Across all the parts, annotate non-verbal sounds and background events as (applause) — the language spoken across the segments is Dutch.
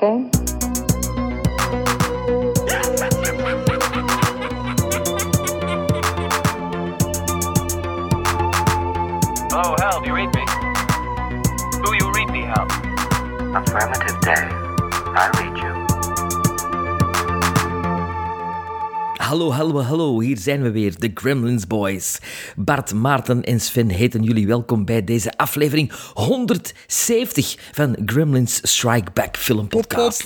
that zijn we weer, de Gremlins Boys. Bart, Maarten en Sven heten jullie welkom bij deze aflevering 170 van Gremlins Strike Back Film Podcast.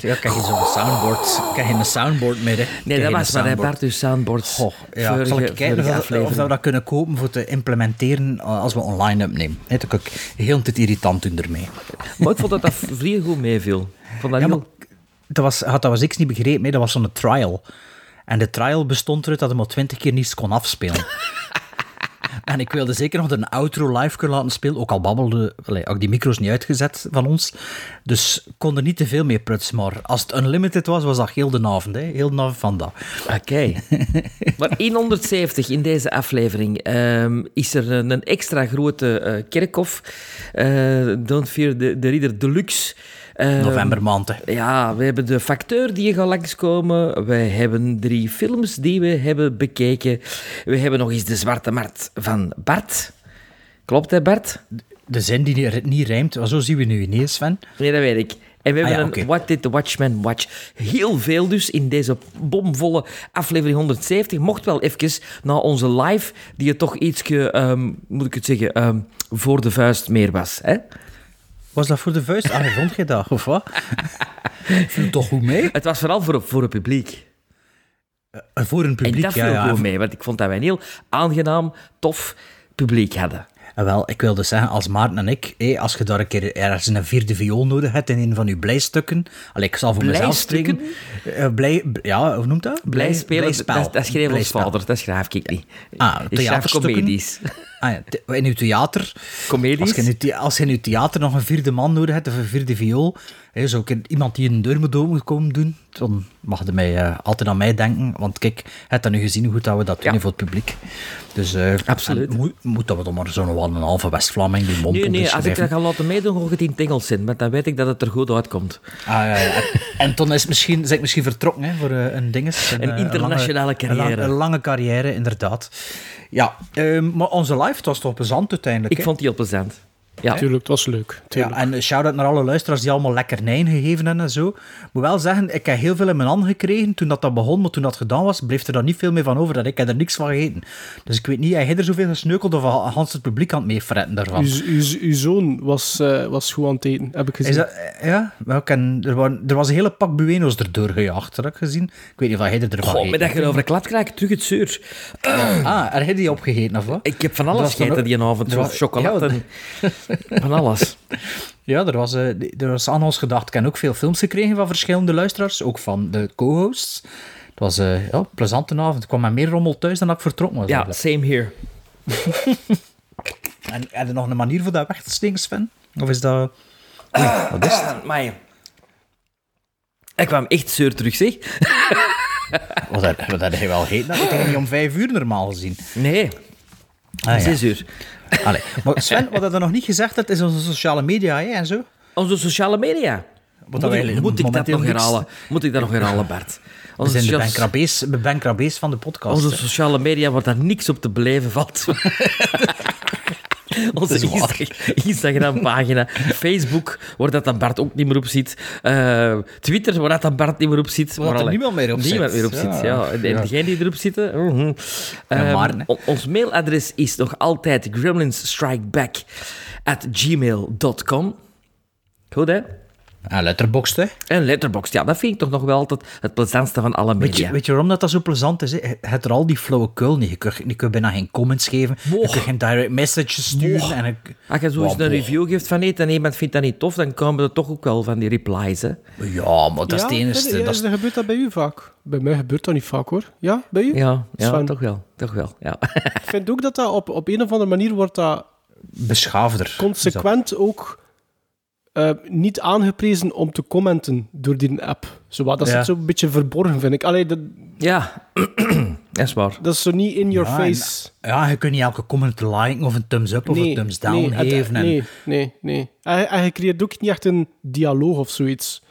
Ja, krijg je zo'n soundboard. Krijg je een soundboard midden. Nee, dat was maar Bart, uw soundboard. Goh, ja, vorige, zal ik kijken of, aflevering. of we dat kunnen kopen voor te implementeren uh, als we online opnemen. Nee, dat ik heel een tijd irritant doen ermee. Maar ik vond dat dat (laughs) vrij goed meeviel. Ik vond dat Ja, maar dat was, had, dat was ik niet begrepen, nee, dat was zo'n trial. En de trial bestond eruit dat hij maar twintig keer niets kon afspelen. (laughs) en ik wilde zeker nog een outro live kunnen laten spelen, ook al babbelde, allee, ook die micro's niet uitgezet van ons. Dus ik kon er niet te veel mee prutsen, maar als het unlimited was, was dat heel de avond, hè? heel de avond van dat. Oké. (laughs) maar 170 in deze aflevering ehm, is er een, een extra grote eh, kerkhof. Eh, Don't Fear the, the Reader Deluxe. Ehm, Novembermaand. Ja, we hebben de facteur die gaat langskomen. We hebben drie films die we hebben bekeken. We hebben nog eens de Zwarte Markt van Bart. Klopt, hè, Bart? De zin die niet- niet rijmt, zo zien we nu ineens, Sven. Nee, dat weet ik. En we hebben Ah ja, een. What Did the Watchman Watch? Heel veel dus in deze bomvolle aflevering 170. Mocht wel even na onze live, die het toch ietsje, ehm, moet ik het zeggen, ehm, voor de vuist meer was. Hè? Was dat voor de vuist? Ah, vond je dat, of wat? (laughs) Viel toch goed mee? Het was vooral voor, voor het publiek. Eh, Voor een publiek, en dat viel ja, ja. goed mee, want ik vond dat wij een heel aangenaam, tof publiek hadden. En wel, ik wilde zeggen, als Maarten en ik, hé, als je daar een keer ergens een vierde viool nodig hebt in een van uw blijstukken, allee, ik zal voor mezelf spreken. Eh, blij, ja, hoe noemt dat? Blij spelen, dat, Blijspel. dat schreef ons vader, dat schrijf ik niet. Ah, ik schrijf comedies. Ah, ja, in uw theater, Comedies? als je, in uw, the- als je in uw theater nog een vierde man nodig hebt, of een vierde viool, hè, zo een- iemand die een deur moet openkomen doen, dan mag je mij, eh, altijd aan mij denken, want kijk, je hebt dat nu gezien hoe goed dat we dat doen Ja. voor het publiek. Dus eh, Absoluut. Moet, moet dat we dan maar zo'n een halve West-Vlaming die mond Nee, nee, als ik dat ga laten meedoen, ga ik het in Engels zijn, want dan weet ik dat het er goed uitkomt. Ah, ja, ja. En, en toen is misschien, is ik misschien vertrokken hè, voor eh, een dinges. Een eh, internationale lange- carrière. Een, lang- een lange carrière, inderdaad. Ja, ehm, maar onze live het was toch plezant uiteindelijk. Ik hè? vond die heel plezant. Ja. Tuurlijk, het was leuk. Tuurlijk. Ja, en shout-out naar alle luisteraars die allemaal lekkernijen gegeven hebben en zo. Ik moet wel zeggen, ik heb heel veel in mijn hand gekregen toen dat, dat begon, maar toen dat gedaan was, bleef er dan niet veel meer van over. Dat ik heb er niks van gegeten. Dus ik weet niet, heb jij er zoveel gesneukeld of had Hans het publiek aan het meefretten daarvan? Uw, uw, uw zoon was, eh, was goed aan het eten, heb ik gezien. Is dat, eh, ja, wel, ik ken- er, waren, er was een hele pak Bueno's erdoor gejaagd, dat heb ik gezien. Ik weet niet of jij er ervan Goh, met dat je over klap krijgt, terug het zeur. Ah, heb je die opgegeten of wat? Ik heb van alles gegeten ook- die avond. er Zo was- chocolade en (laughs) van alles. Ja, er was, eh, er was aan ons gedacht. Ik heb ook veel films gekregen van verschillende luisteraars, ook van de co-hosts. Het was eh, ja, een plezante avond. Ik kwam met meer rommel thuis dan dat ik vertrokken was. Ja, same here. (laughs) En heb je nog een manier voor dat weg te steken, Sven? Of is dat... Oei, (coughs) wat is het? Maar. Ik kwam echt zeur terug, zeg. (laughs) Wat heb, je wel gegeten? Dat heb je niet om vijf uur normaal gezien. Nee, Ah, ja. zes uur. Allee. Maar Sven, wat je nog niet gezegd hebt, is onze sociale media hè, en zo. Onze sociale media. Moet, ik, moet ik dat nog herhalen? Moet ik dat nog herhalen, Bart? We zijn de bankrabees, de van de podcast. onze sociale media wordt daar niks op te beleven valt. (laughs) (laughs) Onze Instagram-pagina, Facebook, waar dat dan Bart ook niet meer op zit. Eh, Twitter, waar dat dan Bart niet meer op zit. Waar er niemand meer op zit. Niemand meer op zit, Ja. ja. En, en Ja. degenen die erop zitten... mhm. Ehm, on- ons mailadres is nog altijd gremlinsstrikeback at gmail.com. Goed, hè? En letterboxd, hè. En Letterboxd, ja, dat vind ik toch nog wel altijd het plezantste van alle Weet je, media. weet je waarom dat, dat zo plezant is? hè? Je hebt er al die flauwekul niet. Je kunt, je kunt bijna geen comments geven. Je Moch. kunt geen direct messages sturen. En ik- Als je zo eens Wow, een review geeft van iets en iemand vindt dat niet tof, dan komen er toch ook wel van die replies, hè. Ja, maar dat is ja, het enige. ja, Dat is- gebeurt dat bij u vaak? Bij mij gebeurt dat niet vaak, hoor. Ja, bij u? Ja, ja Sven. toch wel. Toch wel, ja. Ik vind ook dat dat op, op een of andere manier wordt dat beschaafder. consequent ook eh, niet aangeprezen om te commenten door die app. Zo, wat, dat Ja. zit zo'n beetje verborgen, vind ik. Allee, dat, Ja, (clears throat) dat is waar. Dat is zo niet in your Ja, face. en- ja, je kunt niet elke comment liken of een thumbs up of een thumbs down nee, het- geven. En, Nee, nee, nee. En, en je creëert ook niet echt een dialoog of zoiets.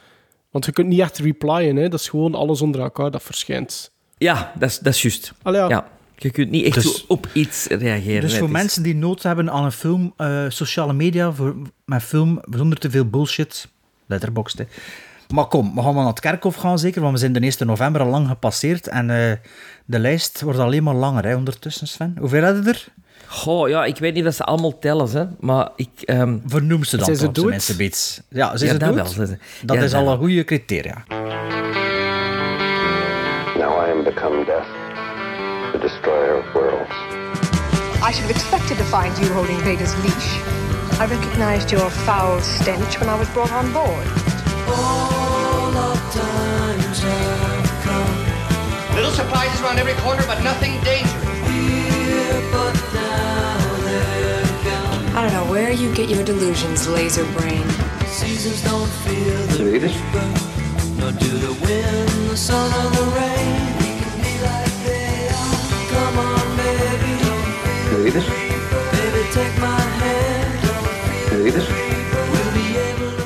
Want je kunt niet echt replyen, hè. Dat is gewoon alles onder elkaar dat verschijnt. Ja, dat is, dat is juist. Allee, ja. Ja. Je kunt niet echt Dus- zo op iets reageren. Dus voor is- mensen die nood hebben aan een film, eh, sociale media, voor, met film zonder te veel bullshit, letterboxd. Hè. Maar kom, we gaan wel naar het kerkhof gaan zeker, want we zijn de 1 november al lang gepasseerd en eh, de lijst wordt alleen maar langer hè, ondertussen, Sven. Hoeveel hadden er? Goh, ja, ik weet niet of ze allemaal tellen, hè, maar ik... ehm, Vernoem ze dan Zijn ze toch, minste beets. Ja, zijn ja, ze dat dood? wel. ze- Dat ja, is dat al wel. een goede criteria. Now I am become death, the destroyer of worlds. I should have expected to find you holding Vader's leash. I recognized your foul stench when I was brought on board. Little surprises around every corner, but nothing dangerous. I don't know where you get your delusions, laser brain. Read it. Read it. Read it.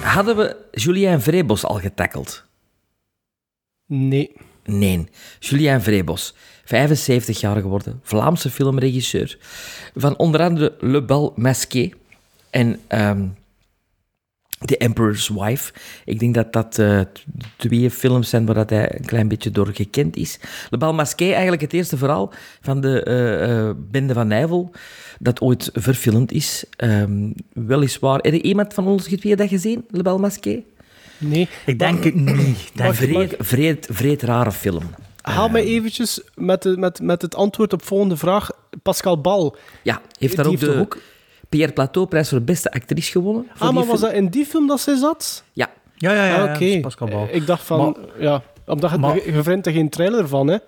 Hadden we Julien Vrebos al getackeld? Nee. Nee. Julien Vrebos, 75 jaar geworden, Vlaamse filmregisseur. Van onder andere Le Bal Masqué en ehm, The Emperor's Wife. Ik denk dat dat eh, twee films zijn waar dat hij een klein beetje door gekend is. Le Bal Masqué, eigenlijk het eerste verhaal van de eh, eh, Bende van Nijvel, dat ooit verfilmd is. Ehm, weliswaar, heb je iemand van ons twee dat gezien, Le Bal Masqué? Nee. Ik denk het niet. Mag- Vreed, vreed, vreed rare film. Haal mij eventjes met, de, met, met het antwoord op volgende vraag. Pascal Bal. Ja, heeft daar ook heeft de ook- Pierre Plateau-prijs voor beste actrice gewonnen. voor Ah, maar was film. dat in die film dat zij zat? Ja, Ja, ja, ja. Ah, Oké. Bal. Eh, Ik dacht van, Maar- ja, omdat je, Maar- je vindt er geen trailer van, hè? je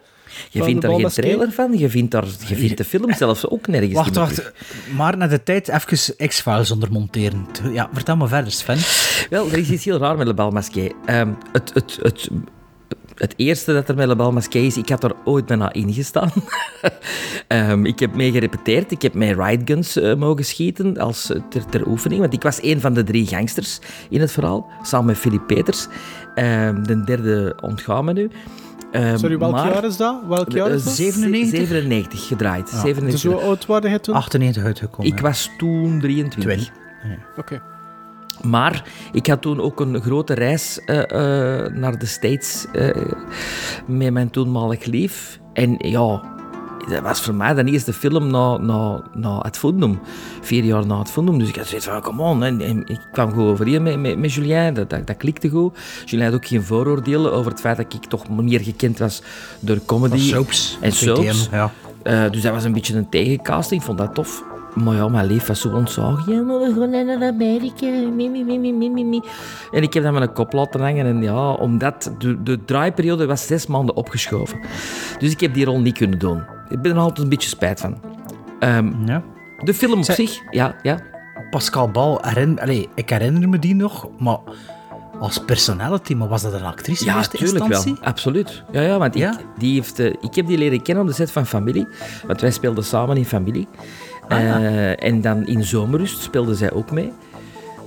vindt daar geen Balmasqué? trailer van, je vindt, daar, je vindt de film zelfs ook nergens. Wacht, wacht. Maar naar de tijd even X-Files onder monteren. Ja, vertel me verder, Sven. Wel, er is iets heel raar met Le Bal Masqué. Ehm, het, het, het, het eerste dat er met Le Bal Masqué is, ik had er ooit bijna ingestaan. (laughs) Ehm ik heb mee gerepeteerd, ik heb met rideguns eh, mogen schieten als, eh, ter, ter oefening, want ik was een van de drie gangsters in het verhaal, samen met Philip Peters. Ehm, de derde ontgaan me nu. Ehm, Sorry, welk maar- jaar is dat? Welk jaar is Eh, dat? 97? 97 gedraaid. Dus 97. hoe oud waren jij toen? 98 uitgekomen. Ik was toen 23. Twin. Oké. Maar ik had toen ook een grote reis eh, eh, naar de States eh, met mijn toenmalig lief. En ja, dat was voor mij de eerste film na, na, na het Fundum. Vier jaar na het Fundum. Dus ik had zoiets van, come on. En, en ik kwam goed overeen met, met, met Julien. Dat, dat, dat klikte goed. Julien had ook geen vooroordelen over het feit dat ik toch meer gekend was door comedy. Soaps. En soaps. Ja. Eh, dus dat was een beetje een tegencasting. Ik vond dat tof. Maar ja, mijn lief was zo ontzagen. Ja, maar we gaan naar Amerika. En ik heb dat met een kop laten hangen. En ja, omdat de, de draaiperiode was zes maanden opgeschoven. Dus ik heb die rol niet kunnen doen. Ik ben er altijd een beetje spijt van. Ehm, ja. de film op Zij- zich, ja, ja. Pascal Bal, herinner, allee, ik herinner me die nog, maar als personality, maar was dat een actrice in Ja, eerste tuurlijk instantie? wel. Absoluut. Ja, ja want Ja? Ik, die heeft, eh, ik heb die leren kennen op de set van Familie. Want wij speelden samen in Familie. Ah, Eh, en dan in Zomerrust speelde zij ook mee.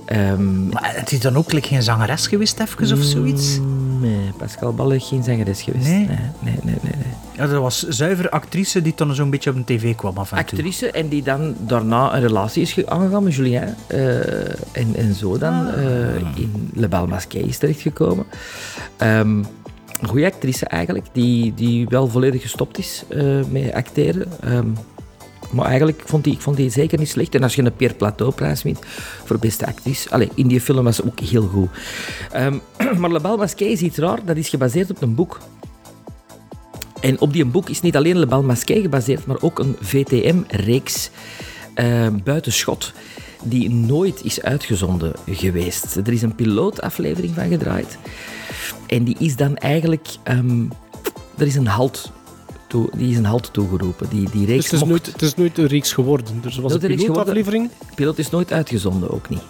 Ehm, Maar het is dan ook like, geen zangeres geweest, even, of zoiets? Nee, Pascal Balle is geen zangeres geweest. Nee? nee, nee, nee. Ja, dat was zuiver actrice die dan zo'n beetje op de tv kwam af en toe. Actrice en die dan daarna een relatie is ge- aangegaan met Julien. eh, en, en zo dan eh, in Le Bal Masqué is terechtgekomen. Ehm een goede actrice eigenlijk, die, die wel volledig gestopt is eh, met acteren. Ehm, maar eigenlijk vond die, ik vond die zeker niet slecht. En als je een Pierre Plateau-prijs wint voor beste actrice... Allee, in die film was ook heel goed. Ehm, (clears throat) maar Le Bal Masqué is iets raar. Dat is gebaseerd op een boek. En op die boek is niet alleen Le Bal Masqué gebaseerd, maar ook een VTM-reeks eh, buitenschot die nooit is uitgezonden geweest. Er is een pilootaflevering van gedraaid. En die is dan eigenlijk... ehm, er is een halt, toe, die is een halt toegeroepen. Die, die Dus reeks het is, mocht- nooit, het is nooit een reeks geworden. Dus er was Nooit een pilootaflevering. De piloot is nooit uitgezonden, ook niet.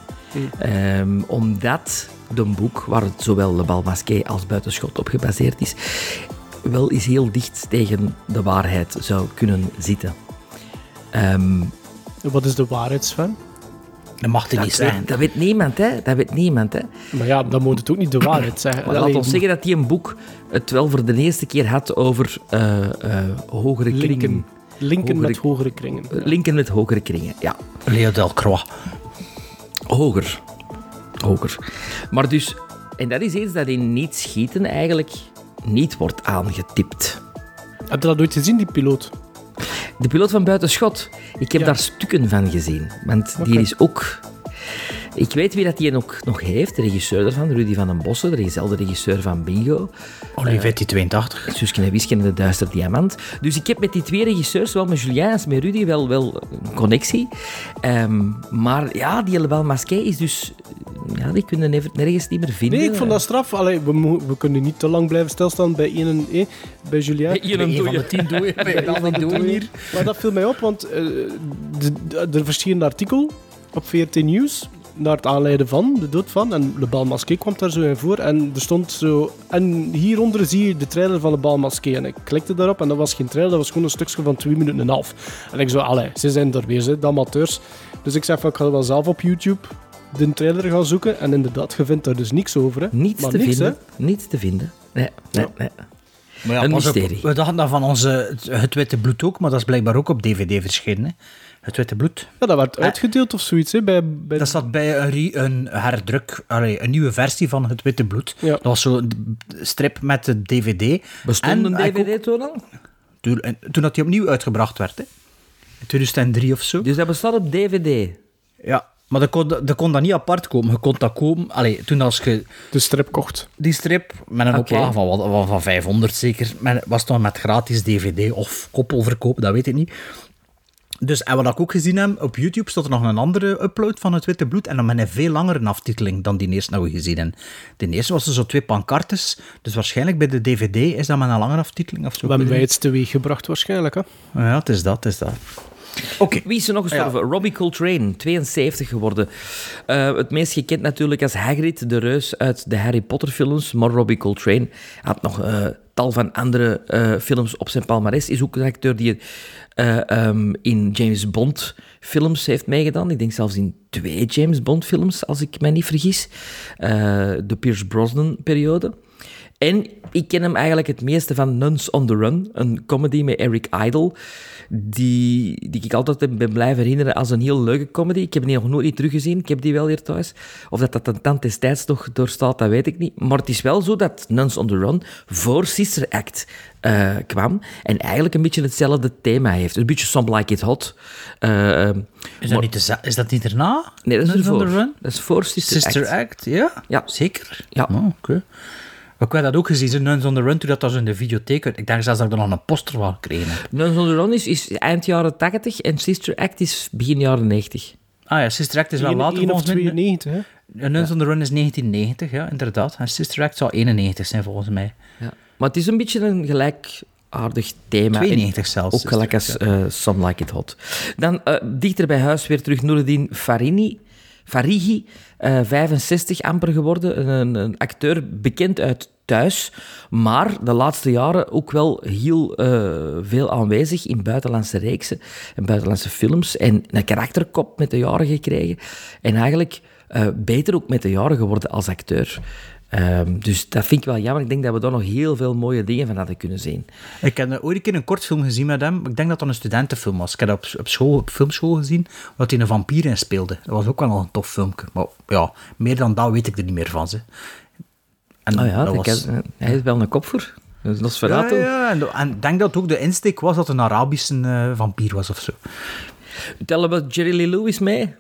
Ehm, omdat de boek, waar het zowel Le Bal Masqué als Buitenschot op gebaseerd is, wel eens heel dicht tegen de waarheid zou kunnen zitten. Ehm, Wat is de waarheid, Sven? Dat mag dat, niet zijn. weet, dat weet niemand, hè? Dat weet niemand, hè? Maar ja, dan moet het ook niet de waarheid zeggen. Maar laat ons zeggen dat hij een boek het wel voor de eerste keer had over eh, eh, hogere kringen. linken. Linken Hogere- met hogere kringen. Eh, Linken met hogere kringen, ja. Leo Delcroix. Hoger. Hoger. Maar dus, en dat is iets dat in niet schieten eigenlijk niet wordt aangetipt. Heb je dat ooit gezien, die piloot? De piloot van Buitenschot, ik heb Ja. daar stukken van gezien. Want die is ook... Ik weet wie dat die ook nog heeft, de regisseur daarvan, Rudy van den Bossen, de dezelfde regisseur van Bingo. Olivetti 82. Suske en Wiske en de Duister Diamant. Dus ik heb met die twee regisseurs, zowel met Julien als met Rudy, wel, wel een connectie. Ehm, maar ja, die Lebel Masqué is dus... Ja, die kunnen even nergens niet meer vinden. Nee, ik vond dat straf. Allee, we, we kunnen niet te lang blijven stilstaan bij één en eh, bij Julien. Een Een van de tien doe je. (laughs) Bij hier. Maar dat viel mij op, want eh, de- de- er verscheen een artikel op VRT Nieuws naar het aanleiden van, de dood van. En Le Bal Masqué kwam daar zo in voor. En er stond zo... En hieronder zie je de trailer van Le Bal Masqué. En ik klikte daarop en dat was geen trailer, dat was gewoon een stukje van twee minuten en een half. En ik zo, allee, ze zijn er weer, hè, de amateurs. Dus ik zei van, ik ga wel zelf op YouTube de trailer gaan zoeken. En inderdaad, je vindt daar dus niks over. Hè. Niets Maar te niks, vinden. Niets te vinden. Nee, nee, nee. Maar ja, Een op, mysterie. we dachten dat van onze het, het Witte Bloed ook, maar dat is blijkbaar ook op DVD verschenen. Hè. Het Witte Bloed. Ja, dat werd uitgedeeld of zoiets, hè, bij... bij Dat zat bij een, een herdruk, allee, een nieuwe versie van Het Witte Bloed. Ja. Dat was zo'n strip met de DVD. Bestond een ook- DVD toen al? Toen, en toen dat die opnieuw uitgebracht werd, hè. in 2003 of zo. Dus dat bestaat op DVD. Ja, maar dat kon, dat kon dat niet apart komen. Je kon dat komen... Allee, toen als je de strip kocht. die strip met een oplage van, wat- van, van 500 zeker, met, was dan met gratis DVD of koppelverkoop, dat weet ik niet. Dus, en wat ik ook gezien heb, op YouTube stond er nog een andere upload van Het Witte Bloed en dan met een veel langere aftiteling dan die eerste nou gezien hebben. De eerste was er zo twee pancartes, dus waarschijnlijk bij de DVD is dat met een langere aftiteling of zo. We hebben wij iets teweeg gebracht waarschijnlijk. Hè? Ja, het is dat, het is dat. Wie is er nog gestorven? Robbie Coltrane, 72 geworden. Eh, het meest gekend natuurlijk als Hagrid, de reus uit de Harry Potter films. Maar Robbie Coltrane had nog eh, tal van andere eh, films op zijn palmarès. Is ook een acteur die eh, ehm, in James Bond films heeft meegedaan. Ik denk zelfs in twee James Bond films, als ik mij niet vergis. De Pierce Brosnan periode. En ik ken hem eigenlijk het meeste van Nuns on the Run, een comedy met Eric Idle, die, die ik altijd ben blijven herinneren als een heel leuke comedy. Ik heb die nog nooit niet teruggezien, ik heb die wel hier thuis. Of dat dat een tand destijds nog doorstaat, dat weet ik niet. Maar het is wel zo dat Nuns on the Run voor Sister Act eh, kwam en eigenlijk een beetje hetzelfde thema heeft. Een beetje Some Like It Hot. Eh, Is, dat niet de, is dat niet erna? nee, dat is ervoor. Dat is voor Sister, Sister Act. Act, ja? Ja. Zeker? Ja. Oh, oké. Ik heb dat ook gezien, Nuns on the Run, toen dat was in de videotheek. Ik denk zelfs dat ik er nog een poster van gekregen heb. Nuns on the Run is, is eind jaren 80 en Sister Act is begin jaren 90. Ah ja, Sister Act is wel later één of volgens mij. 92, hè? Ja, Nuns on the Run is 1990, ja, inderdaad. En Sister Act zou 91 zijn volgens mij. Ja. Maar het is een beetje een gelijkaardig thema. 92 En zelfs, Ook gelijk als eh, Some Like It Hot. Dan eh, dichter bij huis weer terug Noureddin Farini. Farigi, eh, 65 amper geworden. Een, een acteur bekend uit thuis. Maar de laatste jaren ook wel heel eh, veel aanwezig in buitenlandse reeksen en buitenlandse films. En een karakterkop met de jaren gekregen. En eigenlijk eh, beter ook met de jaren geworden als acteur. Ehm, dus dat vind ik wel jammer. Ik denk dat we daar nog heel veel mooie dingen van hadden kunnen zien. Ik heb ooit een keer een kortfilm gezien met hem. Ik denk dat dat een studentenfilm was. Ik heb dat op, op, school, op filmschool gezien, waar hij een vampier in speelde. Dat was ook wel een tof filmpje. Maar ja, meer dan dat weet ik er niet meer van. Ze. En Oh ja, dat ik was... heb- hij is wel een kop voor. Dat is Ja, ja, en, ik denk dat ook de insteek was dat het een Arabische eh, vampier was of zo. Tellen we Jerry Lee Lewis mee?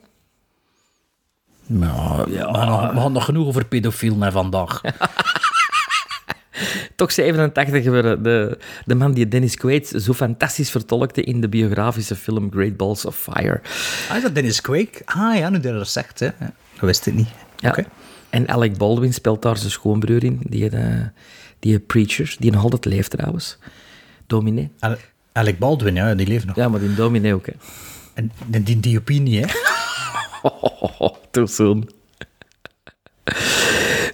Ja, We, gaan nog, we gaan nog genoeg over pedofiel vandaag. (laughs) Toch 87 geworden. De, de man die Dennis Quaid zo fantastisch vertolkte in de biografische film Great Balls of Fire. Ah, is dat Dennis Quake? Ah ja, nu dat je dat zegt. Hè. Dat wist ik niet. Ja. Oké. En Alec Baldwin speelt daar zijn schoonbroer in, die, eh, die Preacher, die nog altijd leeft trouwens. Dominee. Ale- Alec Baldwin, ja, die leeft nog. Ja, maar die Dominee ook, hè. En die, die, die opinie, hè. (laughs) Too soon.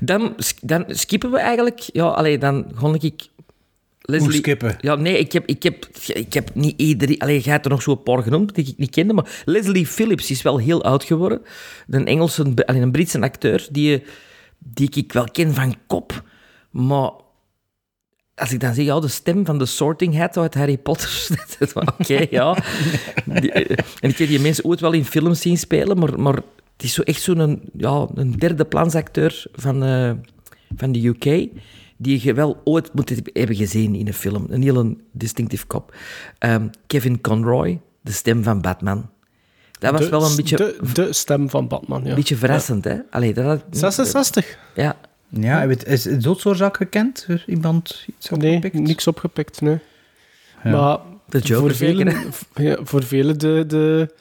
Dan, dan skippen we eigenlijk... Ja, allee, dan gewoon ik Leslie... skippen. Ja, nee, ik heb, ik heb, ik heb niet iedereen... Allee, jij hebt er nog zo'n paar genoemd die ik niet kende, maar Leslie Phillips is wel heel oud geworden. Een Engelse, allee, een Britse acteur die, die ik wel ken van kop. Maar als ik dan zeg, ja, de stem van de Sorting Hat uit Harry Potter. (laughs) Oké, ja. Die- eh, en ik heb die mensen ooit wel in films zien spelen, maar, maar het is zo echt zo'n ja, een derde plansacteur van, eh, van de UK, die je wel ooit moet hebben gezien in een film. Een heel distinctieve kop. Ehm, Kevin Conroy, de stem van Batman. Dat was De- wel een beetje, De, de stem van Batman, ja. een beetje verrassend, hè? Allee, dat had- 66? Ja. Ja, weet- is doodsoorzaak gekend? Is Iemand iets Nee, opgepikt? niks opgepikt, nee. Ja. Maar De Joker voor velen, ja, voor velen de, de,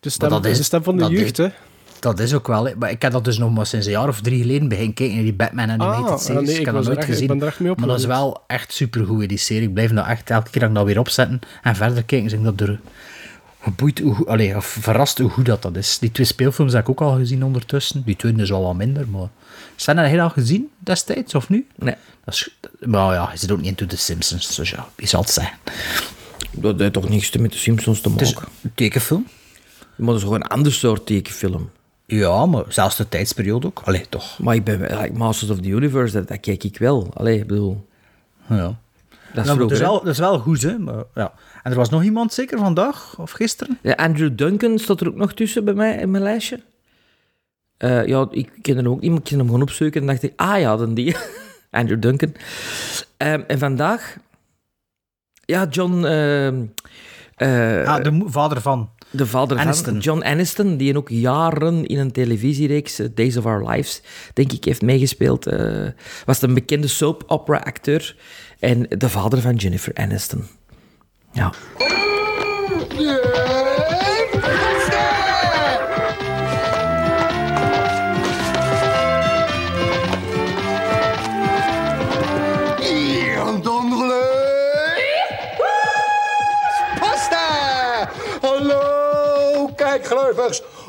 de, stem, is- de stem van de dat jeugd, is- hè. Dat is ook wel, hè. maar ik heb dat dus nog maar sinds een jaar of drie geleden begin kijken naar die Batman Animated Ah, series. nee, ik ik heb dat nooit echt- ik gezien. ben er echt mee maar dat is wel echt supergoed, die serie. Ik blijf nou echt, elke keer dat ik dat weer opzetten en verder kijken, zeg ik dat er geboeid, hoe, goed- allee, of verrast hoe goed dat, dat is. Die twee speelfilms heb ik ook al gezien ondertussen. Die tweede is al wat minder, maar... Zijn dat heel al gezien destijds, of nu? Nee. Dat is, maar ja, je zit ook niet into The Simpsons, dus ja, wie zal het zijn? Dat heeft toch niks met de Simpsons te Het maken. is een tekenfilm. Maar dat is gewoon een ander soort tekenfilm. Ja, maar zelfs de tijdsperiode ook. Allee, toch. Maar ik ben like Masters of the Universe, dat, dat kijk ik wel. Allee, ik bedoel, Ja. dat is Ja, maar vroeger. dat, is hè. wel, dat is wel goed, hè. Maar, ja. En er was nog iemand, zeker vandaag of gisteren? Ja, Andrew Duncan staat er ook nog tussen bij mij in mijn lijstje. Eh, ja, ik ken hem ook niet, maar ik ken hem gewoon opzoeken en dacht ik, ah ja, dan die. (laughs) Andrew Duncan. Ehm, en vandaag, ja, John, ehm, eh, ah, de vader van. De vader Aniston. van John Aniston, die ook jaren in een televisiereeks, eh, Days of Our Lives, denk ik, heeft meegespeeld. eh, was een bekende soap opera acteur en de vader van Jennifer Aniston. Ja.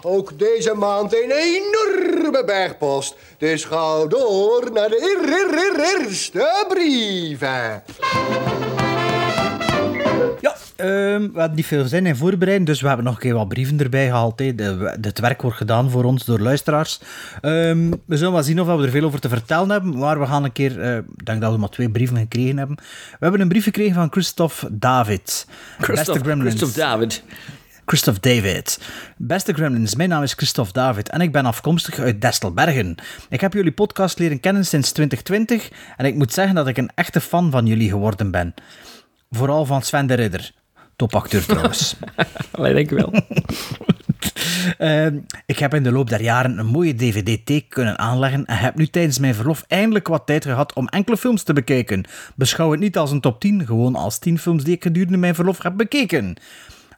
Ook deze maand een enorme bergpost. Dus ga door naar de eer- eer- eer- eerste brieven. Ja, ehm, we hadden niet veel zin in voorbereiden, dus we hebben nog een keer wat brieven erbij gehaald. hè. De, de- het werk wordt gedaan voor ons door luisteraars. Ehm, we zullen wel zien of we er veel over te vertellen hebben, maar we gaan een keer... eh, Ik denk dat we maar twee brieven gekregen hebben. We hebben een brief gekregen van Christophe David. Christophe. Christophe David. Christophe David. Beste Gremlins, mijn naam is Christophe David en ik ben afkomstig uit Destelbergen. Ik heb jullie podcast leren kennen sinds 2020 en ik moet zeggen dat ik een echte fan van jullie geworden ben. Vooral van Sven de Ridder. Topacteur trouwens. (laughs) Denk ik wel. (laughs) Ehm, ik heb in de loop der jaren een mooie dvd-theek kunnen aanleggen en heb nu tijdens mijn verlof eindelijk wat tijd gehad om enkele films te bekijken. Beschouw het niet als een top 10, gewoon als 10 films die ik gedurende mijn verlof heb bekeken.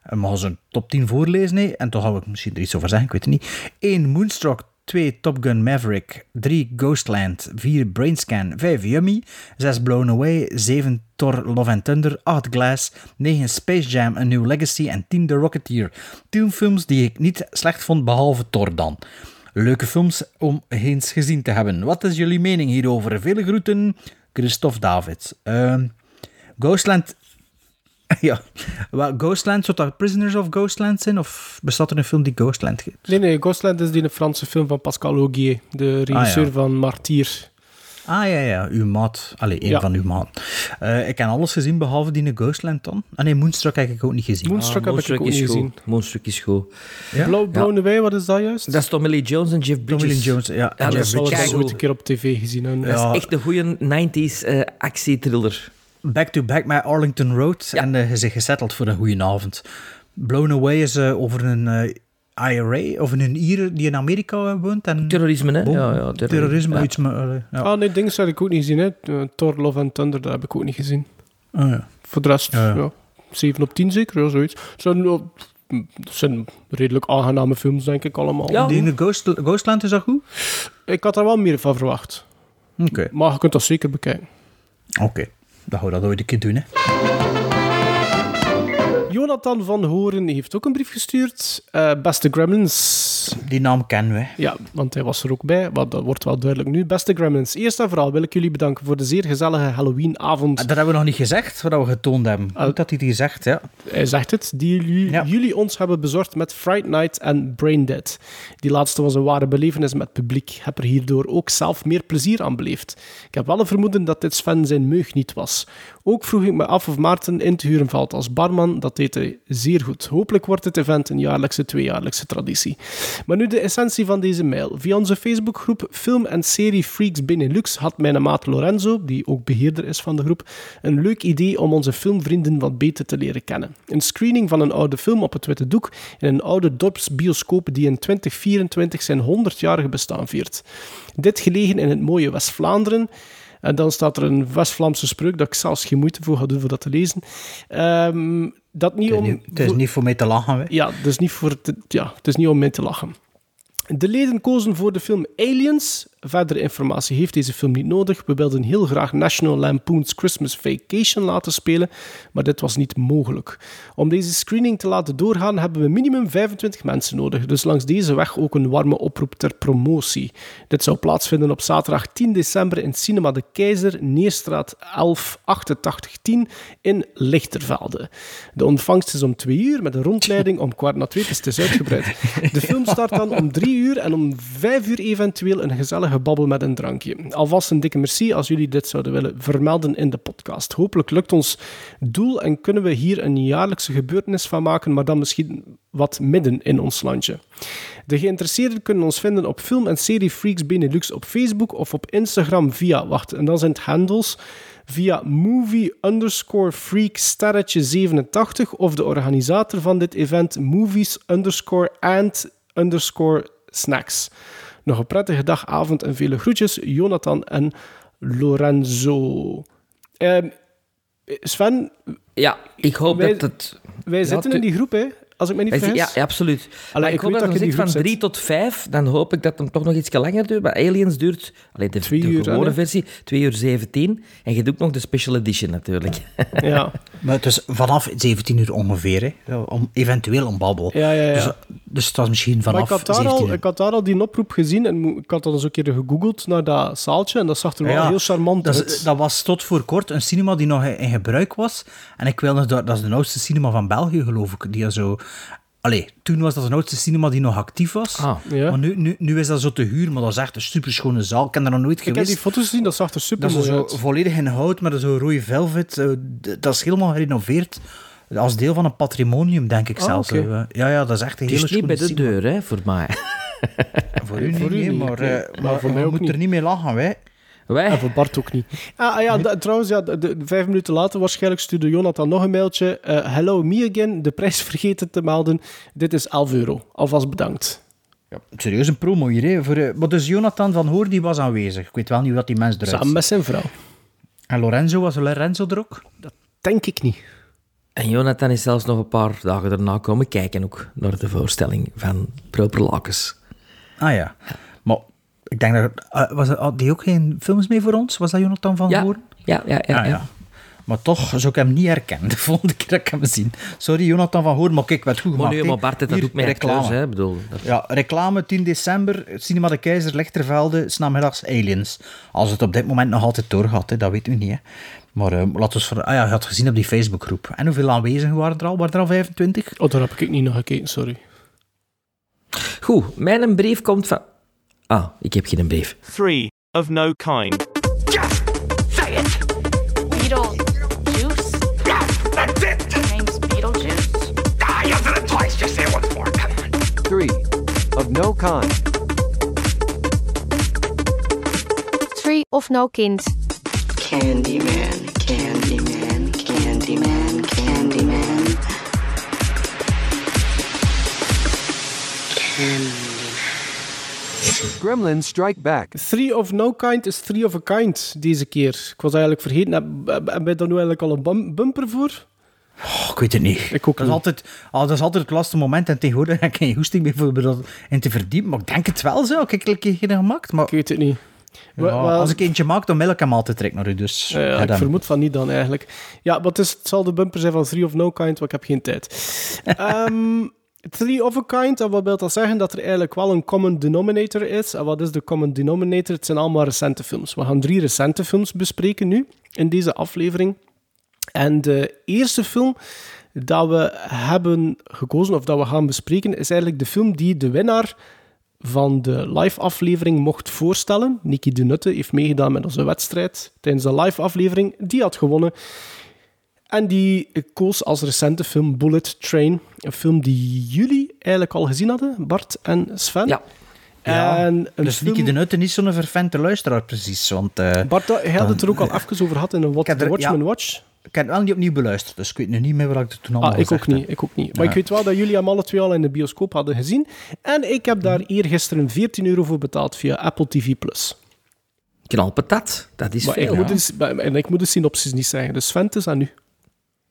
Mag ze een top 10 voorlezen, nee, en toch hou ik misschien er iets over zeggen, ik weet het niet. 1. Moonstruck. 2. Top Gun Maverick. 3. Ghostland. 4. Brainscan. 5. Yummy. 6. Blown Away. 7. Thor Love and Thunder. 8. Glass. 9. Space Jam. A New Legacy. En 10. The Rocketeer. 10 films die ik niet slecht vond, behalve Thor dan. Leuke films om eens gezien te hebben. Wat is jullie mening hierover? Vele groeten, Christophe David. Ehm, Ghostland... (laughs) ja, Wel, Ghostland, zou dat Prisoners of Ghostland zijn? Of bestaat er een film die Ghostland heet? Nee, nee, Ghostland is die een Franse film van Pascal Augier, de regisseur Ah, ja. van Martyr. Ah ja, ja, uw maat. Allee, één Ja. van uw maat. Eh, ik heb alles gezien behalve die Ghostland dan. Ah nee, Moonstruck heb ik ook niet gezien. Moonstruck heb ik ook is niet gezien. Moonstruck is goed. Ja? Blow, Blown Away, wat is dat juist? Dat is Tommy Lee Jones en Jeff Tommy Bridges. Lee Jones, ja. en dat is ooit een keer op tv gezien. Ja. Dat is echt een goede 90s eh actietriller. Back to Back met Arlington Road. Ja. En je zit gesetteld voor een goede avond. Blown Away is eh, over een eh, IRA, of een Ier die in Amerika woont. En Terrorisme, hè? Ja, ja, terrorisme. Ja. Iets met, ja. Ah nee, dingen heb ik ook niet gezien. Hè. Thor, Love and Thunder, dat heb ik ook niet gezien. Oh, ja. Voor de rest, Ja. ja. 7 op 10 zeker, ja, zoiets. Het zijn, zijn redelijk aangename films, denk ik allemaal. Ja. Die in de Ghost, Ghostland is dat goed? Ik had er wel meer van verwacht. Oké, Maar je kunt dat zeker bekijken. oké. Dan gaan we dat ooit een keer doen, hè. Jonathan van Horen heeft ook een brief gestuurd. Eh, beste Gremlins. Die naam kennen we. Ja, want hij was er ook bij. Dat wordt wel duidelijk nu. Beste Gremlins, eerst en vooral wil ik jullie bedanken voor de zeer gezellige Halloweenavond. Dat hebben we nog niet gezegd, wat we getoond hebben. Ah. Goed dat hij het gezegd, ja. Hij zegt het, die jullie, Ja. jullie ons hebben bezorgd met Fright Night en Brain Dead. Die laatste was een ware belevenis met publiek. Heb er hierdoor ook zelf meer plezier aan beleefd. Ik heb wel een vermoeden dat dit Sven zijn meug niet was. Ook vroeg ik me af of Maarten in te huren valt als barman. Dat deed hij zeer goed. Hopelijk wordt het event een jaarlijkse, tweejaarlijkse traditie. Maar nu de essentie van deze mail. Via onze Facebookgroep Film en Serie Freaks Benelux had mijn maat Lorenzo, die ook beheerder is van de groep, een leuk idee om onze filmvrienden wat beter te leren kennen. Een screening van een oude film op het witte doek in een oude dorpsbioscoop die in 2024 zijn 100-jarige bestaan viert. Dit gelegen in het mooie West-Vlaanderen. En dan staat er een West-Vlaamse spreuk dat ik zelfs geen moeite voor ga doen voor dat te lezen. Ehm, dat niet Het is, om... niet, het is niet voor mij te lachen, hè. Ja, het is niet, voor te- ja, het is niet om mee te lachen. De leden kozen voor de film Aliens. Verdere informatie heeft deze film niet nodig. We wilden heel graag National Lampoon's Christmas Vacation laten spelen, maar dit was niet mogelijk. Om deze screening te laten doorgaan hebben we minimum 25 mensen nodig, dus langs deze weg ook een warme oproep ter promotie. Dit zou plaatsvinden op zaterdag 10 december in Cinema de Keizer, Neerstraat 11 8810 in Lichtervelde. De ontvangst is om 2 uur met een rondleiding om kwart na twee, dus het is uitgebreid. De film start dan om 3 uur en om 5 uur eventueel een gezellige babbel met een drankje. Alvast een dikke merci als jullie dit zouden willen vermelden in de podcast. Hopelijk lukt ons doel en kunnen we hier een jaarlijkse gebeurtenis van maken, maar dan misschien wat midden in ons landje. De geïnteresseerden kunnen ons vinden op Film en Serie Freaks Benelux op Facebook of op Instagram via, wacht, en dan zijn het handles via movie underscore freak sterretje 87 of de organisator van dit event movies underscore and underscore snacks. Nog een prettige dag, avond en vele groetjes, Jonathan en Lorenzo. Ehm, Sven, Ja, ik hoop Wij- dat het... wij Ja, zitten in die groep, hè? Als ik me niet vergis. Ja, ja, absoluut. maar ik ik hoop dat dat je van groep 3 tot 5, dan hoop ik dat hem toch nog iets langer duurt. Maar Aliens duurt, alleen de, Twee de uur, gewone versie, 2 uur 17. En je doet ook nog de special edition natuurlijk. (laughs) Ja. Maar het is vanaf 17 uur ongeveer, hè. Om, eventueel een babbel. Ja, ja, ja. Dus, dus het was misschien Maar vanaf ik had, daar 17 al, uur. ik had daar al die oproep gezien en ik had al eens een keer gegoogeld naar dat zaaltje en dat zag er wel Ja, heel charmant dat, uit. is- dat was tot voor kort een cinema die nog in gebruik was. En ik wil nog, dat dat is de oudste cinema van België, geloof ik. Die zo... Allee, toen was dat de oudste cinema die nog actief was. Ah, ja. Maar nu, nu, nu is dat zo te huur, maar dat is echt een superschone zaal. Ik heb daar nog nooit ik heb geweest. die foto's gezien, dat zag er super Dat is mooi zo uit. volledig in hout, met zo'n rode velvet. eh, Dat is helemaal gerenoveerd. Als deel van een patrimonium, denk ik Ah, zelfs. eh. Ja, ja, dat is echt een Het hele is niet bij de schone deur, hè, voor mij. (laughs) Voor u niet, Voor u nee, niet, maar, oké. eh, Maar maar voor mij we ook moeten niet. er niet mee lachen, wij. Wij? En voor Bart ook niet. Ah, ah ja, da- trouwens, ja, de, de- vijf minuten later waarschijnlijk stuurde Jonathan nog een mailtje. Eh, hello, me again. De prijs (laughs) vergeten te melden. Dit is 11 euro. Alvast bedankt. Serieus een promo hier, hè. Voor, eh, maar dus Jonathan van Hoor, die was aanwezig. Ik weet wel niet hoe dat die mens eruit Samen met zijn vrouw. En Lorenzo, was Lorenzo er ook? Denk ik niet. En Jonathan is zelfs nog een paar dagen daarna komen kijken ook naar de voorstelling van Proper Lakens. Ah ja. Maar ik denk dat... eh, was er, had die ook geen films mee voor ons? Was dat Jonathan van Ja, Hoor? ja, ja, ja. Ah, ja. Maar toch zou ik hem niet herkennen (laughs) de volgende keer dat ik hem zie. Sorry, Jonathan van Hoor, maar kijk, wat goed Maar gemaakt. nee, hè. maar Bart dat Hier, ook met reclame. hè. Ik bedoel, dat- Ja, reclame 10 december, Cinema de Keizer, Lichtervelde, s'namiddags Aliens. Als het op dit moment nog altijd doorgaat, hè, dat weten we niet. Hè. Maar eh laten we voor... Ah ja, je had gezien op die Facebookgroep. En hoeveel aanwezigen waren er al? Waren er al 25? Oh, daar heb ik niet naar gekeken, sorry. Goed, mijn brief komt van... Ah, ik heb geen brief. Three of no kind. Beetlejuice? That's it! Your name's Beetlejuice? Ah, you did it twice. Just say it once more. Come on. Three. Of no kind. Three of no kind. Candyman, Gremlins Strike Back. Three of no kind is three of a kind deze keer. Ik was eigenlijk vergeten. Heb- wij daar nu eigenlijk al een bum- bumper voor? Oh, ik weet het niet. Ik ook dat, is niet. altijd, oh, dat is altijd het laatste moment en tegenwoordig heb ik geen hoesting meer voor me dat in te verdiepen. Maar ik denk het wel zo. Ik heb een keer gemaakt. Maar Ik weet het niet. Ja, als ik eentje maak, dan wil ik hem altijd direct naar u. Dus Ja, ja, ja, ik vermoed van niet dan eigenlijk. Ja, maar het, is, het zal de bumper zijn van Three of No Kind, want ik heb geen tijd. (laughs) Ehm Three of a Kind, en wat wil dat zeggen? Dat er eigenlijk wel een common denominator is. En wat is de common denominator? Het zijn allemaal recente films. We gaan drie recente films bespreken nu, in deze aflevering. En de eerste film dat we hebben gekozen, of dat we gaan bespreken, is eigenlijk de film die de winnaar van de live-aflevering mocht voorstellen. Nicky de Nutte heeft meegedaan met onze wedstrijd tijdens de live-aflevering. Die had gewonnen. En die koos als recente film Bullet Train. Een film die jullie eigenlijk al gezien hadden, Bart en Sven. Ja. Ja, En een dus film- Nicky de Nutte niet zo'n vervente luisteraar precies. Want, eh, Bart, hij had het er ook al even over gehad in een What the Watchman ja. Watch. ik heb het wel niet opnieuw beluisterd, dus ik weet nu niet meer wat ik er toen allemaal Ah, ik ook niet, ik ook niet. Maar Ja. ik weet wel dat jullie hem alle twee al in de bioscoop hadden gezien. En ik heb daar eergisteren 14 euro voor betaald via Apple TV+. Knalpatat, dat is Maar ik moet, dus, en ik moet de synopsis niet zeggen. Dus Sven, het is aan u.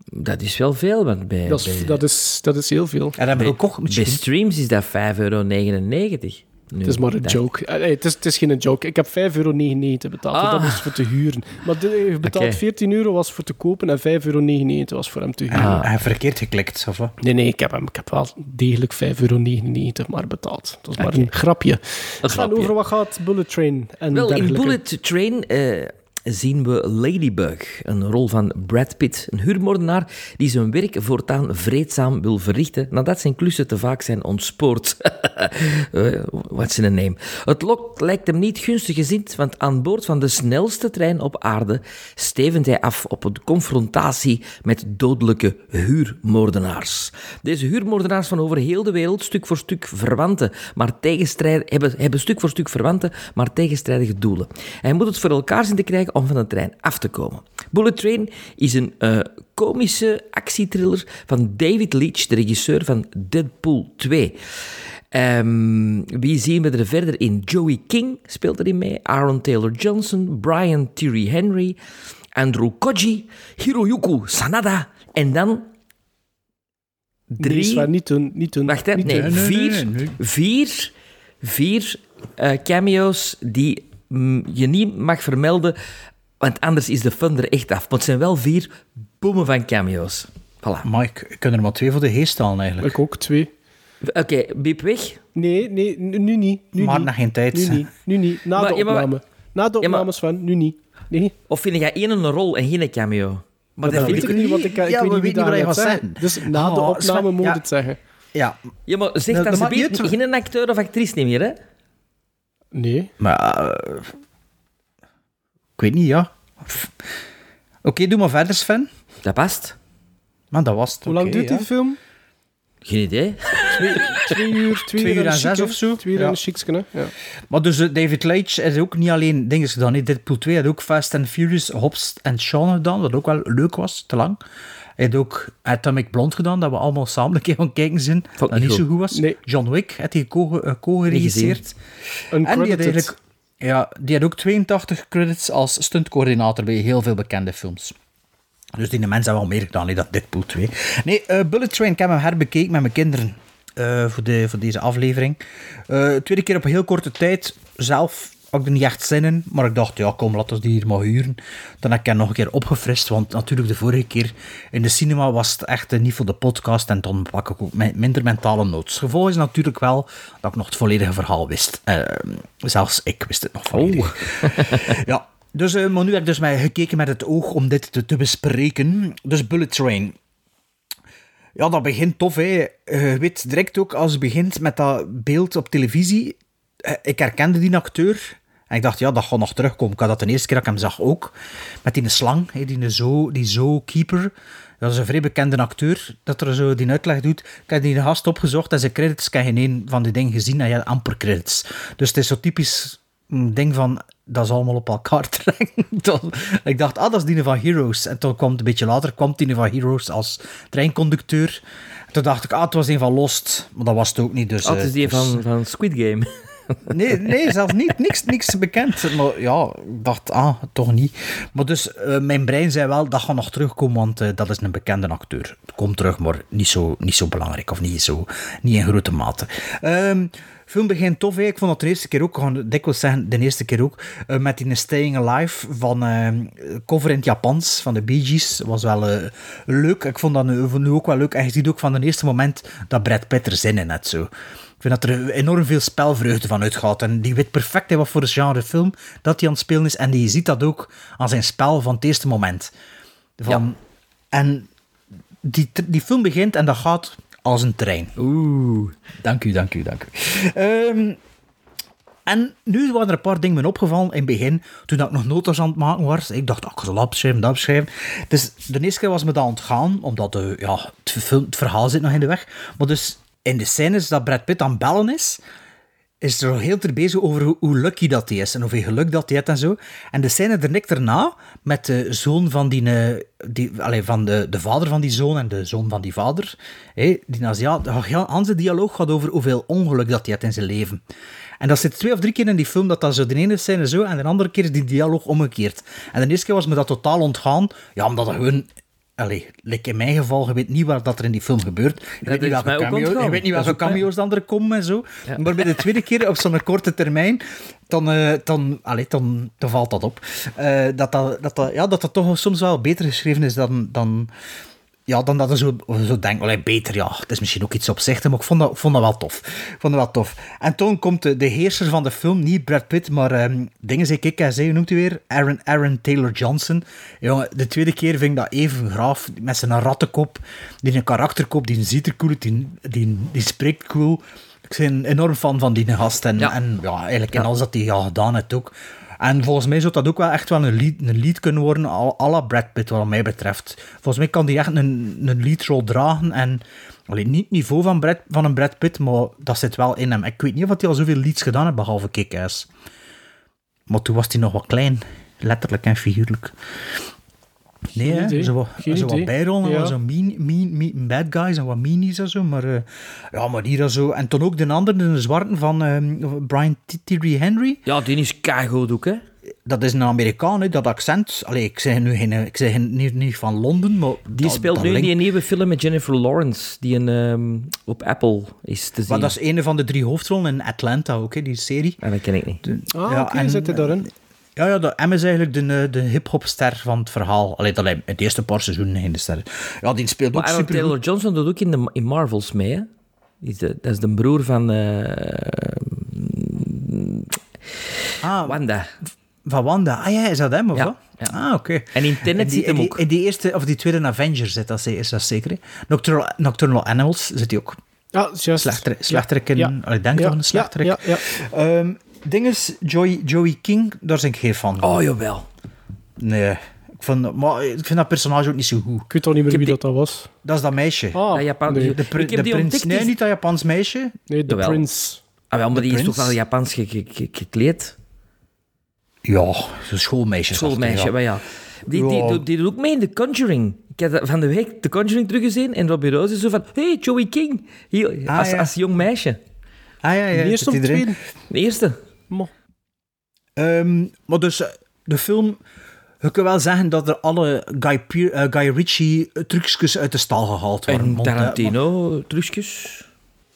Dat is wel veel, want bij, Dat is, bij, dat is, dat is heel veel. En dan ook bij streams is dat 5,99 euro. Nu, Het is maar een dat- joke. Nee, het, is, het is geen joke. Ik heb 5,99 euro betaald. Ah. Dat was voor te huren. Maar de, je betaalt Oké. 14 euro was voor te kopen en 5,99 euro was voor hem te huren. En, en verkeerd geklikt, of wat? Nee, nee, ik heb, hem, ik heb wel degelijk 5,99 euro maar betaald. Dat is maar een grapje. Een grapje. over wat gaat Bullet Train en Wel, in? Bullet Train eh, zien we Ladybug, een rol van Brad Pitt, een huurmoordenaar die zijn werk voortaan vreedzaam wil verrichten nadat zijn klussen te vaak zijn ontspoord. (laughs) Eh, What's in a name? Het lot lijkt hem niet gunstig gezind, want aan boord van de snelste trein op aarde stevend hij af op een confrontatie met dodelijke huurmoordenaars. Deze huurmoordenaars van over heel de wereld, stuk voor stuk verwanten, maar hebben, hebben stuk voor stuk verwante, maar tegenstrijdige doelen. Hij moet het voor elkaar zien te krijgen om van de trein af te komen. Bullet Train is een eh, komische actietriller van David Leitch, de regisseur van Deadpool 2. Ehm, wie zien we er verder in? Joey King speelt erin mee, Aaron Taylor Johnson, Brian Tyree Henry, Andrew Koji, Hiroyuku Sanada en dan drie... Nee, niet doen. Niet doen. Wacht, hè. Nee, vier, vier, vier eh, cameo's die je niet mag vermelden, want anders is de fun er echt af. Maar het zijn wel vier boemen van cameo's. Voilà. Maar ik, kan er maar twee voor de geest halen, eigenlijk. Ik ook, twee. Oké, biep weg. Nee, nee, nu nu niet. Nu Maar niet. nog geen tijd. Nu niet. Nu niet. Na Maar- de ja, maar- opname. Na de Ja, maar- opname, Sven. Nu niet. Nee. Of vind jij één een rol en geen cameo? Maar dat dat vind weet ik... niet, want ik, ik Ja, weet we niet wie weten dat niet gaat zeggen. Dus na de Oh, opname Sven, moet ja. het zeggen. Ja, Ja, maar zeg Dat- uit. geen acteur of actrice niet meer, hè? Nee. maar... eh, ik weet niet, ja. Oké, doe maar verder, Sven. Dat past. Maar dat was het. Hoe lang duurt ja. die film? Geen idee. Twee, twee uur, twee, Twee uur en zes chique. of zo. Twee uur Ja. en hè. Ja. Maar dus eh, David Leitch is ook niet alleen dingen gedaan. hè. Deadpool 2 had ook Fast and Furious, Hobbs en Shaun gedaan, wat ook wel leuk was, te lang. Hij had ook Atomic Blonde gedaan, dat we allemaal samen een keer gaan kijken zijn. Vond Dat niet niet zo goed. was. Nee. John Wick had hij co- eh, co-geregisseerd. en die had eigenlijk... Ja, die had ook 82 credits als stuntcoördinator bij heel veel bekende films. Dus die mensen hebben wel meer gedaan hè, dan Deadpool 2. Nee, eh, Bullet Train, ik heb hem herbekeken met mijn kinderen eh, voor, de, voor deze aflevering. Eh, tweede keer op een heel korte tijd. Zelf had ik er niet echt zin in, maar ik dacht, ja kom, laten we die hier maar huren. Dan heb ik hem nog een keer opgefrist, want natuurlijk de vorige keer in de cinema was het echt eh, niet voor de podcast en dan pak ik ook mi- minder mentale notes. Gevolg is natuurlijk wel dat ik nog het volledige verhaal wist. Eh, zelfs ik wist het nog volledig. (laughs) ja, dus, eh, maar nu heb ik dus mij gekeken met het oog om dit te, te bespreken. Dus Bullet Train. Ja, dat begint tof, hè. Je weet direct ook als het begint met dat beeld op televisie. Ik herkende die acteur. En ik dacht, ja, dat gaat nog terugkomen. Ik had dat de eerste keer dat ik hem zag ook. Met die slang, die zo, die zo keeper. Dat is een vrij bekende acteur dat er zo die uitleg doet. Ik heb die gast opgezocht en zijn credits. Ik heb geen een van die dingen gezien en je amper credits. Dus het is zo typisch een ding van, dat is allemaal op elkaar (laughs) trekken. Ik dacht, ah, dat is die van Heroes. En toen kwam het een beetje later, kwam die van Heroes als treinconducteur. En toen dacht ik, ah, het was een van Lost. Maar dat was het ook niet. Dus, Oh, het is eh, die dus- van, van Squid Game. Nee, nee zelfs niet. Niks, niks bekend. Maar ja, ik dacht, ah, toch niet. Maar dus, eh, mijn brein zei wel, dat gaat nog terugkomen, want eh, dat is een bekende acteur. Het komt terug, maar niet zo, niet zo belangrijk, of niet, zo, niet in grote mate. Ehm film begint tof. hè. Ik vond dat de eerste keer ook, het dikwijls zeggen, de eerste keer ook, eh, met die Staying Alive van eh, cover in het Japans van de Bee Gees. Was wel leuk. Ik vond dat nu ook wel leuk. En je ziet ook van het eerste moment dat Brad Pitt er zin in had. Zo. Ik vind dat er enorm veel spelvreugde van uitgaat. En die weet perfect hè, wat voor een genre film dat hij aan het spelen is. En die ziet dat ook aan zijn spel van het eerste moment. Van, En die, die film begint en dat gaat als een trein. Oeh. Dank u, dank u, dank u. Ehm, en nu waren er een paar dingen me opgevallen in het begin, toen ik nog notas aan het maken was. Ik dacht, oh, ik zal dat opschrijven, dat opschrijven. Dus de eerste keer was me dat ontgaan, omdat de, ja, het, film- het verhaal zit nog in de weg. Maar dus in de scènes dat Brad Pitt aan bellen is, is er al heel ter bezig over hoe, lucky dat hij is en hoeveel geluk dat hij heeft en zo. En de scène er niks erna met de zoon van die, eh, die allee, van de, de vader van die zoon en de zoon van die vader. Hé, die Aziat, de hele dialoog gaat over hoeveel ongeluk dat hij heeft in zijn leven. En dat zit twee of drie keer in die film dat dat zo de ene scène zo en de andere keer is die dialoog omgekeerd. En de eerste keer was me dat totaal ontgaan, ja, omdat het gewoon Allee, like in mijn geval, je weet niet wat dat er in die film gebeurt. Je weet niet welke, cameo, je weet niet ook mij- cameo's dan er komen en zo. Maar bij de tweede keer, op zo'n korte termijn, dan, eh, dan, allee, dan, dan valt dat op. Dat, dat, dat, dat, ja, dat dat toch soms wel beter geschreven is dan... dan ja, dan dat je zo, zo denkt, allee, beter, ja, het is misschien ook iets opzichtig, maar ik vond dat, ik vond dat wel tof. Ik vond dat wel tof. En toen komt de, de heerser van de film, niet Brad Pitt, maar ehm, dingen zei ik, zei, hoe noemt hij weer? Aaron, Aaron Taylor Johnson. Jongen, de tweede keer vind ik dat even graaf, met zijn rattenkop, die een karakterkop, die ziet er cool uit, die, die, die spreekt cool. Ik ben enorm fan van die gast en ja, en, ja eigenlijk in alles dat hij al gedaan heeft ook. En volgens mij zou dat ook wel echt wel een lead, een lead kunnen worden, à la Brad Pitt, wat mij betreft. Volgens mij kan die echt een, een dragen. En alleen niet het niveau van, Brad, van een Brad Pitt, maar dat zit wel in hem. Ik weet niet of hij al zoveel leads gedaan heeft, behalve Kick-Ass. Maar toen was hij nog wat klein, letterlijk en figuurlijk. Nee, hè? idee. zo wat, zo wat bijrollen, Ja. wat zo mean, mean, mean bad guys en wat meanies en zo. Maar, eh, ja, maar hier en zo. En toen ook de andere, de zwarte van ehm, Brian T- Tyree Henry. Ja, die is keigoed ook, hè? Dat is een Amerikaan, hè, dat accent. Allee, ik zeg nu geen, ik zeg niet, niet van Londen, maar... Die dat- speelt dat nu in link- die nieuwe film met Jennifer Lawrence, die een, ehm, op Apple is te zien. Maar dat is een van de drie hoofdrollen in Atlanta ook, hè, die serie. En dat ken ik niet. Ah, oké, zit hij daarin? Ja, ja de, M is eigenlijk de, eh, de hip-hop-ster van het verhaal. Allee, dat hij het eerste paar seizoenen geen de ster. Ja, die speelt ook Maar Aaron super Taylor Johnson doet ook in, de, in Marvels mee, hè? Die is de- dat is de broer van eh, Ah, Wanda. Van Wanda. Ah ja, is dat hem of Ja, wat? ja. Ah, oké. En in Tenet In die, zit hem in die- ook. In die eerste, of die tweede Avenger zit dat, is dat zeker, hè? Nocturnal, Nocturnal Animals zit hij ook. Ja, juist. Slechter, slechterik in... Ja. Ik denk Ja, toch een slechterik. ja, ja, Ehm, ding is, Joey, Joey King, daar ben ik geen fan van. Oh, jawel. Nee. Ik vind, maar ik vind dat personage ook niet zo goed. Ik weet toch niet meer wie die- dat, dat was. Dat is dat meisje. Ah, Dat Japan- nee. de pri- ik heb de die prins. ontdekt, Nee, die- niet dat Japans meisje. Nee, de Jawel. Prince. Ah, wel, maar die is toch wel Japans ge- ge- ge- gekleed? Ja, zo'n schoolmeisje. Schoolmeisje, maar ja. Die, die, die doet ook mee in The Conjuring. Ik heb dat van de week The Conjuring teruggezien en Robbie Rose is zo van... Hey, Joey King. Hier, Ah, als, ja. als jong meisje. Ah ja, ja. De eerste of de tweede? De eerste. Mo. Ehm, maar dus, eh, de film... Je kunt wel zeggen dat er alle Guy, eh, Guy Ritchie trucjes uit de stal gehaald worden. En eh, Tarantino, trucjes.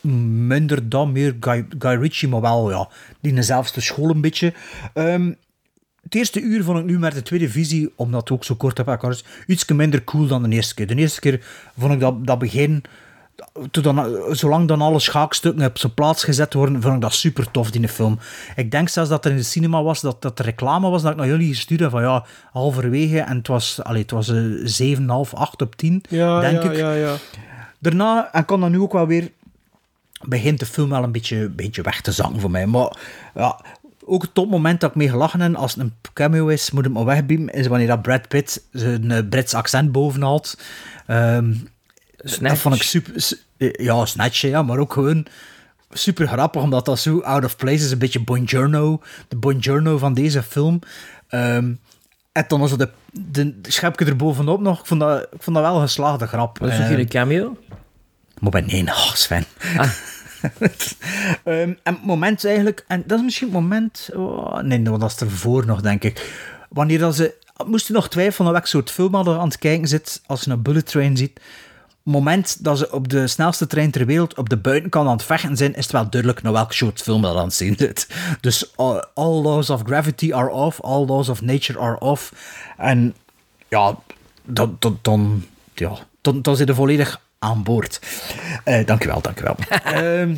minder dan meer Guy, Guy Ritchie, maar wel ja, die in dezelfde school een beetje. Ehm, het eerste uur vond ik nu met de tweede visie, omdat het ook zo kort heb elkaar is, iets minder cool dan de eerste keer. De eerste keer vond ik dat, dat begin, dan, zolang dan alle schaakstukken op zijn plaats gezet worden, vond ik dat super tof, die film. Ik denk zelfs dat er in de cinema was, dat dat de reclame was, dat ik naar jullie gestuurd heb van ja, halverwege, en het was, allee, het was eh, 7,5, 8 op 10, Ja, denk ja, ik. ja, ja. Daarna, en kan dan nu ook wel weer, begint de film wel een beetje, beetje weg te zakken voor mij. Maar ja, ook het topmoment dat ik mee gelachen heb, als het een cameo is, moet het maar wegbiemen, is wanneer dat Brad Pitt zijn eh, Brits accent bovenhaalt. Ehm Snatch. dat vond ik super... su- Ja, snatch, ja, maar ook gewoon super grappig, omdat dat zo out of place is. Een beetje Buongiorno, de Buongiorno van deze film. Ehm, en dan was het de, de, de schepje er bovenop nog. Ik vond dat, ik vond dat wel een geslaagde grap. Dat is ook Ehm, geen cameo. maar bij nee, oh, Sven. (laughs) Ehm, en het moment eigenlijk, en dat is misschien het moment, oh, nee, dat is ervoor nog, denk ik. Wanneer dat ze, moesten nog twijfelen welk soort film hadden aan het kijken zit, als je een bullet train ziet. Het moment dat ze op de snelste trein ter wereld op de buitenkant aan het vechten zijn, is het wel duidelijk naar welk soort film dat aan het zien zit. Dus all, all laws of gravity are off, all laws of nature are off. En ja, dan, dan, dan, ja, dan, dan zit je volledig aan boord. Eh dankjewel, dankjewel. (laughs) Ehm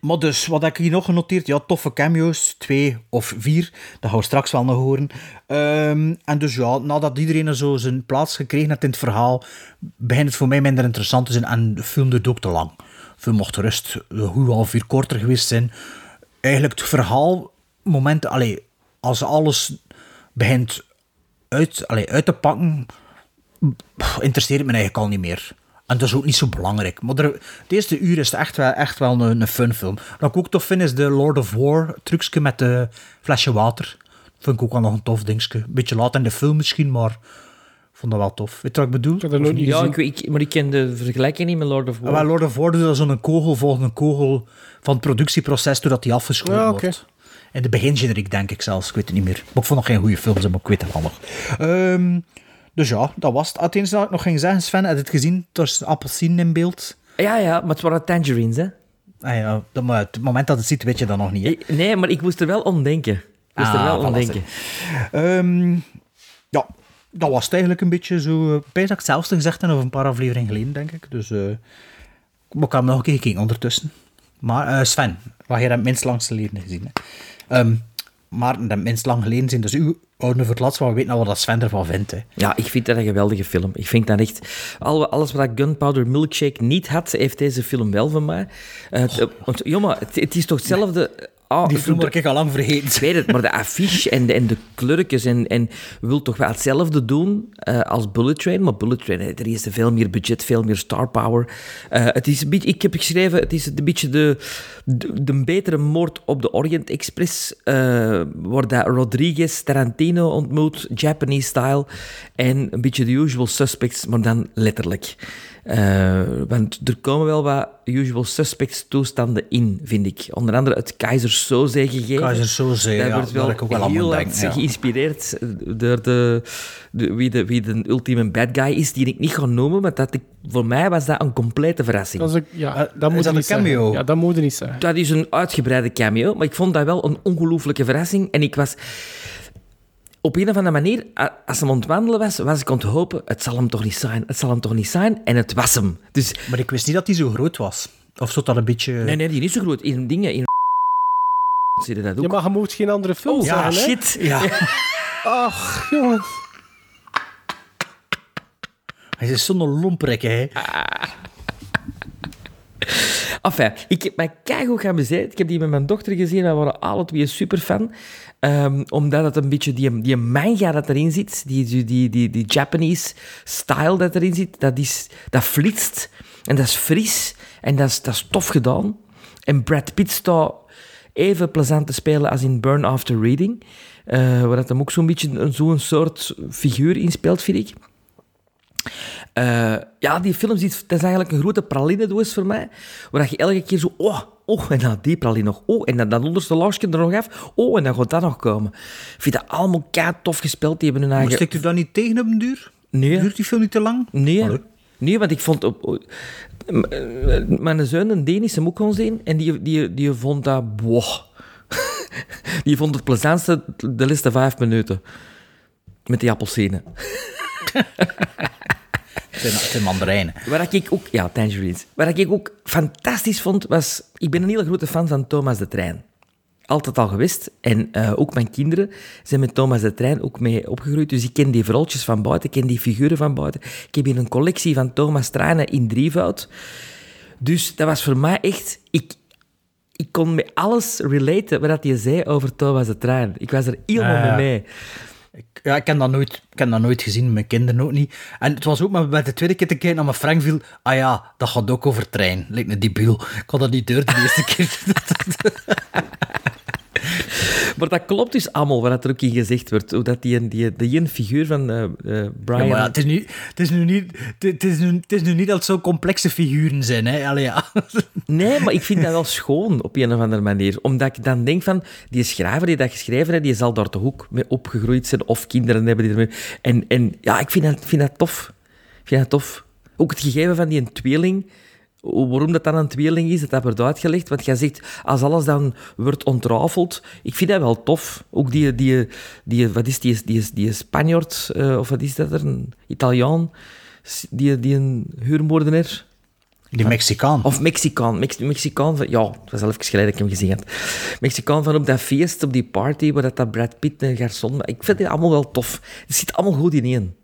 maar dus, wat heb ik hier nog genoteerd? Ja, toffe cameo's, twee of vier. Dat gaan we straks wel nog horen. Ehm, en dus ja, nadat iedereen zo zijn plaats gekregen heeft in het verhaal, begint het voor mij minder interessant te zijn en de film duurt ook te lang. Film mocht rust goed half uur korter geweest zijn. Eigenlijk het verhaal, momenten, allee, als alles begint uit, allee, uit te pakken, interesseert het me eigenlijk al niet meer. En dat is ook niet zo belangrijk. Maar er, het eerste uur is het echt wel, echt wel een, een fun film. Wat ik ook tof vind, is de Lord of War trucje met de flesje water. Dat vind ik ook wel nog een tof dingetje. Een beetje laat in de film misschien, maar ik vond dat wel tof. Weet je wat ik bedoel? heb dat nog niet Ja, ik, weet- ik, maar ik ken de vergelijking niet met Lord of War. Wel, Lord of War doet dat zo'n kogel volgens een kogel van het productieproces doordat die afgeschoten Ja, wordt. In de begingeneriek denk ik zelfs, ik weet het niet meer. Maar ik vond nog geen goede films, maar ik weet het wel nog. Ehm, dus ja, dat was het. Het enige dat ik nog ging zeggen, Sven, heb je het gezien? Er is appelsien in beeld. Ja, ja, maar het waren tangerines, hè? Ah ja, dat, maar het moment dat het ziet, weet je dat nog niet. Hè? Nee, maar ik moest er wel om denken. Ik moest er Ah, wel om denken. Ehm, ja, dat was het eigenlijk een beetje zo. Uh, dat ik hetzelfde gezegd heb, of een paar afleveringen geleden, denk ik. Dus maar ik heb hem nog een keer gekeken ondertussen. Maar eh, Sven, wat jij het minst lang geleden gezien. Hè? Ehm, maar dat minst lang geleden zijn, dus uw oude voor het laatst, maar we weten nou wat dat Sven ervan vindt. Hè. Ja, ik vind dat een geweldige film. Ik vind dat echt... al- Alles wat Gunpowder Milkshake niet had, heeft deze film wel van mij. Eh, het- want, jongen, het, het is toch hetzelfde... Ah, Die film ik al lang vergeten. Ik weet het, maar de affiche en de, en de kleurtjes en, en wil toch wel hetzelfde doen eh, als Bullet Train. Maar Bullet Train, eh, er is veel meer budget, veel meer star power. Eh, het is een beetje, ik heb geschreven, het is een beetje de, de, de betere moord op de Orient Express. eh, waar dat Rodriguez Tarantino ontmoet, Japanese style. En een beetje de usual suspects, maar dan letterlijk. Eh, want er komen wel wat usual suspects toestanden in, vind ik. Onder andere het Keizer Soze gegeven. Keizer Soze, Daar ja, wordt wel ik ook heel ja. geïnspireerd door de, de, wie, de, wie de ultieme bad guy is, die ik niet ga noemen, maar dat ik, voor mij was dat een complete verrassing. Dat is, een- ja, dat Eh, is moet dat niet een cameo? zeggen. Ja, dat moet je niet zeggen. Dat is een uitgebreide cameo, maar ik vond dat wel een ongelooflijke verrassing. En ik was... Op een of andere manier, als hem ontwandelen was, was ik aan het hopen, het zal hem toch niet zijn, het zal hem toch niet zijn. En het was hem. Dus, Maar ik wist niet dat hij zo groot was. Of zat dat een beetje... nee, nee, die is niet zo groot. In dingen, in (laughs) zie je dat ook. Ja, maar je moet geen andere film Oh, zeggen, hè? shit. Ja, (laughs) Ach, jongen. hij is zo'n lomprek, hè. Enfin, ik heb mij keigoed geamuseerd. Ik heb die met mijn dochter gezien. We waren alle twee super Ehm, omdat het een beetje die, die manga dat erin zit, die, die, die, die, Japanese style dat erin zit, dat, is, dat flitst. En dat is fris. En dat is, dat is tof gedaan. En Brad Pitt staat even plezant te spelen als in Burn After Reading. eh, waar dat hem ook zo'n beetje zo'n soort figuur in speelt, vind ik. Eh, ja, die film zit, dat is eigenlijk een grote pralinendoos voor mij. Waar je elke keer zo, oh, oh, en dan die praline nog, oh, en dan dat onderste laagje er nog af, oh, en dan gaat dat nog komen. Ik vind dat allemaal kei tof gespeeld. Die hebben hun Maar eigen... stikt u dat niet tegen op een duur? Nee. Duurt die film niet te lang? Nee, Allee. nee, want ik vond... Op, mijn zoon, een Denis, hem ook kon zien. En die, die, die vond dat... Boah. (laughs) die vond het plezantste de laatste vijf minuten. Met die appelsine. (laughs) Het zijn mandarijnen. Waar ik ook... Ja, tangerines. Waar ik ook fantastisch vond, was... Ik ben een hele grote fan van Thomas de Trein. Altijd al geweest. En eh, ook mijn kinderen zijn met Thomas de Trein ook mee opgegroeid. Dus ik ken die verhaaltjes van buiten, ik ken die figuren van buiten. Ik heb hier een collectie van Thomas Treinen in drievoud. Dus dat was voor mij echt... Ik, ik kon met alles relaten wat hij zei over Thomas de Trein. Ik was er helemaal Ah, ja. mee mee. Ja, ik heb dat nooit, ik dat nooit gezien, mijn kinderen ook niet. En het was ook maar bij de tweede keer te kijken naar mijn Frank viel. Ah ja, dat gaat ook over trein. Lijkt een debiel. Ik had dat niet door de eerste keer. (laughs) Maar dat klopt dus allemaal wat er ook in gezegd wordt. Hoe dat die, die, die figuur van eh, eh, Brian... Ja, maar ja, het, is nu, het, is nu niet, het, is nu, het is nu niet dat het zo complexe figuren zijn. Hè? Allee, ja. (laughs) Nee, maar ik vind dat wel schoon op een of andere manier. Omdat ik dan denk van, die schrijver die dat geschreven heeft, die zal daar toch ook mee opgegroeid zijn. Of kinderen hebben die ermee... En, en ja, ik vind dat, vind dat tof. Ik vind dat tof. Ook het gegeven van die tweeling... Waarom dat dan een tweeling is, dat heb wordt uitgelegd. Want jij zegt, als alles dan wordt ontrafeld, ik vind dat wel tof. Ook die, die, die wat is die, die, die Spanjaard, uh, of wat is dat er, een Italiaan, die, die een huurmoordenaar... Die Mexicaan. Of Mexicaan. Mex Mexicaan van... Ja, het was even geleden dat ik hem gezien. Mexicaan van op dat feest, op die party, waar dat, dat Brad Pitt en Garçon... Ik vind het allemaal wel tof. Het zit allemaal goed ineen.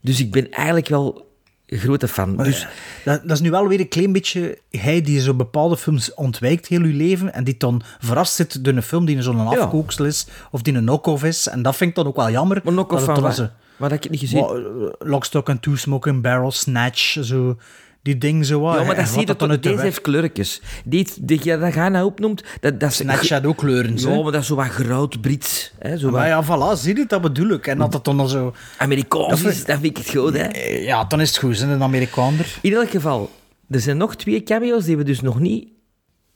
Dus ik ben eigenlijk wel grote fan. Maar, dus, dat, dat, is nu wel weer een klein beetje hij die zo bepaalde films ontwijkt heel uw leven en die dan verrast zit door een film die zo'n afkooksel is of die een knock-off is. En dat vind ik dan ook wel jammer. Maar knock-off van wat? Wat heb ik niet gezien? Lockstock and Two Smoking Barrel, Snatch, zo die ding zo. Ja, maar dat zie je dan Deze heeft kleurtjes. Die, die, die dat jij nou opnoemt, dat, dat. Snatch had ook kleuren, Ja, maar dat is zo wat groot Brits. Hè, zo maar ja, voilà, zie je, dat bedoel ik. En dat het dan zo... Amerikaans is, dat vind ik het goed, hè. Ja, dan is het goed, zijn een Amerikaner. In elk geval, er zijn nog twee cameo's die we dus nog niet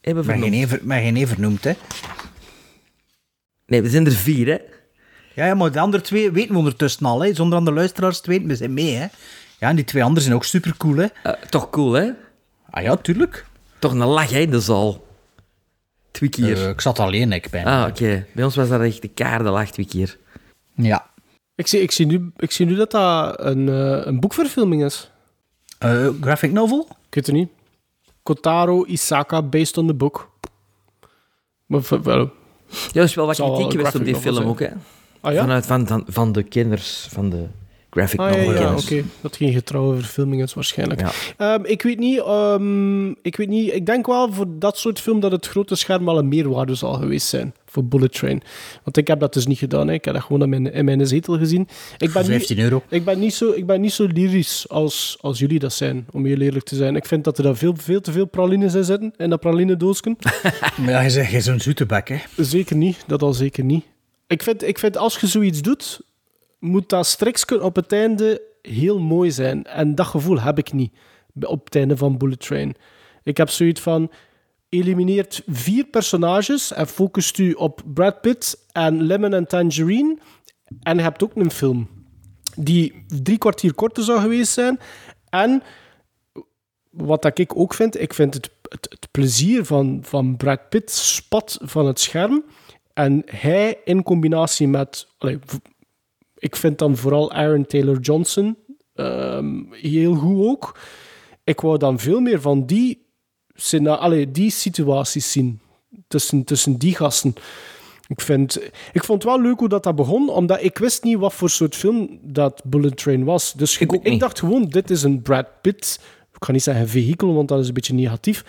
hebben vernoemd. Maar geen, maar geen vernoemd, hè. Nee, we zijn er vier, hè. Ja, ja, maar de andere twee weten we ondertussen al, hè. Zonder aan de luisteraars te weten, we zijn mee, hè. Ja, en die twee anderen zijn ook super cool, hè? Uh, toch cool, hè? Ah ja, tuurlijk. Toch een lach, hè, in de zaal. Twee keer. Uh, ik zat alleen, ik ben. Ah, oké. Okay. Bij ons was dat echt de kaarde lach twee keer. Ja. Ik zie, ik zie, nu, ik zie nu dat dat een, uh, een boekverfilming is. Uh, graphic novel? Ik weet het niet. Kotaro Isaka, based on the book. Maar wel... Ja, er is wel wat kritiek geweest op die film zijn. ook, hè? Ah, ja? Vanuit van, van, van de kinders, van de graphic ah, novel ja, ja, oké. Okay. Dat geen getrouwe verfilming is waarschijnlijk. Ja. Um, ik weet niet, um, ik weet niet, ik denk wel voor dat soort film dat het grote scherm wel een meerwaarde zal geweest zijn voor Bullet Train. Want ik heb dat dus niet gedaan, hè. ik heb dat gewoon in mijn, in mijn zetel gezien. Ik ben 15 niet, euro. Ik ben niet zo, ik ben niet zo lyrisch als, als jullie dat zijn, om heel eerlijk te zijn. Ik vind dat er daar veel, veel te veel pralines in zitten, in dat praline-doosken. (laughs) maar ja, je zegt zo'n zoete bek, hè? Zeker niet, dat al zeker niet. Ik vind, ik vind als je zoiets doet, moet dat striksken op het einde heel mooi zijn. En dat gevoel heb ik niet op het einde van Bullet Train. Ik heb zoiets van... Elimineert vier personages en focust u op Brad Pitt en Lemon en Tangerine. En je hebt ook een film die drie kwartier korter zou geweest zijn. En wat dat ik ook vind, ik vind het, het, het plezier van, van Brad Pitt spat van het scherm. En hij in combinatie met... Ik vind dan vooral Aaron Taylor Johnson um, heel goed ook. Ik wou dan veel meer van die, allee, die situaties zien tussen, tussen die gasten. Ik, vind, ik vond het wel leuk hoe dat, dat begon, omdat ik wist niet wat voor soort film dat Bullet Train was. Dus ik, ik dacht gewoon, dit is een Brad Pitt, ik ga niet zeggen vehikel, want dat is een beetje negatief.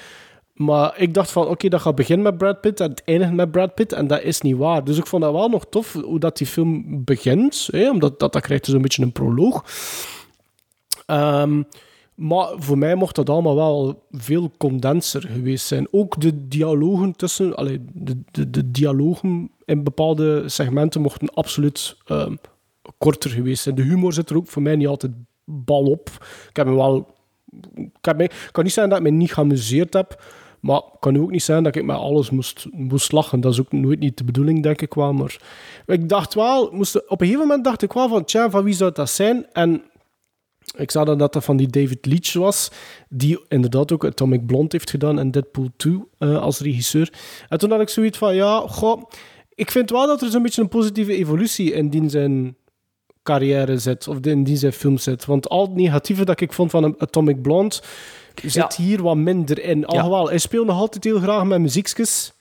Maar ik dacht van, oké, dat gaat beginnen met Brad Pitt en het eindigt met Brad Pitt. En dat is niet waar. Dus ik vond dat wel nog tof hoe dat die film begint. Hè, omdat dat, dat krijgt dus een beetje een proloog. Um, maar voor mij mocht dat allemaal wel veel condenser geweest zijn. Ook de dialogen tussen... Allee, de, de, de dialogen in bepaalde segmenten mochten absoluut um, korter geweest zijn. De humor zit er ook voor mij niet altijd bal op. Ik heb me wel... Ik heb mij, kan niet zijn dat ik me niet geamuseerd heb... Maar het kan ook niet zijn dat ik met alles moest, moest lachen. Dat is ook nooit niet de bedoeling, denk ik wel. Maar ik dacht wel, moest, op een gegeven moment dacht ik wel van, tja, van wie zou dat zijn? En ik zag dan dat dat van die David Leitch was, die inderdaad ook Atomic Blonde heeft gedaan en Deadpool 2 uh, als regisseur. En toen had ik zoiets van, ja, goh, ik vind wel dat er zo'n beetje een positieve evolutie in die zijn carrière zit, of in die zijn film zit. Want al het negatieve dat ik vond van Atomic Blonde zit hier wat minder in. Alhoewel, ja. hij speelt nog altijd heel graag met muziekjes.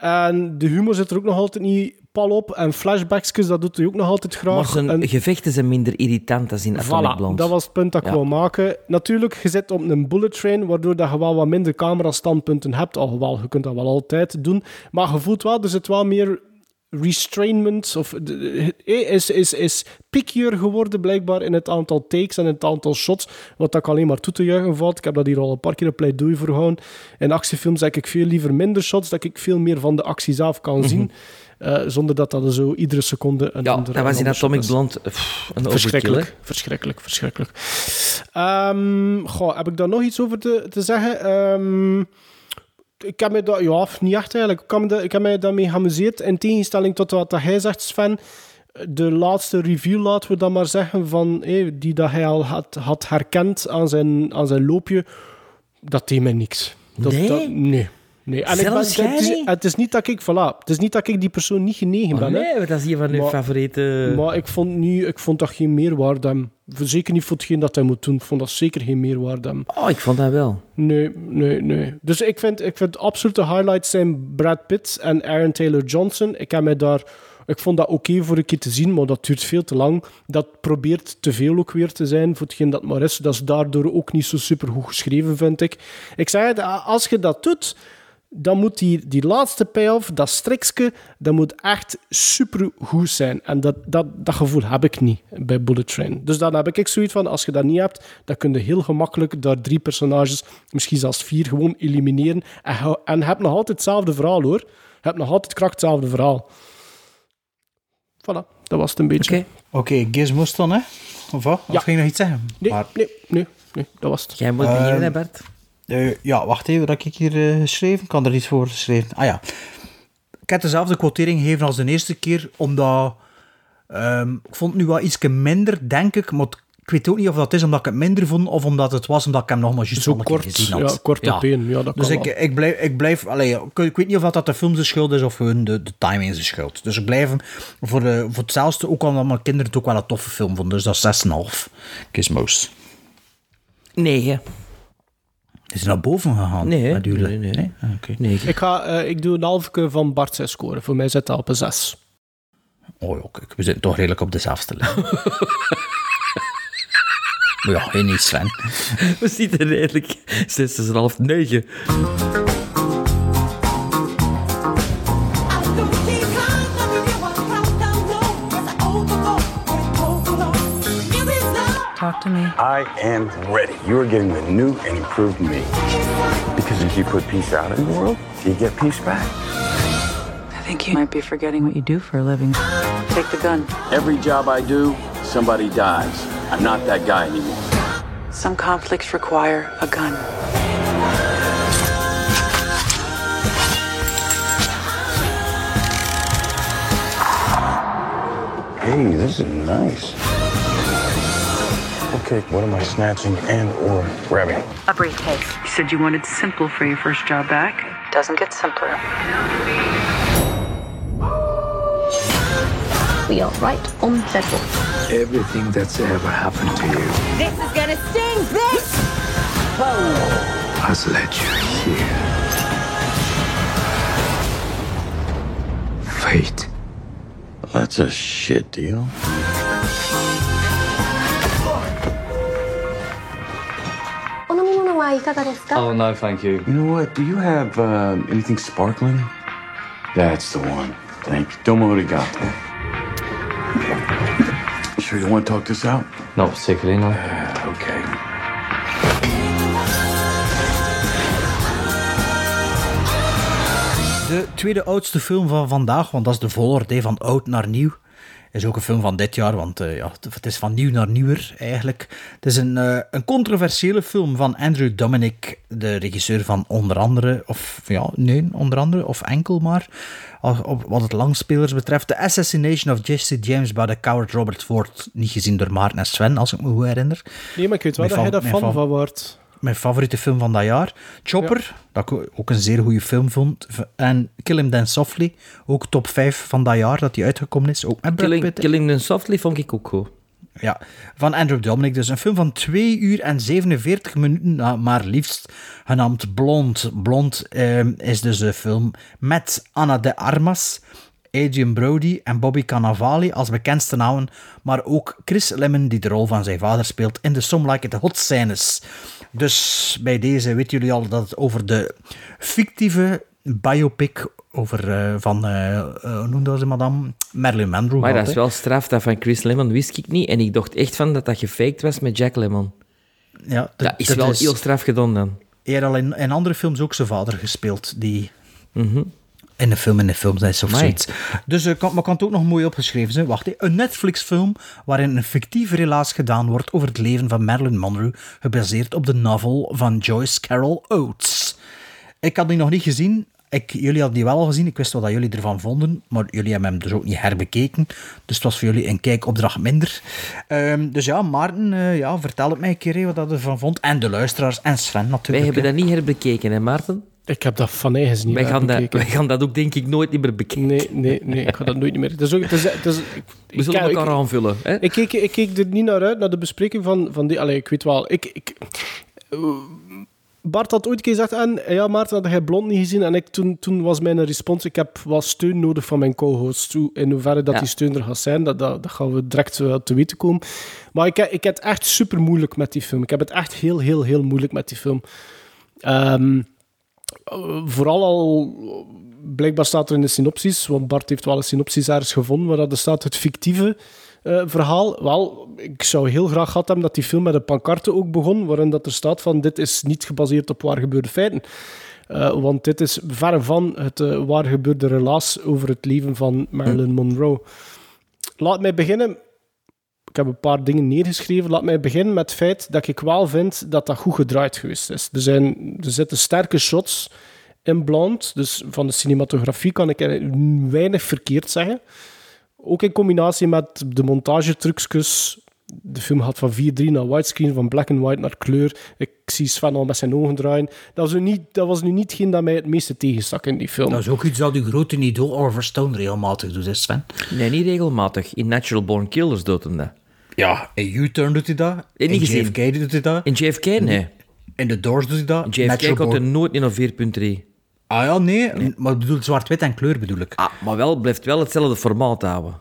En de humor zit er ook nog altijd niet pal op. En flashbacksjes, dat doet hij ook nog altijd graag. Maar zijn en... gevechten zijn minder irritant dan in Atomic voilà, Blonde. dat was het punt dat ik ja. wou maken. Natuurlijk, je zit op een bullet train, waardoor dat je wel wat minder camera-standpunten hebt. Alhoewel, je kunt dat wel altijd doen. Maar je voelt wel, er zit wel meer restrainment of is, is, is pickier geworden blijkbaar in het aantal takes en het aantal shots, wat ik alleen maar toe te juichen valt. Ik heb dat hier al een paar keer een pleidooi voor gehouden. In actiefilms heb ik veel liever minder shots, dat ik veel meer van de actie zelf kan Mhm. zien, eh, zonder dat dat zo iedere seconde een Ja, andere- dat was in Atomic. Blonde pff, een Verschrikkelijk, verschrikkelijk, verschrikkelijk. Ehm, goh, heb ik daar nog iets over te, te zeggen? Ehm, ik heb me daar, ja, niet echt eigenlijk. Ik heb me, ik heb me daarmee geamuseerd. In tegenstelling tot wat dat hij zegt, Sven. De laatste review, laten we dan maar zeggen, van, die dat hij al had, had herkend aan zijn, aan zijn loopje, dat deed mij niks. Dat, Nee? dat- nee. Nee, en ik ben, het, is, niet? het is niet dat ik, voilà, het is niet dat ik die persoon niet genegen Oh, ben. nee, dat is een van uw favoriete... Maar ik vond, niet, ik vond dat geen meerwaarde. Zeker niet voor hetgeen dat hij moet doen. Ik vond dat zeker geen meerwaarde. Oh, ik vond dat wel. Nee, nee, nee. Dus ik vind, ik vind absolute highlights zijn Brad Pitt en Aaron Taylor Johnson. Ik heb mij daar... Ik vond dat oké voor een keer te zien, maar dat duurt veel te lang. Dat probeert te veel ook weer te zijn voor hetgeen dat maar is. Dat is daardoor ook niet zo super goed geschreven, vind ik. Ik zei als je dat doet, dan moet die, die laatste payoff, dat strikske, dat moet echt super goed zijn. En dat, dat, dat gevoel heb ik niet bij Bullet Train. Dus dan heb ik zoiets van, als je dat niet hebt, dan kun je heel gemakkelijk daar drie personages, misschien zelfs vier, gewoon elimineren. En, en je hebt nog altijd hetzelfde verhaal, hoor. Je hebt nog altijd kracht hetzelfde verhaal. Voilà, dat was het een beetje. Oké. Oké, Gizmos dan, hè? Of wat? Ja. Of ging je nog iets zeggen? Nee, Maar- nee, nee, nee, dat was het. Jij moet beginnen, hè, Bart. Eh, ja, wacht even, dat ik hier eh, geschreven? Ik kan er iets voor geschreven. Ah ja. Ik heb dezelfde quotering gegeven als de eerste keer, omdat ehm, ik vond het nu wel iets minder, denk ik, maar ik weet ook niet of dat is omdat ik het minder vond, of omdat het was omdat ik hem nog maar juist Zo kort, gezien had. ja, kort op één. Ja, dat dus kan ik, wel. ik blijf, ik blijf allee, ik, ik weet niet of dat de film zijn schuld is of gewoon de, de timing zijn schuld. Dus ik blijf hem voor, de, voor hetzelfde, ook al omdat mijn kinderen het ook wel een toffe film vonden, dus dat is 6,5. Gizmos. Negen. Is hij naar boven gegaan? Nee, jullie? Nee, nee. Ah, oké. Negen. Ik, ga, eh, ik doe een halve van Bart zijn score. Voor mij zit dat op een 6. Oh ja, kijk, we zitten toch redelijk op dezelfde lijn. (laughs) maar ja, geen niet Sven. (laughs) We zitten redelijk 6,5, 9. Talk to me. I am ready. You are getting the new and improved me. Because if you put peace out in the world, you get peace back. I think you might be forgetting what you do for a living. Take the gun. Every job I do, somebody dies. I'm not that guy anymore. Some conflicts require a gun. Hey, this is nice. Okay, what am I snatching and or grabbing? A briefcase. You said you wanted simple for your first job back. Doesn't get simpler. We are right on schedule. Everything that's ever happened to you This is gonna sting, bitch! has led you here. Fate. That's a shit deal. Oh, no, thank you. You know what? Do you have um, anything sparkling? That's the one. Thank you. Domo arigato. You sure you want to talk this out? Not particularly, no. okay. De tweede oudste film van vandaag, want dat is de volgorde van oud naar nieuw. Is ook een film van dit jaar, want eh, ja, het is van nieuw naar nieuwer eigenlijk. Het is een, eh, een controversiële film van Andrew Dominic, de regisseur van onder andere, of ja, nee, onder andere, of enkel maar, wat het langspelers betreft. The Assassination of Jesse James by the Coward Robert Ford, niet gezien door Maarten en Sven, als ik me goed herinner. Nee, maar ik weet wel dat jij daar fan fa- van wordt. Mijn favoriete film van dat jaar. Chopper, dat ik ook een zeer goede film vond. En Kill Him Then Softly, ook top 5 van dat jaar dat die uitgekomen is. Ook met Killing, Pitt. Killing Them Softly vond ik ook goed. Ja, van Andrew Dominic. Dus een film van 2 uur en 47 minuten, nou, maar liefst genaamd Blond. Blond ehm, is dus een film met Anna de Armas, Adrian Brody en Bobby Cannavale als bekendste namen, maar ook Chris Lemmon die de rol van zijn vader speelt in de Some Like It Hot scènes. Dus bij deze weten jullie al dat het over de fictieve biopic over eh, van, eh, hoe noemde dat ze madame? Marilyn Monroe. Maar dat is wel straf, dat van Chris Lemmon wist ik niet. En ik dacht echt van dat dat gefaked was met Jack Lemmon. Ja, Dat is wel heel straf gedaan dan. Hij had al in, in andere films ook zijn vader gespeeld, die Mhm. In de film in de film is of Amai. zoiets. Dus ik kan, maar kan het ook nog mooi opgeschreven zijn. Wacht, een Netflix-film waarin een fictieve relaas gedaan wordt over het leven van Marilyn Monroe, gebaseerd op de novel van Joyce Carol Oates. Ik had die nog niet gezien. Ik, jullie hadden die wel al gezien. Ik wist wel dat jullie ervan vonden, maar jullie hebben hem dus ook niet herbekeken. Dus het was voor jullie een kijkopdracht minder. Ehm, dus ja, Maarten, eh, ja, vertel het mij een keer wat dat ervan vond. En de luisteraars en Sven Wij natuurlijk. hebben hè. dat niet herbekeken, hè Maarten? Ik heb dat van eigens niet Wij gaan, dat, wij gaan dat ook denk ik nooit niet meer bekijken. Nee, nee, nee, ik ga dat nooit meer. Het is ook, het is, het is, ik, We zullen ik- elkaar ik- aanvullen. Hè? Ik keek, ik keek er niet naar uit, naar de bespreking van, van die... Allee, ik weet wel... Ik, ik, eh, Bart had ooit een keer gezegd, en, ja, Maarten, had jij Blond niet gezien? En ik, toen, toen was mijn respons, ik heb wel steun nodig van mijn co-host. Hoe- In hoeverre dat Ja. die steun er gaat zijn, dat, dat, dat gaan we direct wel te weten komen. Maar ik, heb- ik heb het echt super moeilijk met die film. Ik heb het echt heel, heel, heel moeilijk met die film. Ehm, eh, vooral al, blijkbaar staat er in de synopsis, want Bart heeft wel een synopsis ergens gevonden, waar dat er staat het fictieve eh, verhaal. Wel, ik zou heel graag gehad hebben dat die film met een pancarte ook begon, waarin dat er staat van dit is niet gebaseerd op waar gebeurde feiten. Eh, want dit is verre van het eh, waar gebeurde relaas over het leven van Marilyn Monroe. Laat mij beginnen ik heb een paar dingen neergeschreven. Laat mij beginnen met het feit dat ik wel vind dat dat goed gedraaid geweest is. Er, zijn, er zitten sterke shots in Blond. Dus van de cinematografie kan ik weinig verkeerd zeggen. Ook in combinatie met de montagetrucjes. De film gaat van 4-3 naar widescreen, van black and white naar kleur. Ik zie Sven al met zijn ogen draaien. Dat was nu niet, dat was nu niet hetgeen dat mij het meeste tegenstak in die film. Dat is ook iets dat uw grote idool Oliver Stone regelmatig doet, hè, Sven. Nee, niet regelmatig. In Natural Born Killers doet hem dat. Ja, in U-Turn doet hij dat. in. JFK doet hij dat. In JFK, nee. In The Doors doet hij dat. In JFK komt er nooit in op 4.3. Ah ja, nee, maar ik bedoel zwart-wit en kleur bedoel ik. Ah, maar wel, blijft wel hetzelfde formaat houden.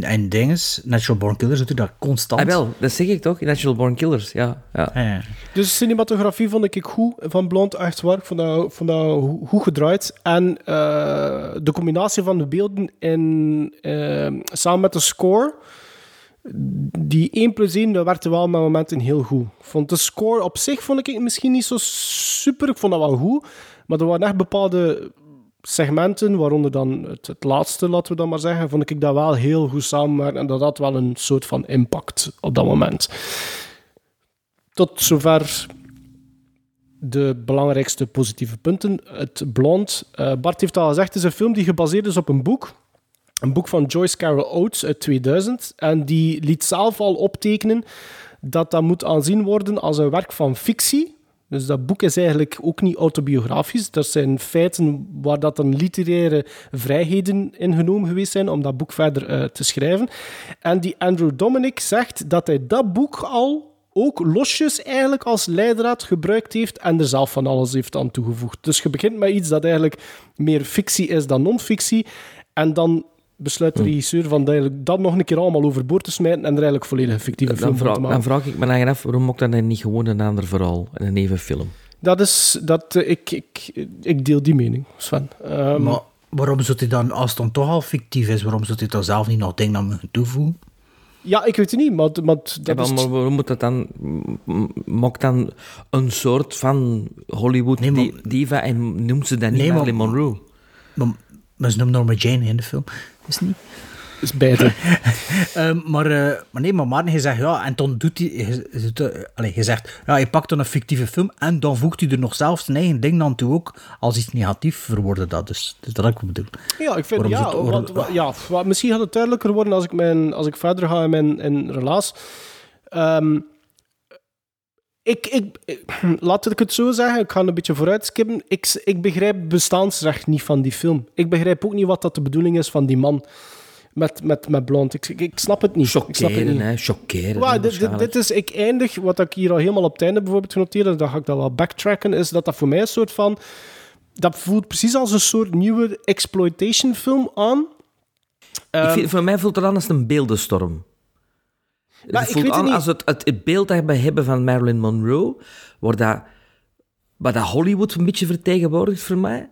En dinges, Natural Born Killers doet hij dat constant. Ah, wel, dat zeg ik toch? In Natural Born Killers, ja. ja. Ja. Dus cinematografie vond ik goed van Blond, echt waar. Ik vond dat, vond dat goed gedraaid. En eh, de combinatie van de beelden in, eh, samen met de score, die 1 plus 1, dat werkte wel met momenten heel goed. Vond de score op zich vond ik misschien niet zo super. Ik vond dat wel goed. Maar er waren echt bepaalde segmenten, waaronder dan het, het laatste, laten we dan maar zeggen, vond ik dat wel heel goed samenwerken. En dat had wel een soort van impact op dat moment. Tot zover de belangrijkste positieve punten. Het Blond. Eh, Bart heeft al gezegd, het is een film die gebaseerd is op een boek. Een boek van Joyce Carol Oates uit 2000. En die liet zelf al optekenen dat dat moet aanzien worden als een werk van fictie. Dus dat boek is eigenlijk ook niet autobiografisch. Dat zijn feiten waar dat dan literaire vrijheden in genomen geweest zijn om dat boek verder eh, te schrijven. En die Andrew Dominic zegt dat hij dat boek al ook losjes eigenlijk als leidraad gebruikt heeft en er zelf van alles heeft aan toegevoegd. Dus je begint met iets dat eigenlijk meer fictie is dan non-fictie en dan besluit de regisseur van dat, eigenlijk dat nog een keer allemaal overboord te smijten en er eigenlijk volledig een fictieve film Dan, van vraag, te dan maken. vraag ik me dan af, waarom ook dan niet gewoon een ander verhaal en een even film? Dat is... Dat, eh, ik, ik, ik deel die mening, Sven. Ehm, Maar waarom zou hij dan, als het dan toch al fictief is, waarom zou hij dan zelf niet nog dingen aan moeten toevoegen? ja, ik weet het niet, maar, maar dat Ja, maar, is... maar waarom moet dat dan... m- Maak dan een soort van Hollywood di- diva en noemt ze dan niet Nee, Marilyn Monroe? Maar, maar ze noemen Norma Jane in de film. Is het niet? is beide. (laughs) Ehm, maar, eh, maar nee, maar Maarten, je zegt ja, en dan doet hij. Je, je, doet, eh, je zegt ja, je pakt dan een fictieve film en dan voegt hij er nog zelf zijn eigen ding aan toe ook. Als iets negatief verwoorden dat. Dus, dus dat ik bedoel. Ja, ik vind, Waarom ja, ja, misschien gaat het duidelijker worden als ik, mijn, als ik verder ga in mijn in relaas. Ehm, ik, ik, (clears throat) laat ik het zo zeggen, ik ga een beetje vooruit skippen. Ik, ik begrijp bestaansrecht niet van die film. Ik begrijp ook niet wat dat de bedoeling is van die man met, met, met blond. Ik, ik, snap het niet. Ik snap het Chockeren, niet. hè. Chockeren. Wel, hè, dit, dit, dit is, ik eindig, wat ik hier al helemaal op het einde bijvoorbeeld genoteerd heb, dan ga ik dat wel backtracken, is dat dat voor mij een soort van... Dat voelt precies als een soort nieuwe exploitation film aan. Ehm, vind, voor mij voelt het aan als een beeldenstorm. Maar het ik voelt weet het aan niet. als het, het, het beeld dat we hebben van Marilyn Monroe, wordt dat, wat dat Hollywood een beetje vertegenwoordigt voor mij.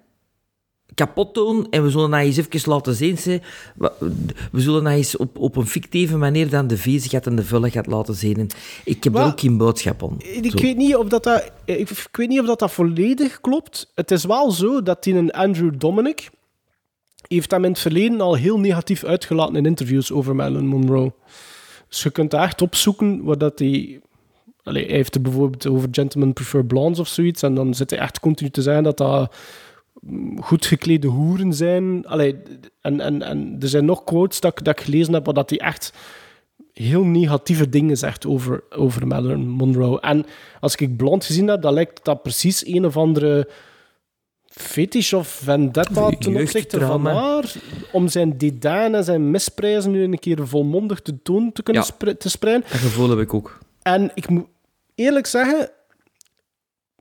kapot doen en we zullen dat eens even laten zien. Ze. We zullen dat eens op, op een fictieve manier dan de viezigheid en de vulligheid laten zien. En ik heb er ook geen boodschap om. Ik Zo. weet, niet of dat, dat, ik, ik weet niet of dat, dat volledig klopt. Het is wel zo dat die een Andrew Dominic heeft hem in het verleden al heel negatief uitgelaten in interviews over Marilyn Monroe. Dus je kunt echt opzoeken waar dat. Allee, hij heeft het bijvoorbeeld over Gentlemen Prefer Blondes of zoiets. En dan zit hij echt continu te zeggen dat dat mm, goed geklede hoeren zijn. Allee, en, en, en er zijn nog quotes dat, ik- dat ik gelezen heb waar dat hij echt heel negatieve dingen zegt over, over Marilyn Monroe. En als ik blond gezien heb, dan lijkt dat precies een of andere fetish of vendetta ten opzichte van haar. Om zijn dédain en zijn misprijzen nu een keer volmondig te toon te kunnen Ja. spre- te spreiden. Dat gevoel heb ik ook. En ik moet eerlijk zeggen,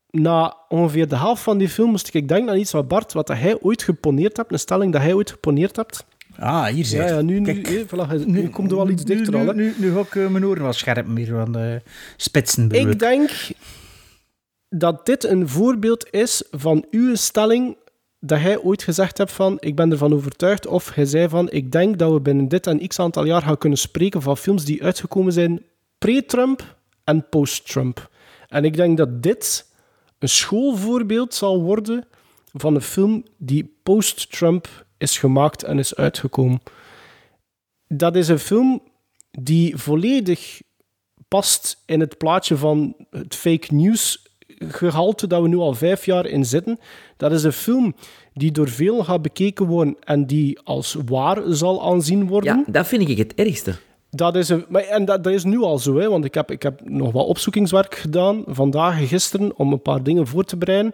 na ongeveer de helft van die film moest ik denken aan iets wat Bart, wat hij ooit geponeerd hebt, een stelling dat hij ooit geponeerd hebt. Ah, hier Ja, zeg. ja nu, nu, Kijk, eh, voilà, nu komt er wel iets dichter nu, al. hè. Nu, nu, nu ga ik eh, mijn oren wel scherp meer van de spitsen Ik denk dat dit een voorbeeld is van uw stelling dat hij ooit gezegd hebt van ik ben ervan overtuigd of hij zei van ik denk dat we binnen dit en x aantal jaar gaan kunnen spreken van films die uitgekomen zijn pre-Trump en post-Trump. En ik denk dat dit een schoolvoorbeeld zal worden van een film die post-Trump is gemaakt en is uitgekomen. Dat is een film die volledig past in het plaatje van het fake news gehalte dat we nu al vijf jaar in zitten. Dat is een film die door veel gaat bekeken worden en die als waar zal aanzien worden. Ja, dat vind ik het ergste. Dat is een, maar, en dat, dat is nu al zo, hè, want ik heb, ik heb nog wat opzoekingswerk gedaan, vandaag en gisteren, om een paar dingen voor te bereiden.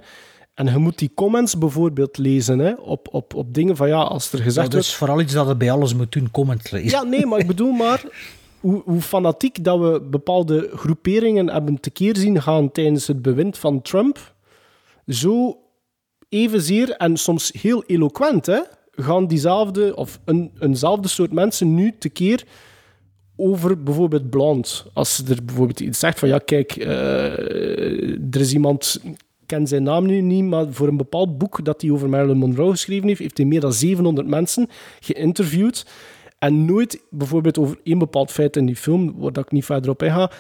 En je moet die comments bijvoorbeeld lezen hè, op, op, op dingen van ja, als er gezegd dat is vooral iets dat het bij alles moet doen, comment lezen. ja, nee, maar ik bedoel maar (laughs) hoe, fanatiek dat we bepaalde groeperingen hebben tekeer zien gaan tijdens het bewind van Trump. Zo evenzeer en soms heel eloquent, hè, gaan diezelfde of een, eenzelfde soort mensen nu tekeer over bijvoorbeeld blond. Als er bijvoorbeeld iets zegt van ja, kijk, eh, er is iemand, ik ken zijn naam nu niet, maar voor een bepaald boek dat hij over Marilyn Monroe geschreven heeft, heeft hij meer dan 700 mensen geïnterviewd. En nooit bijvoorbeeld over één bepaald feit in die film, waar ik niet verder op inga.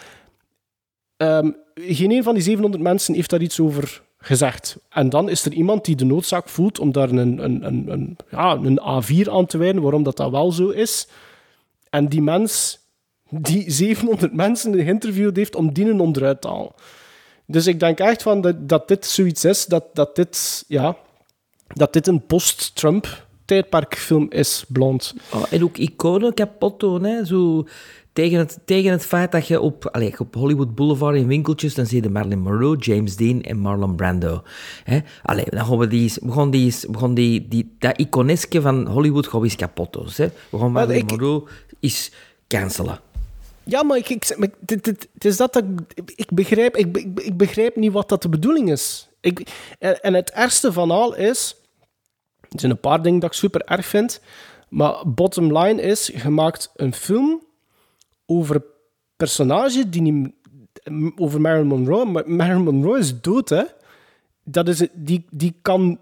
Ehm, geen een van die 700 mensen heeft daar iets over gezegd. En dan is er iemand die de noodzaak voelt om daar een, een, een, ja, een A4 aan te wijden, waarom dat, dat wel zo is. En die mens, die 700 mensen geïnterviewd heeft, om die een onderuit te halen. Dus ik denk echt van dat, dat dit zoiets is, dat, dat, dit, ja, dat dit een post-Trump tijdperkfilm is, blond. Oh, en ook iconen kapot doen, hè. Zo tegen het, tegen het feit dat je op, allee, op Hollywood Boulevard in winkeltjes, dan zie je Marilyn Monroe, James Dean en Marlon Brando. Hè? Allee, dan gaan we, die, we gaan, die, we gaan die, die, dat iconeske van Hollywood gaan we eens kapot doen. Hè? We gaan Marilyn ik- Monroe eens cancelen. Ja, maar ik, ik, maar dit, dit, het is dat, dat ik, ik begrijp, ik, ik, ik begrijp niet wat dat de bedoeling is. Ik, en, en het ergste van al is, er zijn een paar dingen dat ik super erg vind, maar bottom line is, je maakt een film over een personage die niet, over Marilyn Monroe, maar Marilyn Monroe is dood, hè. Dat is, die, die, kan,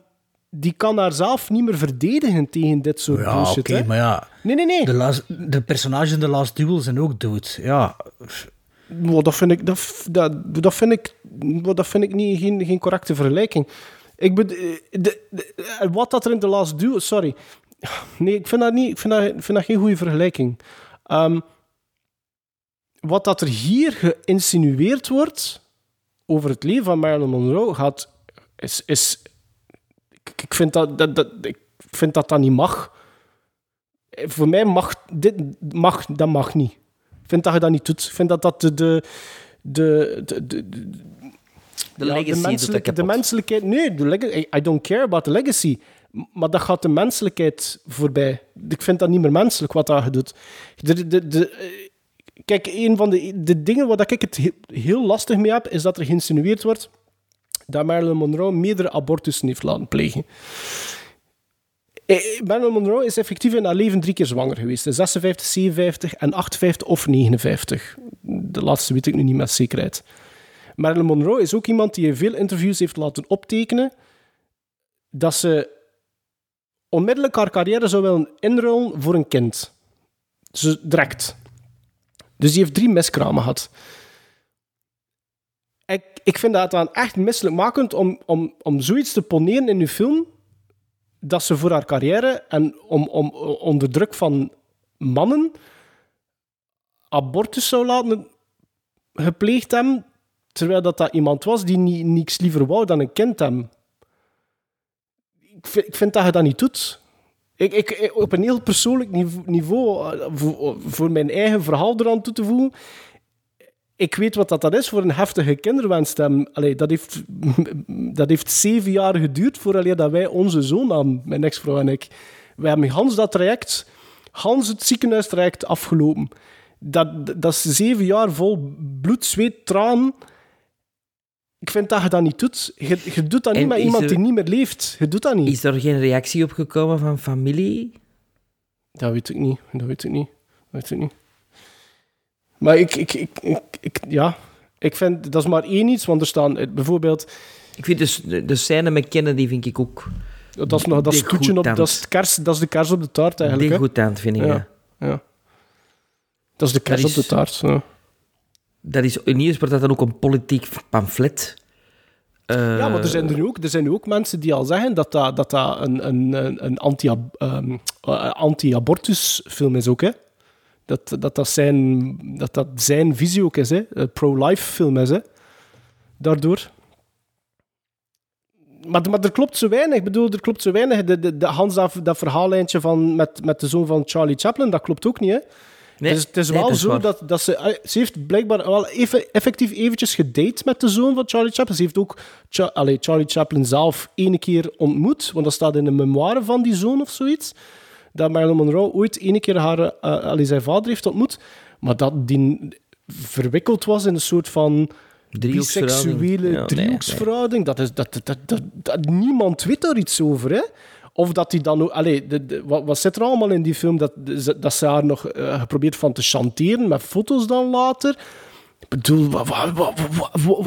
die kan haarzelf niet meer verdedigen tegen dit soort Ja, bullshit, oké, hè. maar ja. Nee, nee, nee. De, last- de personages in The Last Duel zijn ook dood. Ja, Wow, dat vind ik, dat, dat, dat vind ik, wow, dat vind ik niet, geen, geen correcte vergelijking. Ik bed, de, de- en wat dat er in de Last Duel... Sorry. Nee, ik vind dat, niet, ik vind dat, vind dat geen goede vergelijking. Ehm, wat dat er hier geïnsinueerd wordt over het leven van Marilyn Monroe gaat, is... is ik, vind dat, dat, dat, ik vind dat dat niet mag. Voor mij mag dit mag, dat mag niet. Ik vind dat je dat niet doet. Ik vind dat dat de, de, de, de- ja, legacy de, menselijke, de menselijkheid... Nee, de I don't care about the legacy. Maar dat gaat de menselijkheid voorbij. Ik vind dat niet meer menselijk wat dat doet. De, de, de, eh, kijk, een van de, de dingen waar ik het he- heel lastig mee heb, is dat er geïnsinueerd wordt dat Marilyn Monroe meerdere abortussen heeft laten plegen. Eh, Marilyn Monroe is effectief in haar leven drie keer zwanger geweest. In 56, 57 en 58 of 59. De laatste weet ik nu niet met zekerheid. Marilyn Monroe is ook iemand die in veel interviews heeft laten optekenen dat ze onmiddellijk haar carrière zou willen inruilen voor een kind. Dus direct. Dus die heeft drie miskramen gehad. Ik, ik vind dat dan echt misselijkmakend om, om, om zoiets te poneren in uw film, dat ze voor haar carrière en om, om, onder druk van mannen abortus zou laten gepleegd hebben, terwijl dat, dat iemand was die niet, niks liever wou dan een kind hebben. Ik vind, ik vind dat je dat niet doet. Ik, ik, op een heel persoonlijk nive- niveau, eh, voor, mijn eigen verhaal eraan toe te voegen, ik weet wat dat, dat is voor een heftige kinderwens dat, heeft, (laughs) dat heeft zeven jaar geduurd voordat dat wij onze zoon hadden, mijn ex-vrouw en ik. We hebben gans dat traject, gans het ziekenhuistraject afgelopen. Dat, dat is zeven jaar vol bloed, zweet, traan. Ik vind dat je dat niet doet. Je, je doet dat niet met iemand er- die niet meer leeft. Je doet dat niet. Is er geen reactie op gekomen van familie? Dat weet ik niet. Dat weet ik niet. Dat weet ik niet. Maar ik, ik, ik, ik, ik- ja, ik vind dat is maar één iets, want er staan eh, bijvoorbeeld. Ik vind dus de, de scène met Kennedy vind ik ook. Dat is nog dat is op, dat is, kers, dat is de kers op de taart eigenlijk. Degoutant, vind ik. Ja. ja. ja. Dat is de kers op de taart. Ja. Dat is, in wordt dat dan ook een politiek pamflet. Eh, Ja, maar er zijn er, nu ook, er zijn nu ook mensen die al zeggen dat dat, dat, dat een, een, een, ehm, eh, anti-abortus film is ook, hè. Dat dat, dat, zijn, dat dat zijn visie ook is, hè. Een pro-life film is, hè. Daardoor. Maar, maar er klopt zo weinig. Ik bedoel, er klopt zo weinig. De, de, de Hans, dat, dat verhaallijntje van, met, met de zoon van Charlie Chaplin, dat klopt ook niet, hè. Nee, het is, het is nee, wel is zo waar. dat, dat ze... eh, Ze heeft blijkbaar wel even, effectief eventjes gedate met de zoon van Charlie Chaplin. Ze heeft ook Cha- Charlie Chaplin zelf ene keer ontmoet, want dat staat in de memoire van die zoon of zoiets. Dat Marilyn Monroe ooit ene keer haar, eh, allee, zijn vader heeft ontmoet, maar dat die verwikkeld was in een soort van Driehoeksverhouding. biseksuele nee, driehoeksverhouding. Dat is, dat, dat, dat, dat, dat- niemand weet daar iets over, hè. Of dat hij dan. Allee, de, de- wat, zit er allemaal in die film? Dat, dat ze haar nog eh, geprobeerd van te chanteren, met foto's dan later. Ik bedoel, wat,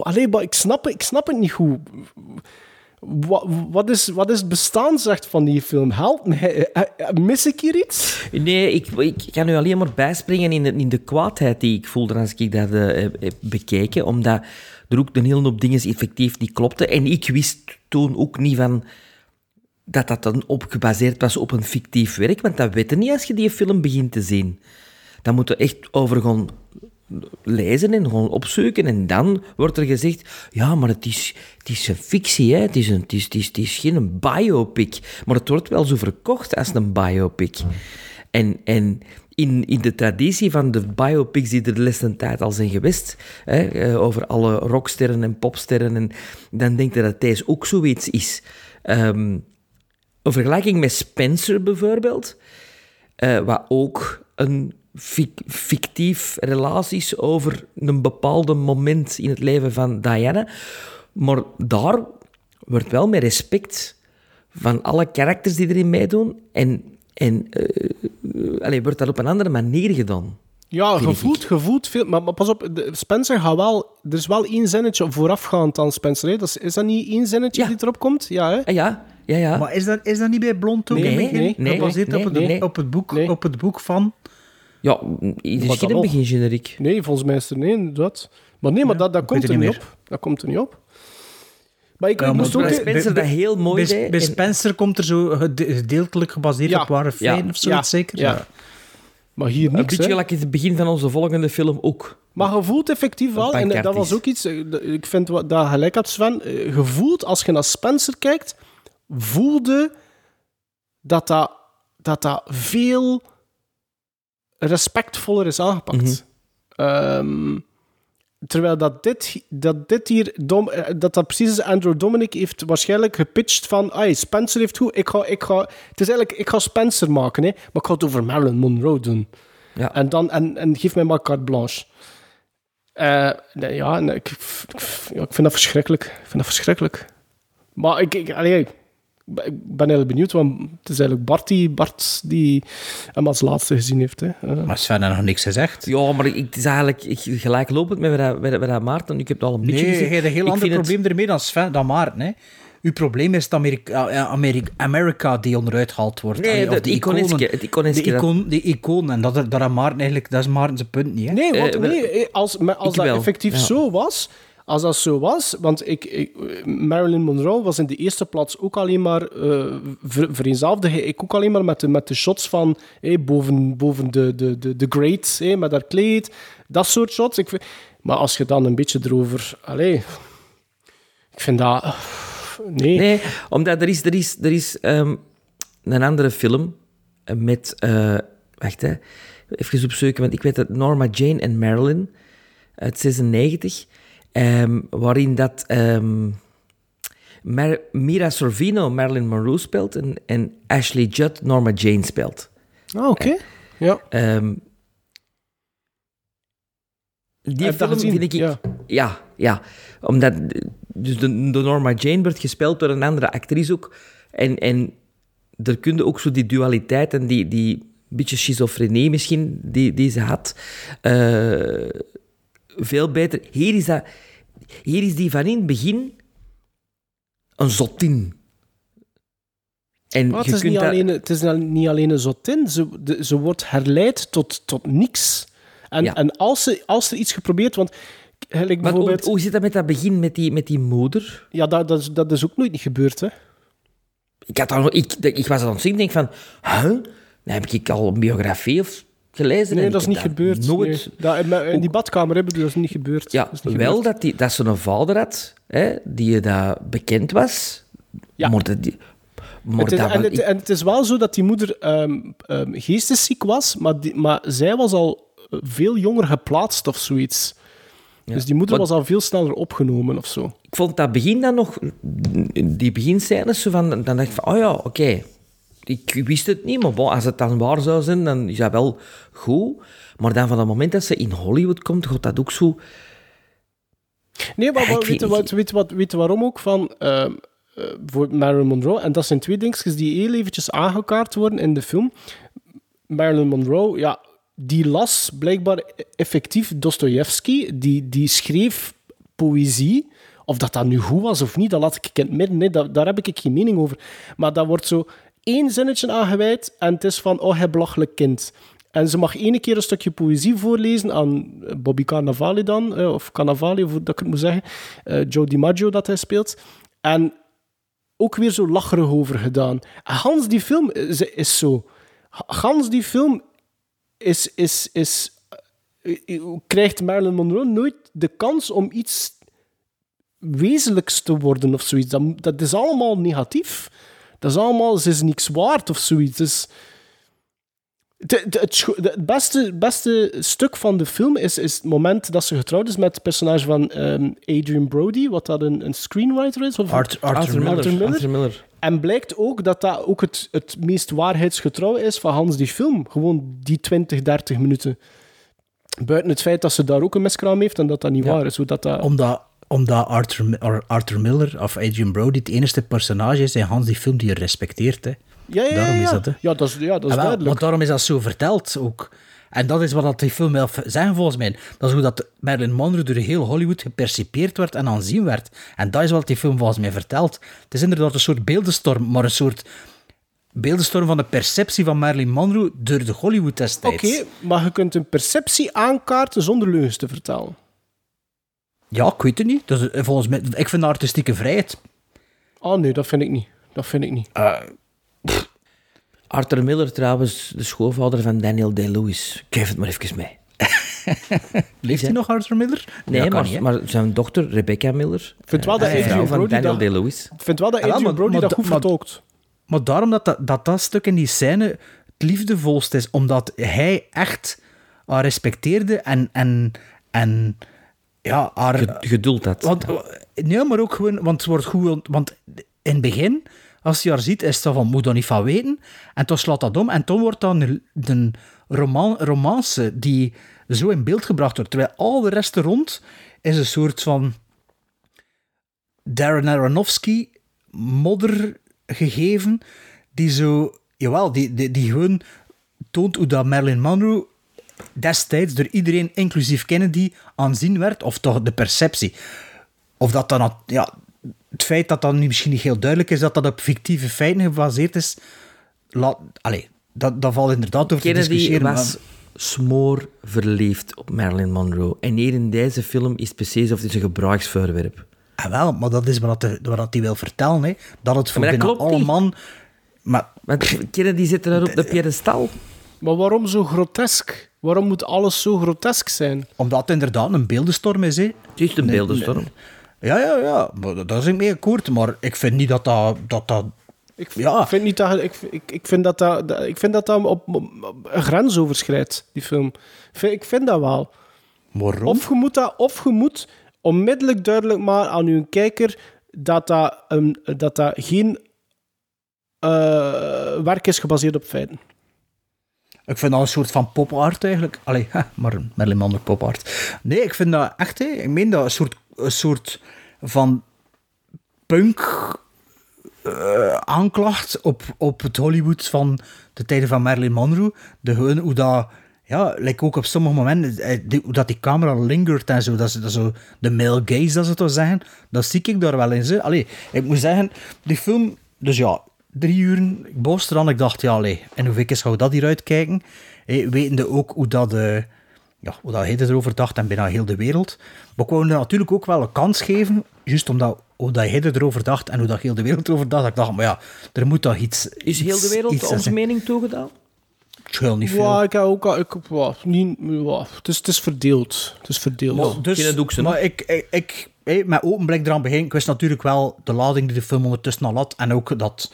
allee, ik, snap, ik snap het niet goed. Wat, wat, is, wat is het bestaansrecht van die film? Help mij. Mis ik hier iets? Nee, ik, kan nu alleen maar bijspringen in de, in de kwaadheid die ik voelde als ik dat heb heb bekeken. Omdat er ook een hele hoop dingen effectief niet klopten. En ik wist toen ook niet van dat dat dan op gebaseerd was op een fictief werk. Want dat weet je niet als je die film begint te zien. Dan moet je echt over gaan lezen en gewoon opzoeken. En dan wordt er gezegd, ja, maar het is, het is een fictie, hè? Het, is een, het, is, het, is, geen biopic. Maar het wordt wel zo verkocht als een biopic. En, en in, in de traditie van de biopics die er de laatste tijd al zijn geweest, hè, eh, over alle rocksterren en popsterren, en dan denk je dat deze ook zoiets is. Ehm, een vergelijking met Spencer bijvoorbeeld, eh, wat ook een fic- fictief relatie is over een bepaalde moment in het leven van Diana. Maar daar wordt wel met respect van alle karakters die erin meedoen en, en eh, allee, wordt dat op een andere manier gedaan. Ja, gevoeld, gevoeld veel. Maar, maar pas op, Spencer gaat wel... Er is wel één zinnetje voorafgaand aan Spencer. Hè? Dat is, is dat niet één zinnetje die erop komt? Ja, hè? Ah, ja, ja, ja. Maar is dat, is dat niet bij Blond ook Nee, in het begin? nee, nee, Gebaseerd nee, op, het, nee. op, het boek, op het boek van... Ja, er is Maar dat geen wel. begingeneriek. Nee, volgens mij is er nee, inderdaad. Maar nee, maar dat, dat komt er het niet op. Dat komt er niet op. Maar ik, Ja, moest ook... Spencer dat heel mooi bij, deed bij en- Spencer komt er zo gede- gedeeltelijk gebaseerd Ja. op ware feiten Ja. of zoiets, Ja. zeker? Ja. Maar hier Een niks, beetje hè. gelijk in het begin van onze volgende film ook. Maar je voelt effectief wel, en dat was ook iets, eh, dat- ik vind wat dat gelijk had Sven, eh, je voelt als je naar Spencer kijkt, voelde dat dat, dat, dat veel respectvoller is aangepakt. Ehm, terwijl dat dit, dat dit hier, Dom, eh, dat dat precies is, Andrew Dominic heeft waarschijnlijk gepitcht van, ay, Spencer heeft goed, ik ga, ik ga, het is eigenlijk, ik ga Spencer maken, hè, maar ik ga het over Marilyn Monroe doen. Ja. En, dan, en, en geef mij maar carte blanche. Eh, nee, ja, nee, ik, ik, ja, ik vind dat verschrikkelijk. Ik vind dat verschrikkelijk. Maar ik, ik, allee, ik ben heel benieuwd, want het is eigenlijk Bart die, Bart die hem als laatste gezien heeft. Hè. Eh, Maar Sven heeft nog niks gezegd. Ja, maar ik, het is eigenlijk ik, gelijklopend met dat- dat- wat dat Maarten. Ik heb het al een beetje Nee, gezegd. je hebt een heel Ik ander het- probleem ermee dan, Sven, dan Maarten. Hè. uw probleem is het Amerika, eh, Amerika, Amerika die onderuit gehaald wordt. Nee, Allee, of dat die iconiske- iconen. het iconiske De dat- icoon, die icoon, en dat, dat, dat, Maarten eigenlijk, dat is Maarten zijn punt niet. Hè? Nee, want, Eh, nee eh, als, als dat wel, effectief ja. zo was... Als dat zo was, want ik, Marilyn Monroe was in de eerste plaats ook alleen maar... vereenzelvigde ik ook alleen maar met de, met de shots van eh, boven, boven de, de, de, de great, eh, met haar kleed. Dat soort shots. Ik maar als je dan een beetje erover... Allee, ik vind dat... Nee. Omdat er is, er is, er is ehm, een andere film met... eh, wacht, hè. Even opzoeken, want ik weet dat Norma Jane en Marilyn uit 96, ehm, waarin dat ehm, Mira Sorvino Marilyn Monroe speelt en, en Ashley Judd Norma Jane speelt. Ah, oké. Ja. Ehm, die film gezien? vind ik... Ja. Ja. ja, Omdat... Dus de, de Norma Jane werd gespeeld door een andere actrice ook. En, en er kun je ook zo die dualiteit en die, die beetje schizofrenie misschien, die, die ze had, eh, veel beter... Hier is, dat, hier is die van in het begin een zottin. En Maar het, je is kunt niet dat- alleen, het is niet alleen een zotin, ze, de- ze wordt herleid tot, tot niks. En, Ja. en als, ze, als er iets geprobeerd... Want, hoe, bijvoorbeeld... hoe zit dat met dat begin met die, met die moeder? Ja, dat, dat, is, dat is ook nooit niet gebeurd, hè. Ik, had al, ik, ik was aan het zien en denk van... Huh? Dan heb ik al een biografie of gelezen. Nee, en dat is niet gebeurd. Nooit... Nee. Dat, in- die badkamer hebben dat is niet gebeurd. Ja, Dat is niet wel gebeurd. dat, die, dat ze een vader had, hè, die dat bekend was. Ja. Maar dat, die, maar Het is, dat en, was- het, en het is wel zo dat die moeder ehm, geestesziek was, maar, die, maar zij was al veel jonger geplaatst of zoiets. Dus die moeder Maar- was al veel sneller opgenomen of zo. ik vond dat begin dan nog... Die beginscènes, zo van, dan dacht ik van... Oh ja, oké. Ik wist het niet, maar bon, als het dan waar zou zijn, dan is dat wel goed. Maar dan van het moment dat ze in Hollywood komt, gaat dat ook zo... Nee, maar weet, je wat, weet, wat, weet waarom ook? Van, eh, voor Marilyn Monroe, en dat zijn twee dingetjes die heel eventjes aangekaart worden in de film. Marilyn Monroe, ja, die las blijkbaar effectief Dostoevsky, die, die schreef poëzie. Of dat dat nu goed was of niet, dat laat ik in het midden. Nee, daar, daar heb ik geen mening over. Maar dat wordt zo één zinnetje aangeweid en het is van, oh, hij belachelijk kind. En ze mag ene keer een stukje poëzie voorlezen aan eh, Bobby Cannavale dan, eh, of Cannavale, of dat ik het moet zeggen. eh, Joe DiMaggio dat hij speelt. En ook weer zo lacherig over gedaan. Hans, die film is, is zo. Gans die film is, is, is, krijgt Marilyn Monroe nooit de kans om iets wezenlijks te worden of zoiets. Dat, dat is allemaal negatief. Dat is allemaal, ze is niks waard of zoiets. Dus het, beste, beste stuk van de film is, is het moment dat ze getrouwd is met het personage van ehm, Adrian Brody, wat dat een, een screenwriter is. Of Arthur- Arthur Arthur Miller. Arthur Miller. Arthur Miller. En blijkt ook dat dat ook het, het meest waarheidsgetrouw is van Hans die film. Gewoon die 20, 30 minuten. Buiten het feit dat ze daar ook een miskraam heeft en dat dat niet waar is. Zodat dat... Omdat, omdat Arthur, Ar- Arthur Miller of Adrian Brody het enige personage is in Hans die film die je respecteert. Hè. Ja, ja, ja, Daarom is dat, hè. Ja, dat is, ja, dat is wel, duidelijk. Want daarom is dat zo verteld ook. En dat is wat dat die film wil zeggen volgens mij. Dat is hoe dat Marilyn Monroe door heel Hollywood gepercipeerd werd en aanzien werd. En dat is wat die film volgens mij vertelt. Het is inderdaad een soort beeldenstorm, maar een soort beeldenstorm van de perceptie van Marilyn Monroe door de Hollywood destijds. Oké, maar je kunt een perceptie aankaarten zonder leugens te vertellen. Ja, ik weet het niet. Dat eh, volgens mij, ik vind de artistieke vrijheid. Oh nee, dat vind ik niet. Dat vind ik niet. Arthur Miller trouwens, de schoonvader van Daniel Day-Lewis. Ik geef het maar even mee. (laughs) Leeft hij nog, Arthur Miller? Nee, Ja, maar, niet, hè. maar zijn dochter, Rebecca Miller, Ik vind wel dat eh, vrouw Adrian van Brody Daniel dat- Day-Lewis. Vind wel dat Ah, Adrian maar- Brody dat da- goed maar- vertolkt. Maar daarom dat, dat, dat dat stuk in die scène het liefdevolst is, omdat hij echt haar respecteerde en, en, en ja, haar... Ge- Geduld had. Want, nee, maar ook gewoon, want het wordt goed, want in het begin, als je haar ziet, is zo van, moet er niet van weten. En toen slaat dat om en toen wordt dan een, een roman, romance die zo in beeld gebracht wordt, terwijl al de rest er rond is een soort van Darren Aronofsky modder gegeven, die zo, jawel, die, die, die gewoon toont hoe dat Marilyn Monroe destijds door iedereen, inclusief Kennedy, aanzien werd, of toch de perceptie. Of dat dan, ja, het feit dat dat nu misschien niet heel duidelijk is, dat dat op fictieve feiten gebaseerd is, laat, allee, dat, dat valt inderdaad over te Kennedy discussiëren. was smoor verliefd op Marilyn Monroe. En hier in deze film is het precies alsof het is een gebruiksvoorwerp. maar, ah, wel, maar dat is wat hij wat hij wil vertellen, hè. dat het voor Maar klopt alle niet. man... Maar, Want Kennedy zit daar op de piedestal. Maar waarom zo grotesk? Waarom moet alles zo grotesk zijn? Omdat het inderdaad een beeldenstorm is, hè. Het is een Nee, beeldenstorm. Ja, ja, ja. Maar daar is ik mee akkoord. Maar ik vind niet dat dat... dat, dat Ik, Ja. vind niet dat ik, ik, ik vind dat dat, ik vind dat, dat op, op- op een grens overschrijdt, die film. Ik vind, ik vind dat wel. waarom? Of je moet dat, of je moet onmiddellijk duidelijk maken aan uw kijker dat dat, een, dat, dat geen eh, werk is gebaseerd op feiten. Ik vind dat een soort van pop-art eigenlijk. Allee, (laughs) maar Marilyn Monroe pop-art. Nee, ik vind dat echt, hè. Ik meen dat een soort, een soort van punk eh, aanklacht op, op het Hollywood van de tijden van Marilyn Monroe. De, hoe dat... Ja, like ook op sommige momenten, eh, hoe dat die camera lingert en zo, dat dat zo de male gaze, dat ze toch zeggen, dat zie ik daar wel in. Allee, ik moet zeggen, die film, dus ja, drie uur, ik boos eraan, ik dacht, ja, allee, en hoe gaan we dat hier uitkijken? Hey, wetende ook hoe dat, eh, ja, hoe dat hij erover dacht en bijna heel de wereld. Maar ik wou hem natuurlijk ook wel een kans geven, juist omdat hoe dat hij erover dacht en hoe dat heel de wereld erover dacht, dat ik dacht, maar ja, er moet toch iets... Is heel de wereld onze mening toegedaan? Ik schil niet veel. Ja, ik heb ook al- ik, ja, niet, ja, het, is, het is verdeeld. Het is verdeeld. Maar, dus, maar ik, ik, ik hé, met open blik eraan begin. Ik wist natuurlijk wel de lading die de film ondertussen al had. En ook dat,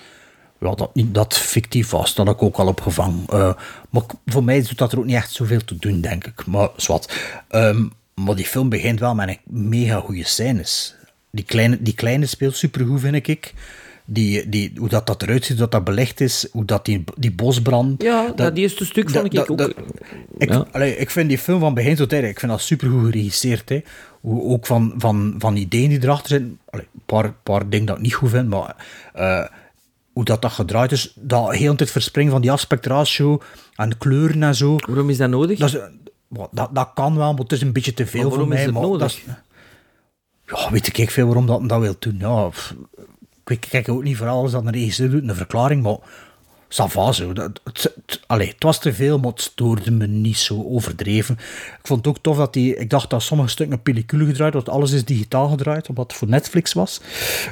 ja, dat niet dat fictief was. Dat had ik ook al opgevangen. Eh, maar voor mij doet dat er ook niet echt zoveel te doen, denk ik. Maar zwart. Ehm, maar die film begint wel met een mega goede scènes. Die kleine, die kleine speelt supergoed, vind ik. Die, die, hoe dat, dat eruit ziet, hoe dat, dat belicht is, hoe dat die, die bosbrand... Ja, dat, die eerste stuk vond ik dat- ook... dat- ik, Ja. allee, ik vind die film van begin tot einde, ik vind dat supergoed geregisseerd. Hè. Hoe, ook van, van, van ideeën die erachter zitten. Allee, een paar, paar dingen dat ik niet goed vind, maar eh, hoe dat, dat gedraaid is, dat heel tijd verspringen van die aspectratio en kleuren en zo. Waarom is dat nodig? Dat, is, dat, dat kan wel, maar het is een beetje te veel voor waarom mij. is het maar nodig? dat is- ja, weet ik veel waarom dat, dat wil doen. Ja, ik kijk ook niet voor alles dat een regisseur doet, een verklaring, maar ça va zo. Dat, het, was te veel, maar het stoorde me niet zo overdreven. Ik vond het ook tof dat die... Ik dacht dat sommige stukken een pellicule gedraaid, dat alles is digitaal gedraaid, het voor Netflix was.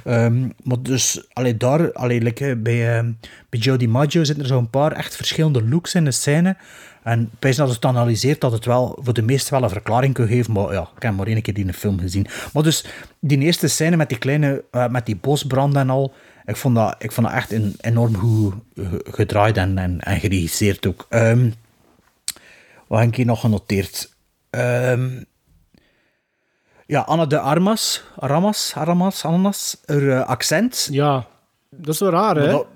Ehm, maar dus, allee, daar... Allee, bij, ehm bij Joe DiMaggio zitten er zo'n paar echt verschillende looks in de scène. En bij dat het analyseert dat het wel voor de meesten wel een verklaring kan geven, maar ja, ik heb maar één keer die in de film gezien. Maar dus, die eerste scène met die kleine, eh, met die bosbranden en al, ik vond dat, ik vond dat echt een, enorm goed gedraaid en, en, en geregisseerd ook. Ehm wat heb ik hier nog genoteerd? Ehm, ja, Anna de Armas, Aramas, Aramas, Ananas, haar eh, accent. Ja, dat is wel raar, hè? Dat,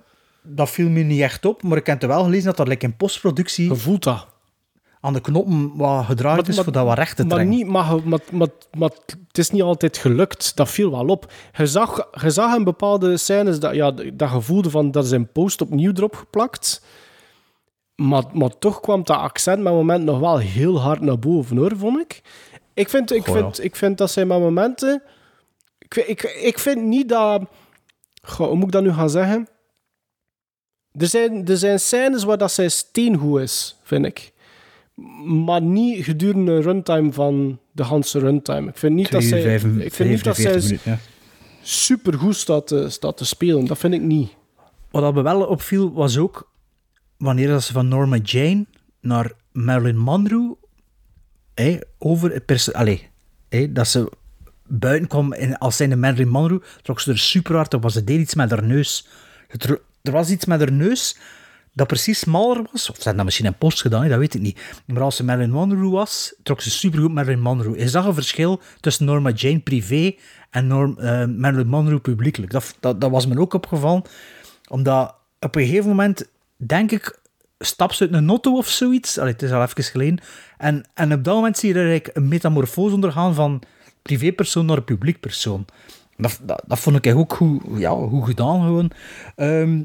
dat viel me niet echt op, maar ik heb wel gelezen dat dat like, in postproductie... Je voelt dat. Aan de knoppen wat gedraaid is, voor dat wat recht te maar, trekken. niet, maar, maar, maar, maar het is niet altijd gelukt. Dat viel wel op. Je zag, je zag in bepaalde scènes dat, ja, dat gevoelde van dat is een post opnieuw erop geplakt. Maar, maar toch kwam dat accent met moment nog wel heel hard naar boven, hoor, vond ik. Ik vind, ik Goh, vind, ik vind dat zijn met momenten... Ik, vind- ik, ik vind niet dat... Goh, hoe moet ik dat nu gaan zeggen? Er zijn, er zijn scènes waar dat zij steengoed is, vind ik. Maar niet gedurende een runtime van de Hanse runtime. Ik vind niet dat zij, ik vind niet dat zij minuten, ja. supergoed staat te, staat te spelen. Dat vind ik niet. Wat me wel opviel, was ook wanneer dat ze van Norma Jane naar Marilyn Monroe over het perso- allee, dat ze buiten kwam en als zijnde Marilyn Monroe, trok ze er super hard op, want ze deed iets met haar neus. Er was iets met haar neus dat precies smaller was, of ze had dat misschien in post gedaan, dat weet ik niet. Maar als ze Marilyn Monroe was, trok ze supergoed Marilyn Monroe. Je zag een verschil tussen Norma Jane privé en Norm, eh, Marilyn Monroe publiekelijk. Dat, dat, dat was me ook opgevallen, omdat op een gegeven moment, denk ik, stap ze uit een auto of zoiets. Allee, het is al even geleden. En, en op dat moment zie je er een metamorfose ondergaan van privépersoon naar publiek persoon. Dat, dat, vond ik ook goed, ja, goed gedaan gewoon. Ehm,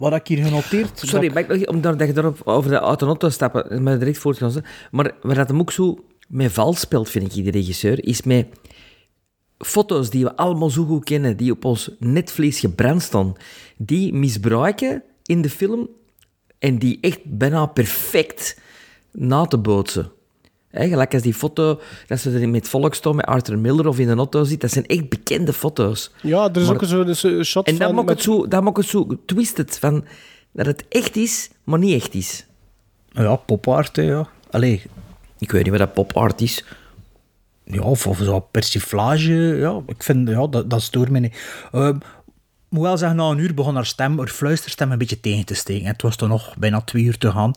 wat ik hier genoteerd? Sorry, Dat- maar ik omdat je daarop over de auto stappen, maar direct ze. Maar waar dat hem ook zo met vals speelt, vind ik, die regisseur, is met foto's die we allemaal zo goed kennen, die op ons netvlees gebrand staan, die misbruiken in de film en die echt bijna perfect na te bootsen. Hè, gelijk als die foto, dat ze er met volk staan met Arthur Miller of in een auto zit, dat zijn echt bekende foto's. Ja, er is Maar- ook zo'n zo shot En van... maakt, met- het zo, dat maakt het zo twisted, van dat het echt is, maar niet echt is. Ja, popart, ja. Allee, Ik weet niet wat dat pop art is. ja, of, of zo persiflage, ja. Ik vind, ja, dat, dat stoort me niet. Ehm, moet wel zeggen, na een uur begon haar stem, haar fluisterstem een beetje tegen te steken. Het was toch nog bijna twee uur te gaan.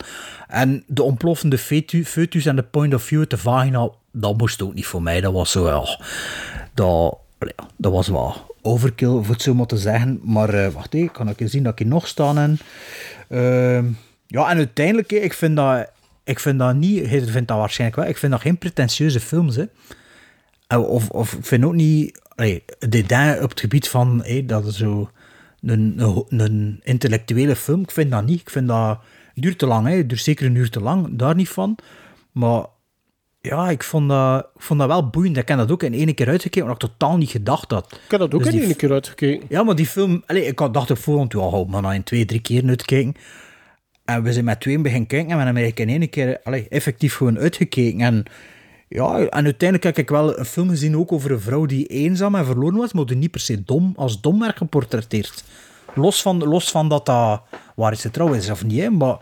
En de ontploffende fetu- en de point of view de vagina, dat moest ook niet voor mij. Dat was zo, ja, dat, dat was wat overkill, voor het zo maar te zeggen. Maar eh, wacht even, kan ik eens zien dat ik hier nog staan en Ehm, ja, en uiteindelijk, ik vind dat, ik vind dat niet, je vindt dat waarschijnlijk wel, ik vind dat geen pretentieuze films, hè. Of, of ik vind ook niet, allee, dédain op het gebied van, dat is zo een, een, een intellectuele film, ik vind dat niet. Ik vind dat, duurt te lang, hè. Het duurt zeker een uur te lang, daar niet van. Maar ja, ik vond dat, ik vond dat wel boeiend. Ik heb dat ook in één keer uitgekeken, wat ik totaal niet gedacht had. Ik heb dat ook Dus in één keer uitgekeken. ja, maar die film... Allee, ik had dacht op voorhand, ja, hou maar nou in twee, drie keer uitkijken. En we zijn met twee beginnen kijken en we hebben eigenlijk in één keer allee, effectief gewoon uitgekeken. En, ja, en uiteindelijk heb ik wel een film gezien ook over een vrouw die eenzaam en verloren was, maar die niet per se dom, als dom werd geportretteerd. Los van, los van dat dat... Waar is het trouwens of niet, hè, maar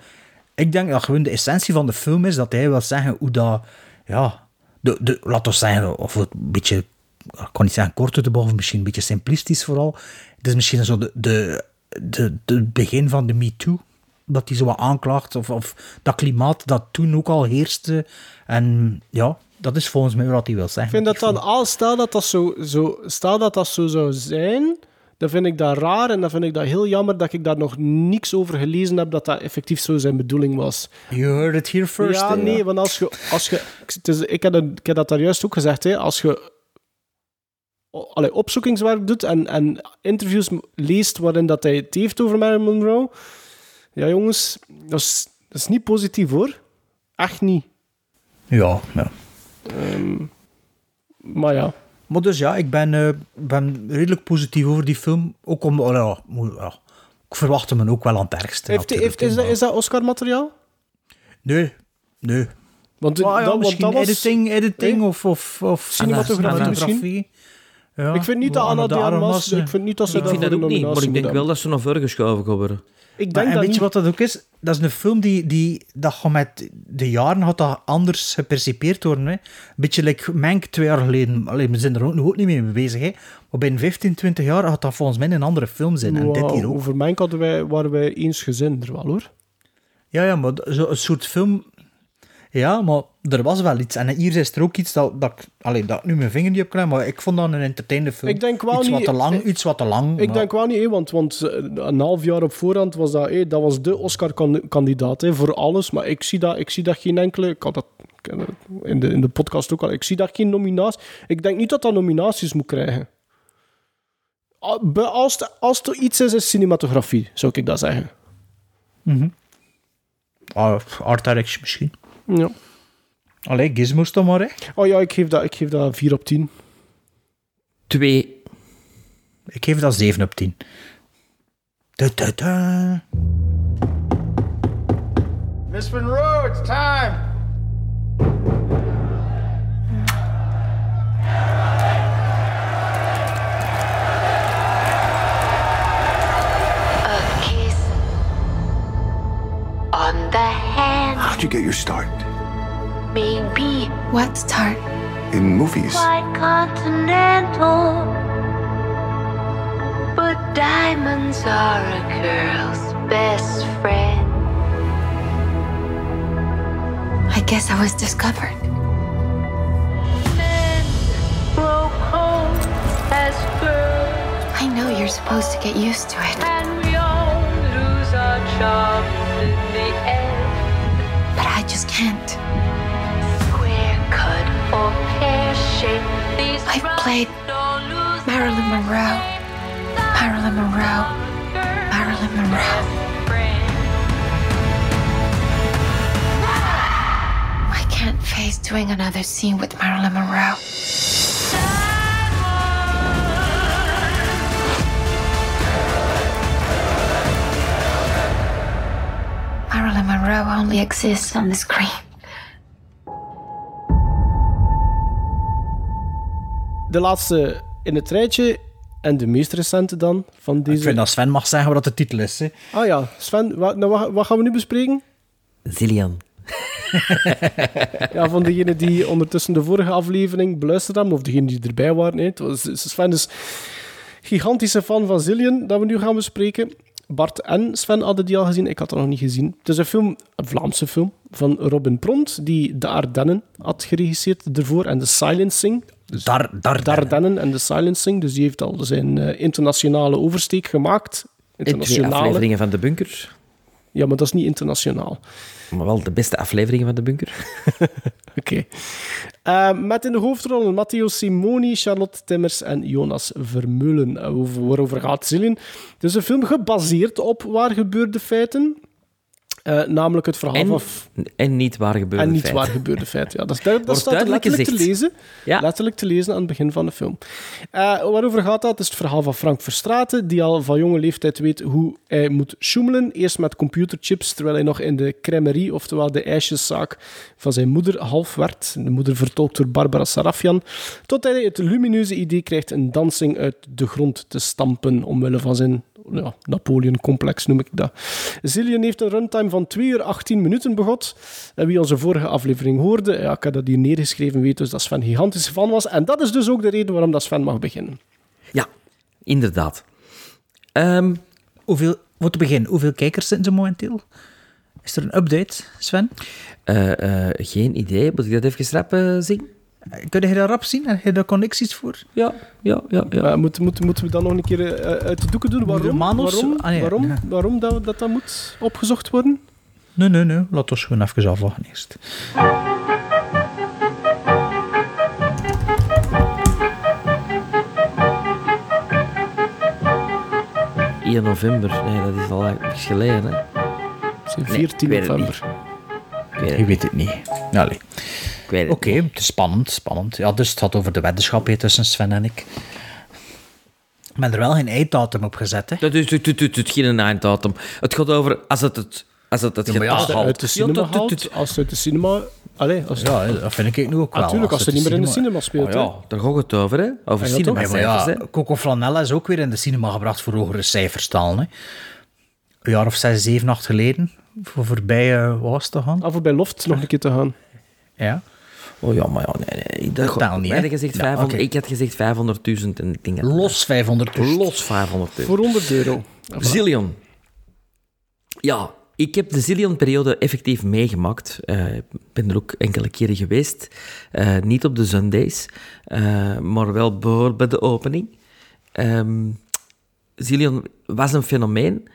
ik denk dat gewoon de essentie van de film is dat hij wil zeggen hoe dat... Ja, de, de, laat ons zeggen, of het een beetje ik kan niet zeggen kort uit de of misschien een beetje simplistisch vooral. Het is misschien zo de, de, de, de begin van de MeToo, dat hij zo wat aanklaagt, of, of dat klimaat dat toen ook al heerste. En ja, dat is volgens mij wat hij wil Ik zeggen. vind dat dan, al stel dat dat zo, zo, stel dat dat zo zou zijn, dan vind ik dat raar en dan vind ik dat heel jammer dat ik daar nog niks over gelezen heb dat dat effectief zo zijn bedoeling was. You heard it here first. ja, nee, want als je, als je ik, het is- ik, heb dat, ik heb dat daar juist ook gezegd, hè, als je allee, opzoekingswerk doet en, en interviews leest waarin dat hij het heeft over Marilyn Monroe, ja jongens, dat is, dat is niet positief hoor. Echt niet. Ja, ja. Ehm, maar ja. Maar dus ja, ik ben, eh, ben redelijk positief over die film. Ook om, oh ik verwachtte me ook wel aan het ergste. Heeft, is, dat, is dat Oscar-materiaal? Nee, nee. Want, ja, want misschien was... editing, editing of, of, of Cinematografie cinematografie. Ja, ik vind niet dat Anna de Armas... Ik vind niet dat ze Ik vind dat ook niet, maar ik denk wel dat ze nog verder geschoven gaan worden. Ik Maar, denk en dat weet niet. je wat dat ook is? Dat is een film die, die dat met de jaren had dat anders gepercipeerd worden. Hè. Een beetje like Mank twee jaar geleden. Allee, we zijn er ook, nog ook niet mee bezig. Hè. Maar binnen 15, 20 jaar had dat volgens mij een andere film zijn. En dit hier ook. Over mijn hadden wij, waren wij eensgezind er wel, hoor. Ja, ja, maar zo een soort film... Ja, maar er was wel iets. En hier is er ook iets dat, dat, ik, allee, dat ik nu mijn vinger niet op krijg, maar ik vond dat een entertainende film. Ik denk wel iets wat niet- te lang, ik- iets wat te lang. Ik maar- denk wel niet, want, want eh, een half jaar op voorhand was dat, hè, dat was de Oscar-kandidaat hè, voor alles. Maar ik zie dat, ik zie dat geen enkele... Ik had dat in de, in de podcast ook al. Ik zie dat geen nominatie... Ik denk niet dat dat nominaties moet krijgen. Be- Als als het iets is, is cinematografie, zou ik dat zeggen. Ah, art direction misschien. Ja. Allee, gizmos dan maar, hè. Oh ja, ik geef dat, ik geef dat 4 op 10. Twee. Ik geef dat 7 op 10. Da, da, da. Miss Monroe, it's time. A kiss on the. How'd you get your start? Maybe. What start? In movies. Quite continental. But diamonds are a girl's best friend. I guess I was discovered. Men broke home as girls. I know you're supposed to get used to it. I just can't. Square cut or pear shaped. These I played Marilyn Monroe. Marilyn Monroe. Marilyn Monroe. I can't face doing another scene with Marilyn Monroe. Marilyn Monroe only exists on the screen. De laatste in het rijtje en de meest recente dan van deze. Ik vind dat Sven mag zeggen wat de titel is. Hè. Ah ja, Sven, wat, nou, wat, gaan we nu bespreken? Zillian. (laughs) Ja, van degenen die ondertussen de vorige aflevering beluisterd hebben, of degenen die erbij waren. hè. Sven is gigantische fan van Zillion, dat we nu gaan bespreken. Bart en Sven hadden die al gezien, ik had dat nog niet gezien. Het is een film, een Vlaamse film, van Robin Pront, die De Ardennen had geregisseerd ervoor, en The Silencing. Dus Dar, dar, Dardennen en The Silencing, dus die heeft al zijn eh, internationale oversteek gemaakt. In twee Internationale. afleveringen van De Bunker. Ja, maar dat is niet internationaal. Maar wel de beste afleveringen van De Bunker. (laughs) Oké. Eh, met in de hoofdrollen Matteo Simoni, Charlotte Timmers en Jonas Vermeulen. Over- waarover gaat Zillion? Het is een film gebaseerd op waar gebeurde feiten. Eh, namelijk het verhaal En, van... en niet waar gebeurde En niet feiten. waar gebeurde feiten. Ja, dat, is- dat, staat er duidelijk letterlijk te lezen. Letterlijk te lezen aan het begin van de film. Eh, waarover gaat dat? Het is het verhaal van Frank Verstraeten, die al van jonge leeftijd weet hoe hij moet sjoemelen. Eerst met computerchips, terwijl hij nog in de crèmerie, oftewel de ijsjeszaak van zijn moeder, half werd. De moeder vertolkt door Barbara Sarafian. Tot hij het lumineuze idee krijgt een dansing uit de grond te stampen, omwille van zijn ja, Napoleon-complex noem ik dat. Zillion heeft een runtime van 2 uur 18 minuten begot. En wie onze vorige aflevering hoorde, ja, ik heb dat hier neergeschreven, weet dus dat Sven gigantisch fan was. En dat is dus ook de reden waarom dat Sven mag beginnen. Ja, inderdaad. Ehm, Hoeveel, voor te beginnen, hoeveel kijkers zitten ze momenteel? Is er een update, Sven? eh, eh, geen idee. Moet ik dat even rap zien? Kun je dat rap zien? Heb je daar connecties voor? Ja, ja, ja. ja. Maar moeten, moeten, moeten we dat nog een keer eh, uit de doeken doen? Waarom, Romanos? waarom, Ah, nee, waarom, ja. waarom dat, dat, dat moet opgezocht worden? Nee, nee, nee. Laat ons gewoon even afwachten eerst. 1 november. Nee, dat is al even geleden. Hè. Zijn Nee, 14 ik weet het november. Ik weet het Je weet het niet. Allee. Weet het Oké, het is spannend, spannend. Ja, dus het gaat over de weddenschap hè, tussen Sven en ik. Ben er wel geen einddatum op gezet, hè. Dat is het, geen einddatum. Het gaat over als het het, als het, het Ja, maar ja, getal Als het uit de cinema Ja, haalt, als het uit de cinema... Allee, als Ja, dat vind ik nu ook wel. Natuurlijk, als het het niet meer in de cinema- speelt. Oh hè. ja, daar gaat het over, hè? Over Ah, ja, cinema Ja, maar ja, hè? Coco Flanella is ook weer in de cinema gebracht voor hogere cijferstalen. Hè. Een jaar of zes, zeven, acht geleden. Voor voorbij uh, was te gaan. Ah, voor bij Loft nog een keer te gaan. Ja. Oh ja, maar ja, nee, nee. Dat, Totaal niet, wij hadden hè? gezegd Ja, 500, oké. Ik had gezegd 500.000 en ik denk dat- Los 500 Los 500.000. Voor 100 euro. (laughs) Zillion. Ja, ik heb de Zillion-periode effectief meegemaakt. Eh, Ik ben er ook enkele keren geweest. Eh, niet op de Sundays, eh, maar wel bijvoorbeeld bij de opening. Ehm Zillion was een fenomeen.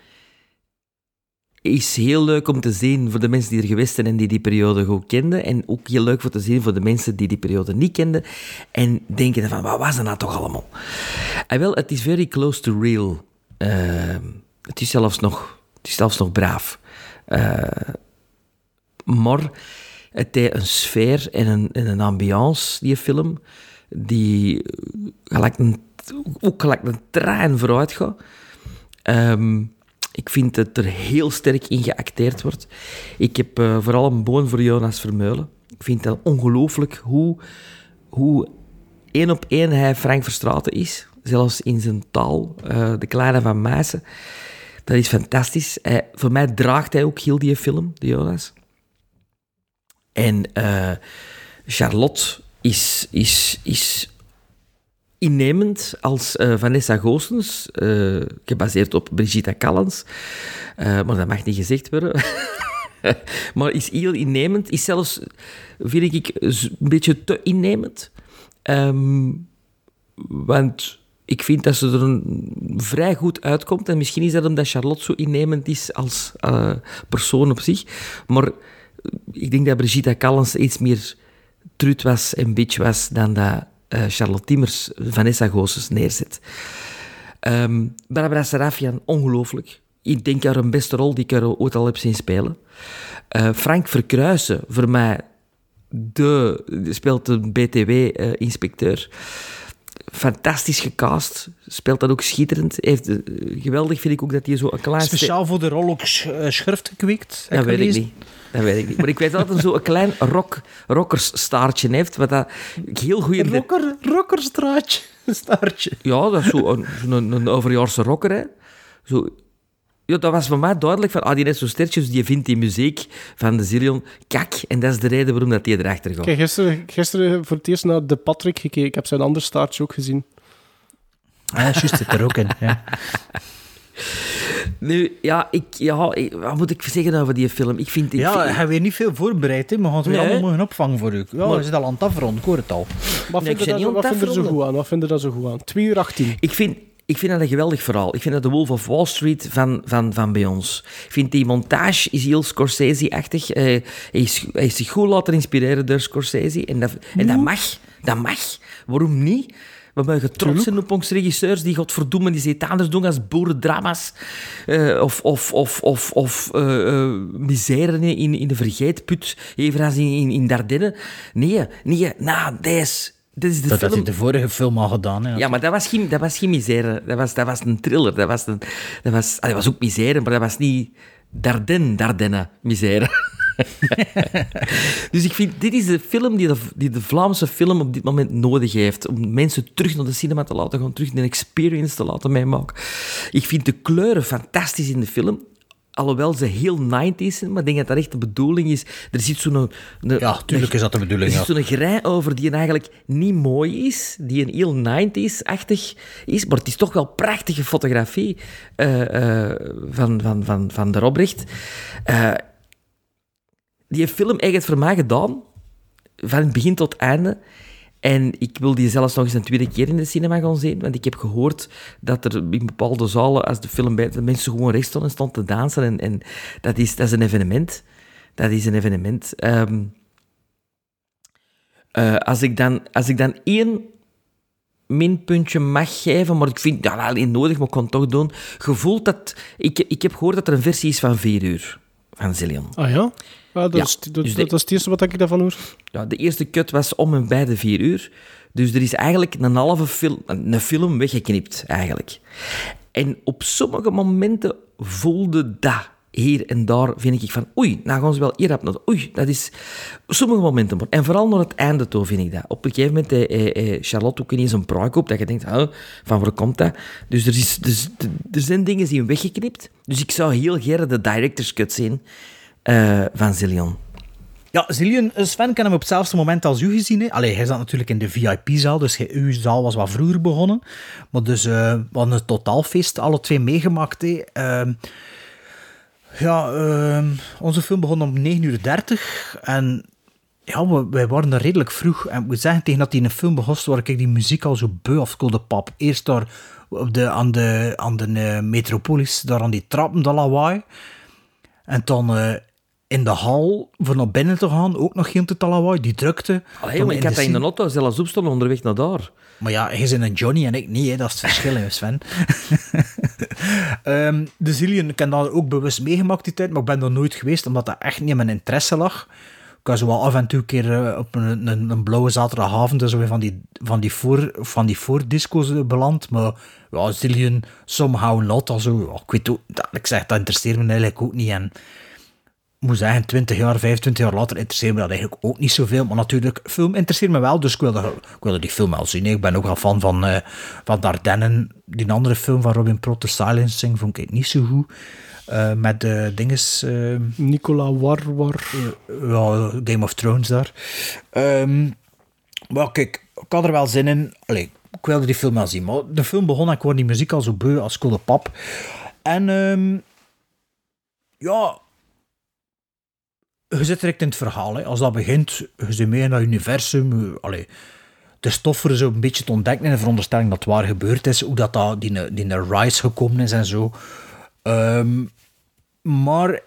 Is heel leuk om te zien voor de mensen die er geweest zijn en die die periode goed kenden. En ook heel leuk voor te zien voor de mensen die die periode niet kenden. En denken van, wat was dat nou toch allemaal? En wel, het is very close to real. Ehm, het, is zelfs nog, het is zelfs nog braaf. Eh, maar het heeft een sfeer en een, en een ambiance, die film, die eh, gelijk een, ook gelijk een trein vooruit gaat. Ehm, ik vind dat er heel sterk in geacteerd wordt. Ik heb eh, vooral een boon voor Jonas Vermeulen. Ik vind dat ongelooflijk hoe, hoe één op één hij Frank Verstraeten is. Zelfs in zijn taal, eh, de kleine van Meissen. Dat is fantastisch. Voor mij draagt hij ook heel die film, de Jonas. En eh, Charlotte is, is, is innemend als eh, Vanessa Goossens, eh, gebaseerd op Brigitte Callens. Eh, maar dat mag niet gezegd worden. (laughs) maar is heel innemend. Is zelfs, vind ik, een beetje te innemend. Ehm, want ik vind dat ze er een, vrij goed uitkomt. En misschien is dat omdat Charlotte zo innemend is als persoon op zich. Maar ik denk dat Brigitte Callens iets meer trut was en bitch was dan dat eh, Charlotte Timmers Vanessa Goossens neerzet. Ehm, Barbara Sarafian, ongelooflijk. Ik denk haar een beste rol die ik haar ooit al heb zien spelen. Eh, Frank Verkruisen, voor mij, de, speelt een BTW-inspecteur. fantastisch gecast. Speelt dat ook schitterend. Heeft, eh, geweldig vind ik ook dat hij zo een klein... Speciaal voor de rol ook sch- schrift gekweekt. Dat weet ik niet. Dat weet ik niet. Maar ik weet wel dat hij zo een klein rock, rockersstaartje heeft, wat dat heel goed... Een rocker, rockerstraatje. Een staartje. Ja, dat is zo een, zo'n een, een overjaarse rocker, hè. Zo... Ja, dat was voor mij duidelijk van, ah, die net zo stertjes, die vindt die muziek van de Zillion kak. En dat is de reden waarom dat die erachter gaat. Ik heb gisteren, gisteren voor het eerst naar De Patrick gekeken. Ik heb zijn ander staartje ook gezien. Ah, juist, zit er ook in. Ja. (laughs) Nu, ja, ik, ja, ik- wat moet ik zeggen over die film? Ik vind... Ik Ja, vind- hij heeft niet veel voorbereid, hè. maar gaan ze weer Nee. allemaal mogen opvangen voor u. Ja, Maar- we zitten al aan het afronden, ik hoor het al. Wat Nee, ik vind je daar zo- het er goed aan? Wat vind je daar zo goed aan? 2 uur 18. Ik vind, ik vind dat een geweldig verhaal. Ik vind dat de Wolf of Wall Street van, van, van bij ons. Ik vind die montage is heel Scorsese-achtig. Eh, hij, is, hij is zich goed laten inspireren door Scorsese. En dat, en dat mag. Dat mag. Waarom niet? We mogen trots zijn op onze regisseurs die godverdomme die iets anders doen als boerendrama's. eh, of of, of, of, of eh, misère in, in de vergeetput. Even als in, in, in Dardenne. Nee, nee. Nou, deze... Dit is de Dat had film... hij de vorige film al gedaan. Hè. Ja, maar dat was geen, dat was geen misère. Dat was, dat was een thriller. Dat was, een, dat, was, ah, dat was ook misère, maar dat was niet Dardenne, Dardenne misère. (laughs) (laughs) dus ik vind, dit is de film die de, die de Vlaamse film op dit moment nodig heeft. Om mensen terug naar de cinema te laten gaan, terug een experience te laten meemaken. Ik vind de kleuren fantastisch in de film. Alhoewel ze heel 90s zijn, maar ik denk dat dat echt de bedoeling is. Er zit zo'n... Ja, tuurlijk is dat de bedoeling, Er zit ja. zo'n grij over die eigenlijk niet mooi is, die een heel 90s-achtig is, maar het is toch wel prachtige fotografie eh, eh, van, van, van, van de Robrecht. Eh, die film het voor mij gedaan, van het begin tot einde. En ik wil die zelfs nog eens een tweede keer in de cinema gaan zien, want ik heb gehoord dat er in bepaalde zalen, als de film bij, de mensen gewoon recht stonden en stonden te dansen. En, en dat, is, dat is een evenement. Dat is een evenement. Ehm, eh, als, ik dan, als ik dan één minpuntje mag geven, maar ik vind dat alleen nodig, maar ik kan het toch doen. Gevoeld dat... Ik, ik heb gehoord dat er een versie is van vier uur van Zillion. Ah ja? Ja, dat, Ja, is, dat, dus de- dat is het eerste wat ik daarvan hoor. Ja, de eerste cut was om en bij de vier uur. Dus er is eigenlijk een halve film, een film weggeknipt, eigenlijk. En op sommige momenten voelde dat hier en daar, vind ik van, oei, nou gaan ze wel hier naar- Oei, dat is... Sommige momenten, maar. En vooral naar het einde toe, vind ik dat. Op een gegeven moment, eh, eh, eh, Charlotte ook ineens een pruik op, dat je denkt, van waar komt dat? Dus er, is, dus, er zijn dingen die weggeknipt. Dus ik zou heel graag de director's cut zien eh, van Zillion. Ja, Zillion, eh, Sven, ik heb hem op hetzelfde moment als u gezien. Hè. Hij zat natuurlijk in de VIP-zaal, dus uw zaal was wat vroeger begonnen. Maar dus, eh, we hadden een totaalfeest, alle twee meegemaakt. Hè. Ehm, ja, ehm, onze film begon om 9.30 uur en ja, we, wij waren er redelijk vroeg. En moet zeggen, tegen dat hij een film begon, waar ik die muziek al zo beu of de pap. Eerst daar op de, aan de, aan de metropolis, daar aan die trappen, dat lawaai. En dan in de hal, voor naar binnen te gaan, ook nog geen te lawaai, die drukte. Allee, ik had dat in de auto zelfs opstaan onderweg naar daar. maar ja, hij is een Johnny en ik niet, hè. dat is het verschil, hè, Sven. (laughs) Ehm, de Zillion, ik heb dat ook bewust meegemaakt die tijd, maar ik ben er nooit geweest, omdat dat echt niet in mijn interesse lag. Ik was wel af en toe een keer eh, op een, een, een blauwe zaterdagavond weer van die, van die, voor, van die voordisco's beland, maar ja, Zillion, somehow not, also, ik weet ook, dat, ik zeg, dat interesseert me eigenlijk ook niet, en moet zeggen, 20 jaar, 25 jaar later interesseert me dat eigenlijk ook niet zoveel. Maar natuurlijk, film interesseert me wel, dus ik wilde, ik wilde die film wel zien. Ik ben ook wel fan van, eh van Dardennen. Die andere film van Robin Prot, The Silencing, vond ik niet zo goed. Eh, met de dinges... eh, Nicola Warwar. ja, Game of Thrones daar. Ehm, maar kijk, ik had er wel zin in. Allee, ik wilde die film wel zien. Maar de film begon en ik hoorde die muziek al zo beu als Coole Pap. En ehm, ja, je zit direct in het verhaal. Hè. Als dat begint, je zit mee in dat universum. Allee, de voor zo een beetje te ontdekken in de veronderstelling dat het waar gebeurd is. Hoe dat, dat die, die naar Rise gekomen is en zo. Ehm, maar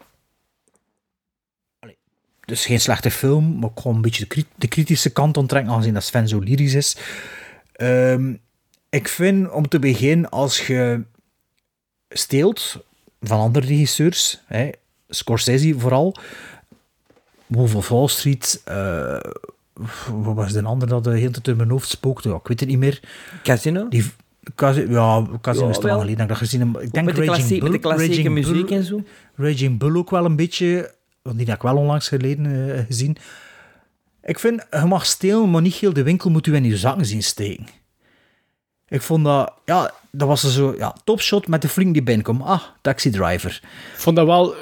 dus geen slechte film, maar ga een beetje de kritische kant onttrekken, aangezien dat Sven zo lyrisch is. Ehm, ik vind, om te beginnen, als je steelt van andere regisseurs, hè, Scorsese vooral, Wolf of Wall Street, eh, wat was de andere dat de hele tijd in mijn hoofd spookte? Ja, ik weet het niet meer. Casino? Die, Casi- ja, Casino Ja, is te lang geleden dat ik dat gezien heb. Ik denk met, de Raging klassie- Bull, met de klassieke Raging muziek Bull- en zo. Raging Bull ook wel een beetje, want die heb ik wel onlangs geleden eh, gezien. Ik vind, je mag stelen, maar niet heel de winkel moet u in je zakken zien steken. Ik vond dat, ja, dat was zo, ja, topshot met de vriend die binnenkomt. Ah, Taxi Driver. Ik vond dat wel...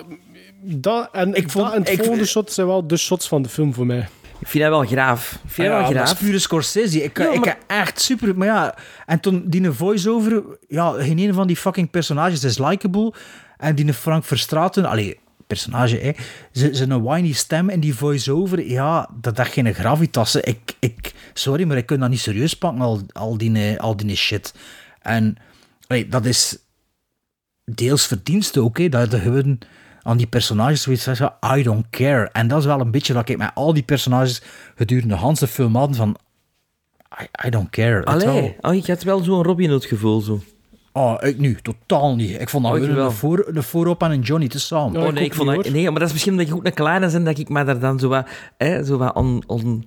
Dat en, ik vond- dat en het ik- volgende shot zijn wel de shots van de film voor mij. Ik vind dat wel graaf. Ik vind dat Ja, wel dat is pure Scorsese. Ik, Ja, ik maar- echt super... Maar ja, en toen die voice-over... Ja, geen een van die fucking personages is likable. En die Frank Verstraeten... Allee, personage, hè. Ze- Zijn whiny stem en die voice-over... Ja, dat dat geen gravitas. hè. Ik, ik, sorry, maar ik kan dat niet serieus pakken, al, al, die, eh, al die shit. En allee, dat is deels verdienste ook, hè. Dat de gewoon aan die personages zoiets zeggen, I don't care. En dat is wel een beetje dat ik met al die personages gedurende de hele film had van, I, I don't care. Allee, oh, ik had wel zo'n Robin Hood gevoel. Zo. Oh, ik nu, totaal niet. Ik vond dat Oh, wel. voor, een voorop en een Johnny te samen. oh nee, ik vond dat, nee, maar dat is misschien omdat je ook een kleine bent, dat ik me daar dan zo wat, hè, zo wat on, on,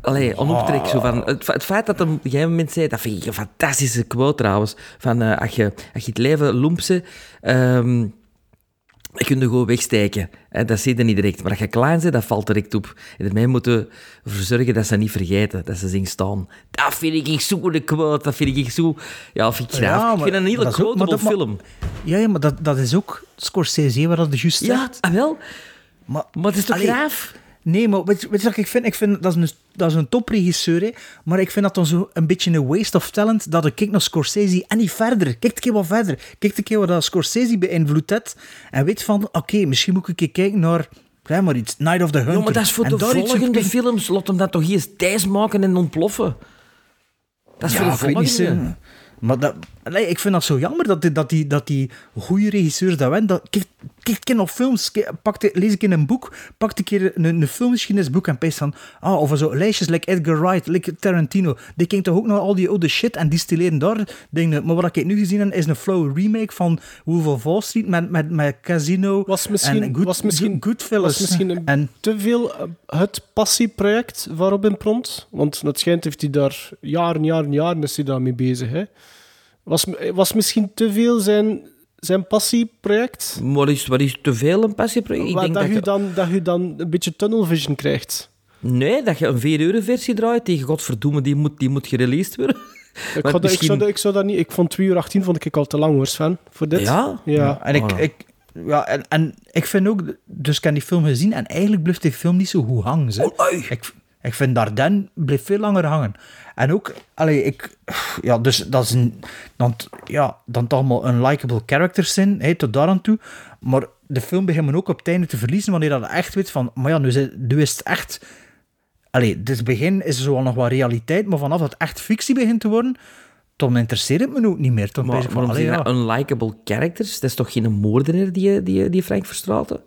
allee, on optrek. Zo van, het, het feit dat hem op een gegeven moment zei, dat vind ik een fantastische quote trouwens, van eh, als, je, als je het leven loempse, ehm je kunt er gewoon wegsteken. Hè, dat zie je niet direct. Maar als je klein bent, dat valt direct op. En daarmee moeten ervoor zorgen dat ze niet vergeten, dat ze zien staan. Dat vind ik zo de quote, dat vind ik zo... Ja, vind ik graaf. Ja, ik vind een hele quotable maar- film. Ja, ja maar dat, dat is ook Scorsese, wat dat de juist Ja, ah, wel. Maar, maar het is toch Allee, graaf? Nee, maar weet, je- weet je wat ik vind? Ik vind dat is een, dat is een topregisseur, hè, maar ik vind dat dan zo een beetje een waste of talent dat ik kijk naar Scorsese en niet verder. Kijk een keer wat verder. Kijk een keer wat dat Scorsese beïnvloed heeft en weet van, oké, misschien moet ik een keer kijken naar, zeg maar iets, Night of the Hunter. Ja, maar dat is voor En de volgende films. Laat hem dat toch eens thuis maken en ontploffen. Dat is Ja, voor de volgende. Maar dat, nee, ik vind dat zo jammer dat die, dat die, dat die goede regisseurs dat weten. Dat, kijk, kijk een films, kijk, lees ik in een boek, pak een keer een, een filmgeschiedenisboek en pees van, ah, of zo lijstjes, like Edgar Wright, like Tarantino, die kijkt toch ook naar al die oude shit en distilleren daar dingen. Maar wat ik nu gezien heb, is een flow remake van Wolf of Wall Street met, met, met Casino Was misschien, en Good, was misschien, Goodfellas. was misschien een en, te veel eh, het passieproject van Robin Pront. Want het schijnt heeft hij daar jaren, jaren, jaren is hij daarmee bezig. Hè. Was, was misschien te veel zijn, zijn passieproject? Wat is, wat is te veel een passieproject? Ik denk dat, dat je dan, dat je dan een beetje tunnel vision krijgt. Nee, dat je een 4 euro versie draait tegen godverdomme, die moet, die moet gereleased worden. (laughs) Ik, zou, dat- ik zou dat niet... Ik vond 2 uur 18 vond ik al te lang hoor, Sven. Voor dit. Ja? Ja. En ik, Voilà. ik, ja, en, en ik vind ook, dus ik heb die film gezien en eigenlijk blijft die film niet zo goed hangen. Ze. Ik, ik vind Dardenne bleef veel langer hangen. En ook, allee, ik, ja, dus dat is een, dan, ja, dan toch allemaal een likable characters zijn, hè, tot daar aan toe. Maar de film begint me ook op het einde te verliezen wanneer dat echt weet van, maar ja, nu is het, nu is het echt, allee, dit begin is zo al nog wat realiteit, maar vanaf dat echt fictie begint te worden, dan interesseert het me ook niet meer. Ben Maar van, allee, ja. dat? Unlikable characters? Dat is toch geen moordenaar, die, die, die Frank Verstraeten?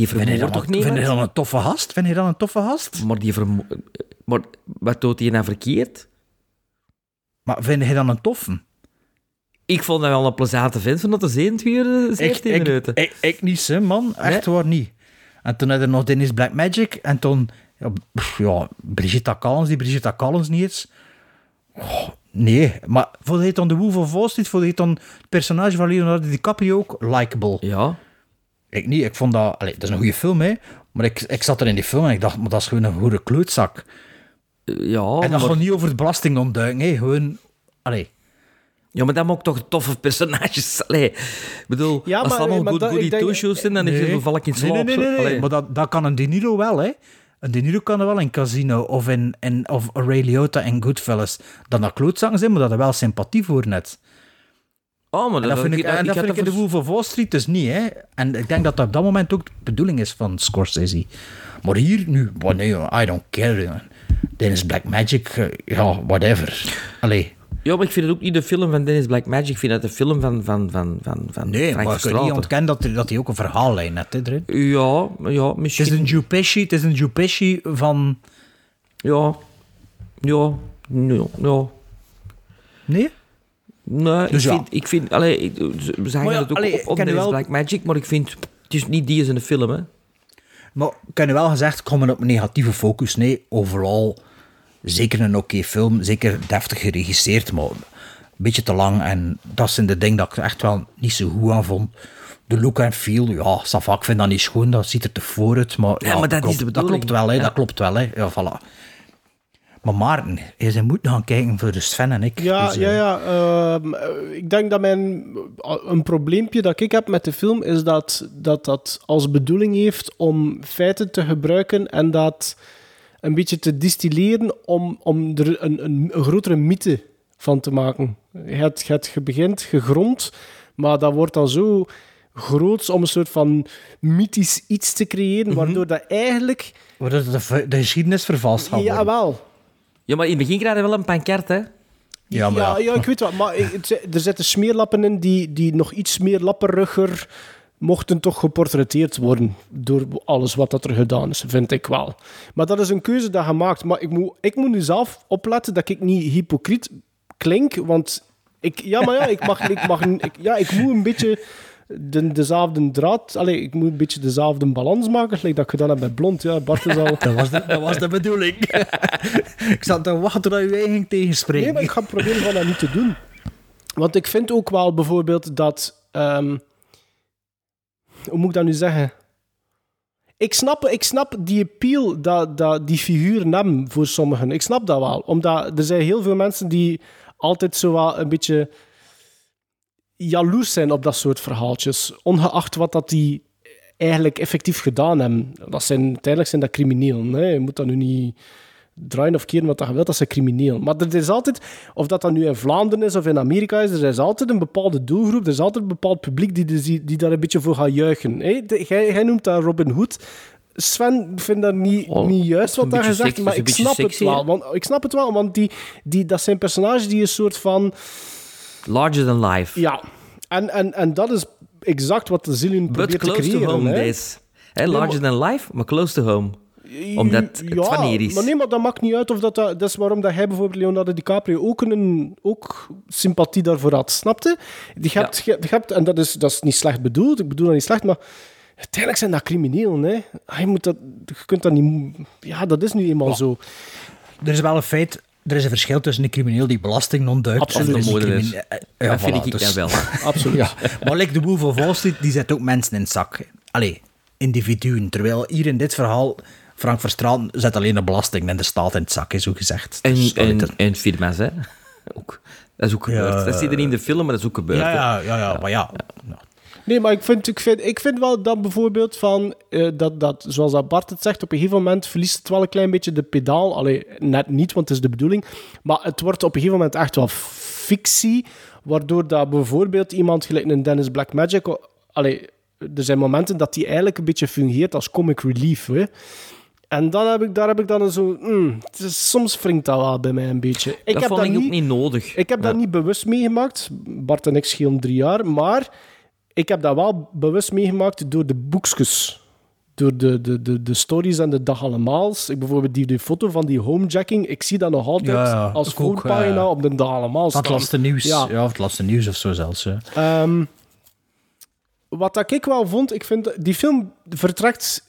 Die vermoordt toch vind je dat een toffe gast? Vind je dat een toffe gast? Maar, die vermo- maar wat doet hij nou verkeerd? Maar vind je dan een toffe? Ik vond dat wel een plezante vent van dat de 17 ik, minuten. Ik, ik niet, hè, man. Echt waar niet. En toen had er nog Dennis Black Magic. En toen, ja, Brigitte Collins, die Brigitte Collins niet eens. Oh, nee, maar vond je dan de Wolf of Wall Street, vond je dan het personage van Leonardo DiCaprio ook likable? Ja. Ik niet, ik vond dat... Allee, dat is een goede film, hè. Maar ik, ik zat er in die film en ik dacht, maar dat is gewoon een goede klootzak. Ja, en dat maar- gaat niet over het belasting ontduiken, hè. Gewoon... Allee. Ja, maar dat maakt toch toffe personages. (laughs) Allee, ik bedoel, Ja, als het allemaal maar dat- goody ik denk- two-shows zijn, dan is je val ik in slaap. Nee, nee, nee, nee, nee. Allee. maar dat, dat kan een De Niro wel, hè. Een De Niro kan er wel in Casino of in, in of Ray Liotta en Goodfellas. Dan dat klootzakken zijn, maar dat er wel sympathie voor net. Oh, maar En dat vind ik, en dat vind ik in de Wolf of Wall Street dus niet, hè. En ik denk dat dat op dat moment ook de bedoeling is van Scorsese. Maar hier nu, well, nee, I don't care. man. Dennis Black Magic, eh, ja, whatever. Allee. Ja, maar ik vind het ook niet de film van Dennis Black Magic. Ik vind het de film van, van, van, van, van Nee, Frank maar ik kan niet Verstraeten. ontkennen dat, dat hij ook een verhaallijn heeft, hè, erin. Ja, ja, Het misschien... is een Joe Pesci, het is een Joe Pesci van... Ja. Ja. Ja. ja. Nee? Nee, Dus ik, ja. vind, ik vind... Allee, ik- we zeggen ja, het ook allee, op, op wel- Black Magic, maar ik vind... Het is niet die is in de film, hè. Maar ik heb wel gezegd, komen op een negatieve focus. Nee, overal zeker een oké film. Zeker deftig geregisseerd, maar een beetje te lang. En dat zijn de dingen dat ik echt wel niet zo goed aan vond. De look and feel, ja, Safa, ik vind dat niet schoon. Dat ziet er te voor uit. Maar, Ja, maar dat klopt, is de dat bedoeling. klopt wel, hè, Ja. dat klopt wel. Hè. Ja, voilà. Maar Maarten, je moet gaan kijken voor de Sven en ik. Ja, Dus, eh, ja, ja. ehm, eh, ik denk dat mijn... Een probleempje dat ik heb met de film is dat dat, dat als bedoeling heeft om feiten te gebruiken en dat een beetje te distilleren om, om er een, een, een grotere mythe van te maken. Je, hebt, je, hebt, je begint gegrond, maar dat wordt dan zo groots om een soort van mythisch iets te creëren, waardoor dat eigenlijk... Waardoor de, de geschiedenis vervalst gaat worden. Jawel. Ja, maar in het begin krijg je wel een pancart, hè? Ja, maar ja, ja. ja, ik weet wat. Maar het- er zitten smeerlappen in die, die nog iets meer lapperigger mochten toch geportretteerd worden door alles wat dat er gedaan is, vind ik wel. Maar dat is een keuze dat je maakt. Maar ik moet, ik moet nu zelf opletten dat ik niet hypocriet klink, want ik, ja, maar ja, ik mag, ik mag, ik, ja, ik moet een beetje de, dezelfde draad, allee, ik moet een beetje dezelfde balans maken, gelijk dat ik gedaan heb bij Blond. Ja, Bart is al... (laughs) Dat was de, dat was de bedoeling. (laughs) ik zat te wachten tot je ging tegenspreken. Nee, maar ik ga proberen van dat niet te doen. Want ik vind ook wel bijvoorbeeld dat... ehm, hoe moet ik dat nu zeggen? Ik snap, ik snap die appeal dat, dat die figuren hebben voor sommigen. Ik snap dat wel. Omdat er zijn heel veel mensen die altijd zo wel een beetje jaloers zijn op dat soort verhaaltjes. Ongeacht wat dat die eigenlijk effectief gedaan hebben. Dat zijn, uiteindelijk zijn dat criminelen. Hè? Je moet dat nu niet draaien of keren wat dat je wilt, dat zijn crimineel. Maar er is altijd, of dat dat nu in Vlaanderen is of in Amerika is, er is altijd een bepaalde doelgroep, er is altijd een bepaald publiek die, die, die daar een beetje voor gaat juichen. Hè? De- Jij, jij noemt dat Robin Hood. Sven vindt dat niet, niet juist wat daar gezegd, maar ik snap het wel. Want, ik snap het wel, want die, die, dat zijn personages die een soort van... Larger than life. Ja, en, en, en dat is exact wat de Zillion But probeert te close creëren. to home, hè. deze. Larger than life, maar close to home. Omdat het ja, wanneer is. maar nee, maar dat maakt niet uit of dat... Dat dat is waarom dat hij bijvoorbeeld Leonardo DiCaprio ook, een, ook sympathie daarvoor had. Snapte? Je hebt, je, je hebt, en dat is, dat is niet slecht bedoeld, ik bedoel dat niet slecht, maar uiteindelijk zijn dat criminelen. Hè. Je, moet dat, je kunt dat niet... Ja, dat is nu eenmaal zo. Er is wel een feit, er is een verschil tussen een crimineel die belasting ontduikt Absoluut. en de een moordenaar. eh, Dat vind ik dus- wel. (laughs) Absoluut. Ja, maar like de Wolf of Wall Street, die zet ook mensen in het zak. Allee, individuen. Terwijl hier in dit verhaal, Frank Verstraeten zet alleen de belasting en de staat in het zak, is zo gezegd. En, Dus, en, dat- en firma's, hè? Ook. Dat is ook gebeurd. Ja. Dat zie je er niet in de film, maar dat is ook gebeurd. ja, ja, ja, ja, maar ja. Nee, maar ik vind, ik vind, ik vind wel dat bijvoorbeeld van, eh, dat, dat, zoals dat Bart het zegt, op een gegeven moment verliest het wel een klein beetje de pedaal. Allee, net niet, want het is de bedoeling. Maar het wordt op een gegeven moment echt wel fictie, waardoor dat bijvoorbeeld iemand gelijk een Dennis Blackmagic... Allee, er zijn momenten dat die eigenlijk een beetje fungeert als comic relief. Hè. En dan heb ik, daar heb ik dan zo... mm, het is- soms wringt dat wel bij mij een beetje. Ik dat heb dat ik ook niet nodig. ik heb dat niet bewust meegemaakt. Bart en ik schelen drie jaar. Maar ik heb dat wel bewust meegemaakt door de boekjes. Door de, de, de, de stories en de dag allemaals. Ik bijvoorbeeld die, die foto van die homejacking. Ik zie dat nog altijd Ja, ja, als ook, voorpagina eh, op de dag allemaal Dat staan. laatste nieuws. Ja. Ja. of het laatste nieuws of zo zelfs. Ehm, wat dat ik wel vond, ik vind die film vertrekt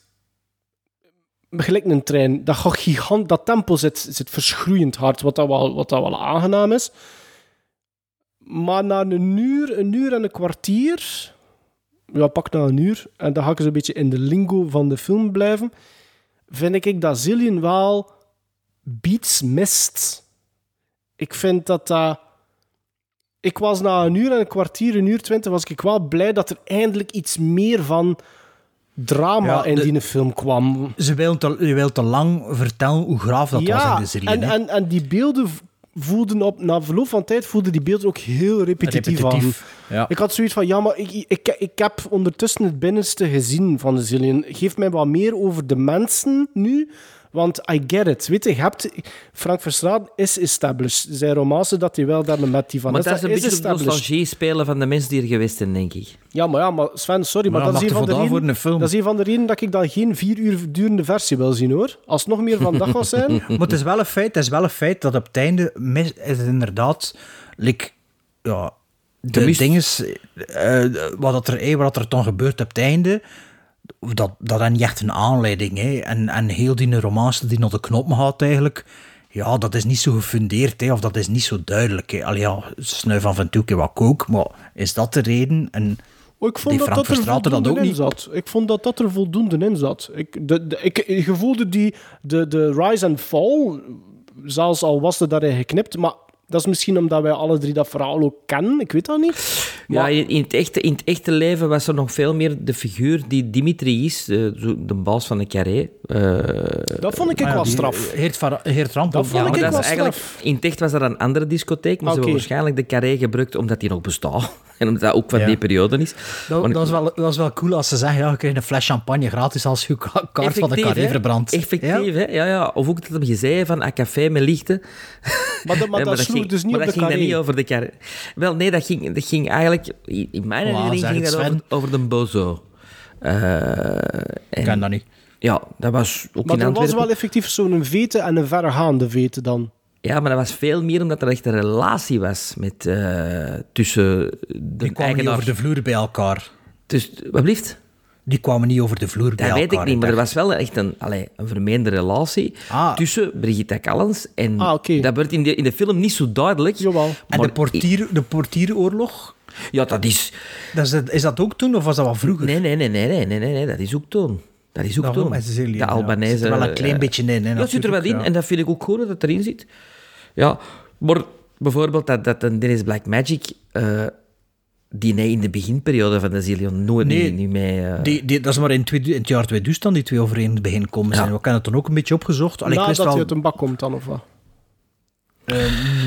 gelijk een trein. Dat gigant, dat tempo zit, zit verschroeiend hard, wat dat, wel, wat dat wel aangenaam is. Maar na een uur, een uur en een kwartier, ja, pak na een uur, en dan ga ik een beetje in de lingo van de film blijven, vind ik dat Zillion wel beats mist. Ik vind dat dat... Ik was na een uur en een kwartier, een uur twintig, was ik wel blij dat er eindelijk iets meer van drama Ja, in de- die film kwam. Ze wil te, je wil te lang vertellen hoe graaf dat was in de serie. en, en, en die beelden voelden op, na verloop van tijd voelden die beelden ook heel repetitief, Repetitief, aan. ja. Ik had zoiets van, ja, maar ik, ik, ik heb ondertussen het binnenste gezien van de Zillion. Geef mij wat meer over de mensen nu, want I get it. Weet je, je hebt... Frank Verstraeten is established. Zijn romance dat hij wel daar met die van Maar dat is een beetje de established. nostalgie spelen van de mensen die er geweest zijn, denk ik. Ja, maar ja, maar Sven, sorry, maar, Maar dat, is van de voor redenen, een film. dat is een van de redenen dat ik dan geen vier uur durende versie wil zien, hoor. Als het nog meer van dag was zijn... (laughs) Maar het is wel een feit, het is wel een feit dat op het einde mis, is het inderdaad like, ja, de Gemist. dinges, eh, wat, dat er, eh, wat er dan gebeurt op het einde, dat, dat is niet echt een aanleiding. Hè. En, en heel die romance die naar de knop gaat eigenlijk, ja, dat is niet zo gefundeerd, hè, of dat is niet zo duidelijk. Hè. Allee, ja, snuif af en toe keer wat kook, maar is dat de reden? En Oh, ik vond die dat dat er dat ook in niet. zat. Ik vond dat dat er voldoende in zat. Ik, de, de, ik, ik gevoelde die, de, de rise and fall, zelfs al was het daarin geknipt, maar dat is misschien omdat wij alle drie dat verhaal ook kennen. Ik weet dat niet. Ja, in, in het echte, in het echte leven was er nog veel meer de figuur die Dimitri is, de, zo- de baas van de carré. Eh, Dat vond ik Ah ja, wel straf. Heert, van, Heert Ramp. Dat vond maar ik dat wel straf. in het echt was dat een andere discotheek, maar ze Oké. hebben waarschijnlijk de carré gebruikt omdat die nog bestaat. En omdat dat ook van Ja. die periode is. Dat, Want- dat, is wel, dat is wel cool als ze zeggen, ja, je krijgt een fles champagne gratis als je ka- kaart van de carré hè? verbrandt. Effectief, hè? Ja, ja. Of ook dat hem gezegd van een café met lichten. Maar dat, maar (laughs) Ja, dat sloeg ging, dus niet maar op dat de ging dan carré. niet over de carré. Wel, nee, dat ging, dat ging eigenlijk... In mijn herinnering zeg ging het, dat over, over de Bozo. Eh, Ik ken dat niet. Ja, dat was ook Maar in er was wel effectief zo'n vete en een verregaande vete dan. Ja, maar dat was veel meer omdat er echt een relatie was met, eh, tussen de Die kwamen niet eigenaar... over de vloer bij elkaar. Dus, wat blieft? Die kwamen niet over de vloer bij Dat weet elkaar. ik niet, maar er was wel echt een, allee, een vermeende relatie Ah. tussen Brigitte Callens en... Ah, oké. Dat werd in de, in de film niet zo duidelijk. Jawel. En maar de, portier, de portieroorlog, Ja, dat is... dat is, is dat ook toen of was dat wat vroeger? Nee, nee, nee, nee, nee, nee, nee, nee, dat is ook toen. Dat is ook toen. de ja. Albanese... Zit er wel een klein beetje in, hè, Ja, het zit er wel in. ja. En dat vind ik ook goed dat het erin zit. Ja, maar bijvoorbeeld dat, dat een Dennis Black Magic... eh, die nee, in de beginperiode van de Zillion nooit Nee, niet, niet mee... eh, Die, die, dat is maar in, twee, in het jaar 2000 dan die twee overeen in het begin komen zijn. Ja. We hebben het dan ook een beetje opgezocht. Allee, ik wist Nadat wel... hij uit een bak komt dan, of wat? Eh,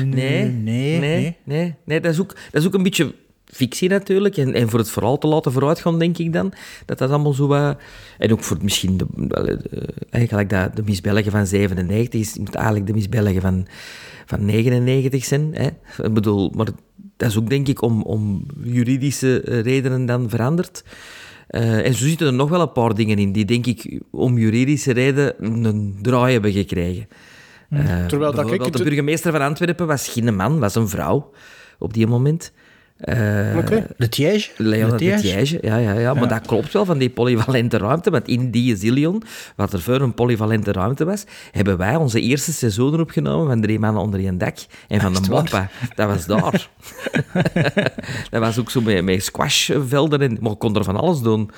Nee, nee, nee, nee, nee. dat, is ook, dat is ook een beetje fictie natuurlijk. En, en voor het verhaal te laten vooruitgaan, denk ik dan. Dat dat allemaal zo wat... En ook voor misschien de, eigenlijk dat de Miss België van 97 is, moet eigenlijk de Miss België van, van 99 zijn. Hè? Ik bedoel, maar dat is ook denk ik om, om juridische eh, redenen dan veranderd. Eh, en zo zitten er nog wel een paar dingen in die, denk ik, om juridische reden een draai hebben gekregen. Eh, Terwijl dat ik de burgemeester van Antwerpen was geen man, was een vrouw op die moment. Eh. De Tiège? Leon De Tiège? Tiège, ja, ja, ja. Maar Ja. dat klopt wel van die polyvalente ruimte. Want in die Zillion, wat er voor een polyvalente ruimte was, hebben wij onze eerste seizoen opgenomen van Drie Mannen onder één dak. En van de? Moppa. Dat was daar. (laughs) dat was ook zo met, met squashvelden. En, maar ik kon er van alles doen.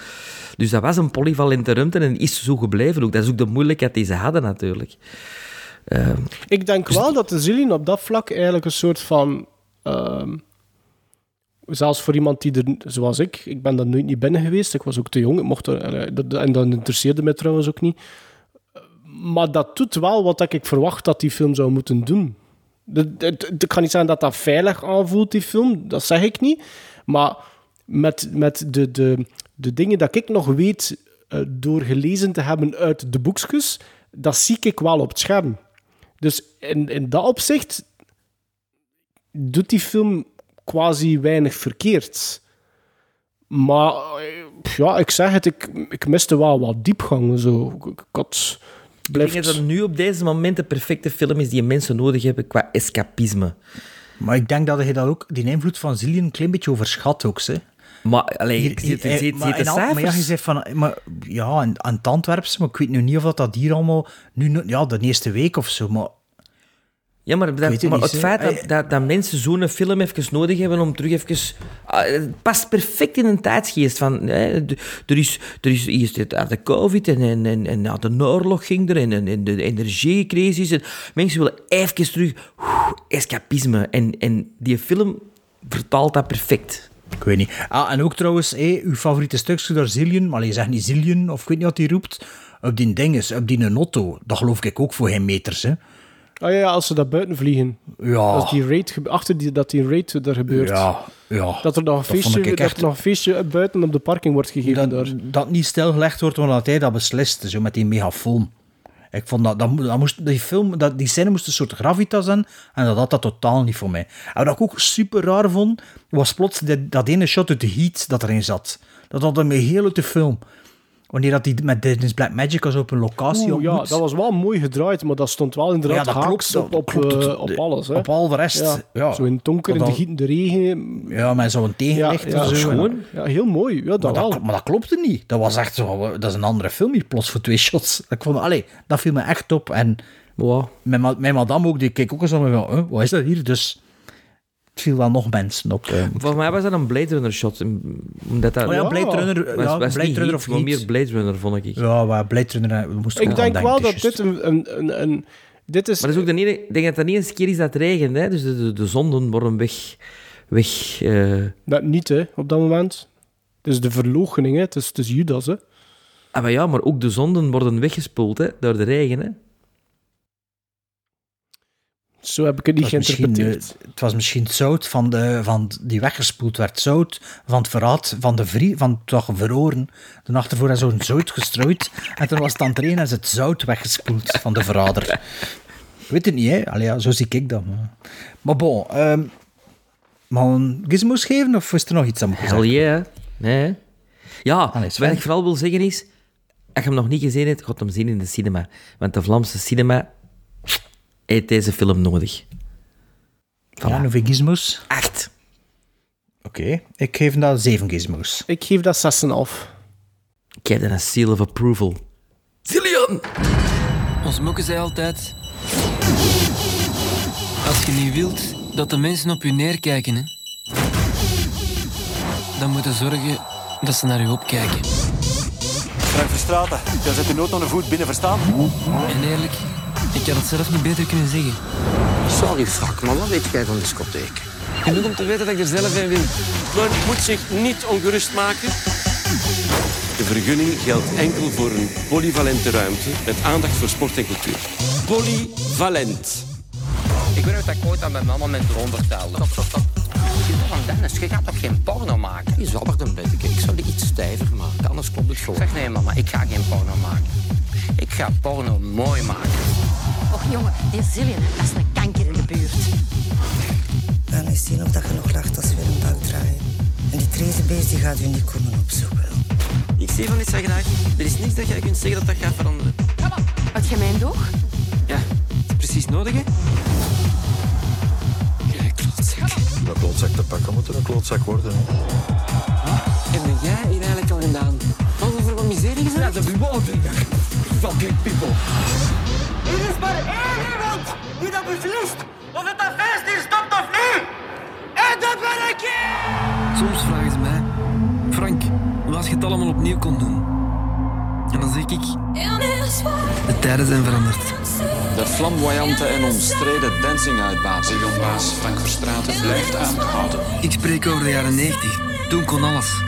Dus dat was een polyvalente ruimte en is zo gebleven ook. Dat is ook de moeilijkheid die ze hadden natuurlijk. Ehm, Ik denk wel dat de Zillion op dat vlak eigenlijk een soort van... ehm, zelfs voor iemand die er, zoals ik, ik ben daar nooit niet binnen geweest. Ik was ook te jong. Ik mocht er, en dat interesseerde mij trouwens ook niet. Maar dat doet wel wat ik verwacht dat die film zou moeten doen. Ik kan niet zeggen dat dat veilig aanvoelt, die film. Dat zeg ik niet. Maar met, met de, de, de dingen dat ik nog weet eh, door gelezen te hebben uit de boekjes, dat zie ik wel op het scherm. Dus in, in dat opzicht doet die film quasi weinig verkeerd. Maar eh, ja, ik zeg het, ik, ik miste wel wat diepgang. Zo. Ik, had... Ik denk dat het nu op deze moment de perfecte film is die mensen nodig hebben qua escapisme. Maar ik denk dat je dat ook, die invloed van Zillion een klein beetje overschat ook, hè. Maar, alleen, ik zie, zie de Maar ja, je zegt van, maar, ja, aan, aan het Antwerpse, maar ik weet nu niet of dat, dat hier allemaal, nu, nu- ja, de eerste week of zo, maar Ja, maar, dat, het maar niet, het feit dat, dat, dat mensen zo'n film even nodig hebben om terug even... Ah, Het past perfect in een tijdsgeest van... Hè, er is, er is eerst het- uit de covid en, en, en, de oorlog ging er en, en, en de energiecrisis. En mensen willen even terug... escapisme. En, en die film vertaalt dat perfect. ik weet niet. Ah, en ook trouwens, hé, uw favoriete stukje door Zillion, maar je zegt niet Zillion, of ik weet niet wat hij roept, op die dinges, op die Notto, dat geloof ik ook voor geen meters, hè. Ah ja, als ze daar buiten vliegen. Ja. Als die raid, achter die, dat die raid er gebeurt. Ja, ja. Dat er nog een feestje, dat echt- er nog een feestje buiten op de parking wordt gegeven. dat, daar. dat niet stilgelegd wordt omdat hij dat besliste, zo met die megafoon. Ik vond dat, dat, mo- dat moest, die film, dat, die scène moest een soort gravitas zijn en dat had dat totaal niet voor mij. En wat ik ook super raar vond, was plots dat, dat ene shot uit de heat dat erin zat. Dat had hem heel uit de film. Wanneer dat die met Disney's Black Magic als op een locatie Oeh, ja, dat was wel mooi gedraaid, maar dat stond wel inderdaad Ja, dat klopt, op, op, klopt. eh, op alles. Hè. Op al de rest, ja. Zo in het donker, in de gietende regen. Ja, met zo'n tegenlicht Ja, ja, zo. schoon. Ja, heel mooi. Ja, dat Maar wel. dat, maar dat klopte niet. Dat was echt zo... Dat is een andere film hier, plots voor twee shots. Ik vond, allee, dat viel me echt op. En mijn, ma- mijn madame ook, die keek ook eens aan me van... "Huh, wat is dat hier? Dus het viel wel nog mensen op. eh. Volgens mij was dat een Blade Runner shot. Omdat dat, Oh ja, Blade Runner, was, ja, was Blade niet Runner Heat, of Heat. meer Blade Runner, vond ik. Ja, waar Blade Runner... eh, We moesten Ik denk wel dat het dit een... een, een, een dit is... Maar dat is ook de ene, ik denk dat dat niet eens een keer is dat het regent. Hè? Dus de, de, de zonden worden weg... weg eh. Dat niet, hè, op dat moment. Het is de verloochening, hè. Het is, het is Judas, hè. Ah, maar ja, maar ook de zonden worden weggespoeld hè, door de regen. Hè? Zo heb ik het niet Het misschien, geïnterpreteerd. eh, het was misschien het zout van, de, van die weggespoeld werd. Zout van het verraad van de vrie, van toch verroren. Toen achtervoor had zo'n zout gestrooid. En toen was het aan het en is het zout weggespoeld van de verrader. Ik weet het niet, hè. Allee, ja, zo zie ik dat. Maar, maar bon, ehm maar een gizmos geven of is er nog iets aan moeten Hell yeah. Nee. Ja, Allee, wat ik vooral wil zeggen is... Als je hem nog niet gezien hebt, gaat hem zien in de cinema. Want de Vlaamse cinema heeft deze film nodig. Ja, en hoeveel gizmos? Acht. Oké, ik geef hem dat zeven gizmos. Ik geef dat 6,5. Ik heb dan een seal of approval. Zillion! Ons moeke zei altijd... Als je niet wilt dat de mensen op je neerkijken, hè, dan moet je zorgen dat ze naar je opkijken. Frank Verstraten, jij zet je nood aan de voet binnen, verstaan? En eerlijk, ik had het zelf niet beter kunnen zeggen. Sorry, Frank, maar wat weet jij van discotheek? Genoeg om te weten dat ik er zelf in wil. Men moet zich niet ongerust maken. De vergunning geldt enkel voor een polyvalente ruimte met aandacht voor sport en cultuur. Polyvalent. Ik weet nog dat ik ooit aan mijn mama mijn droom vertelde. Stop, stop, stop. Van Dennis, je gaat toch geen porno maken? Je zabbert een beetje. Ik zou die iets stijver maken, anders klopt het gewoon. Zeg nee mama, ik ga geen porno maken. Ik ga porno mooi maken. Och jongen, die Zillion, dat is een kanker in de buurt. Dan eens zien of dat je nog lacht als we een dag draaien. En die trezenbeest die gaat u niet komen opzoeken. Ik zie van iets graag. Er is niks dat jij kunt zeggen dat dat gaat veranderen. Had je mijn doog? Ja, het is precies nodig, hè? Een klootzak te pakken moet er een klootzak worden. hè. Heb jij hier eigenlijk al gedaan? Wat over wat miserie gezegd? Ja, dat is wel Fucking people. Er is maar één iemand die dat beslist of het een feest hier stopt of niet. En dat ben ik! Soms vragen ze mij... Frank, als je het allemaal opnieuw kon doen? En dan zeg ik... De tijden zijn veranderd. De flamboyante en omstreden dancing-uitbaat. Baas Frank Verstraeten blijft aangehouden. Ik spreek over de jaren 90. Toen kon alles.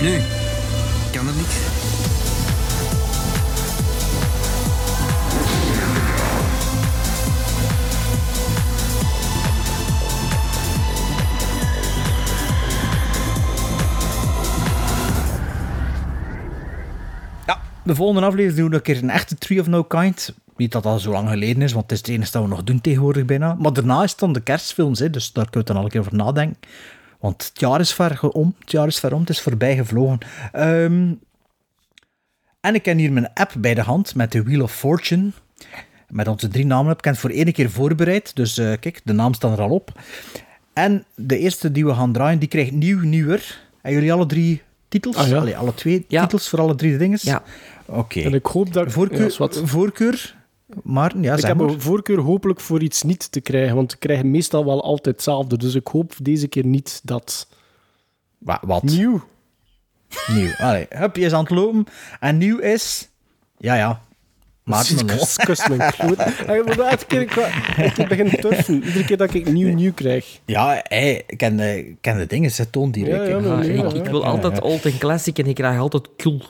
Nu De volgende aflevering doen we een keer een echte Tree of No Kind. Niet dat dat zo lang geleden is, want het is het enige dat we nog doen tegenwoordig bijna. Maar daarna is het dan de kerstfilms, hè, dus daar kunnen we dan al een keer over nadenken. Want het jaar is ver om, het jaar is ver om, het is voorbij gevlogen. Ehm, en ik heb hier mijn app bij de hand met de Wheel of Fortune. Met onze drie namen heb ik het voor één keer voorbereid. Dus eh, kijk, de naam staat er al op. En de eerste die we gaan draaien, die krijgt nieuw, nieuwer. En jullie alle drie titels? Ah, ja. Allee, alle twee titels voor alle drie dingen? Ja. Oké. En ik hoop dat ik... Voorkeur, ja, is wat. voorkeur maar ja, ik heb maar. een voorkeur hopelijk voor iets niet te krijgen, want we krijgen meestal wel altijd hetzelfde. Dus ik hoop deze keer niet dat... Wa- wat? Nieuw. Nieuw. Allee, hup, je is aan het lopen. En nieuw is... Ja, ja. Maarten. Kus- kus mijn kloot. Elke keer ik, ik begin te turfen, iedere keer dat ik nieuw nieuw krijg. Ja, hey, ik ken, de- ik ken de dingen, ze toon die. Ja, ik- ja, maar Ja, nee, ik, ja. ik wil altijd old en classic en ik krijg altijd cool.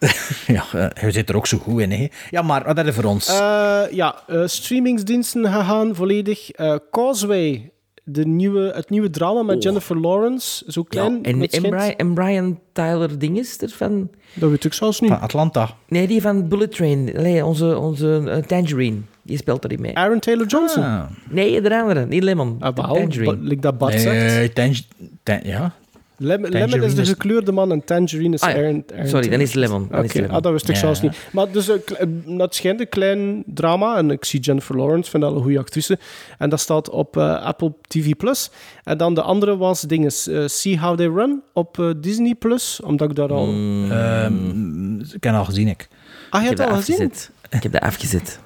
(laughs) Ja, eh, je zit er ook zo goed in, hè. Ja, maar wat je voor ons? Eh, ja, eh, streamingsdiensten gegaan volledig. Eh, Causeway, de nieuwe, het nieuwe drama met Jennifer Lawrence. Zo klein. Ja, en, met en, Brian, en Brian Tyler Dinges ervan. Dat weet ik zelfs niet. Van Atlanta. Nee, die van Bullet Train. Onze onze Tangerine. Die speelt erin mee. Aaron Taylor Johnson. Ah. Nee, de andere. Niet Lemon. Ah, Tangerine. ba- like dat Bart zegt. Nee, Tang- Tang- ja. Lem- Lemon is de gekleurde man en Tangerine is Ah, ja. Aaron, Aaron Sorry, dan is het Lemon. Dan Oké, is het Lemon. ah, dat wist ik Ja. zelfs niet. Maar dus, een kle- dat schijnt een klein drama. En ik zie Jennifer Lawrence, vind dat een goede actrice. En dat staat op eh, Apple TV+. Plus. En dan de andere was dinges, eh, See How They Run op eh, Disney+. Plus, Omdat ik daar al... Mm. Ehm, ik heb al gezien, ik. ah, je Ik heb hebt dat al gezien? afgezet. Ik heb dat afgezet.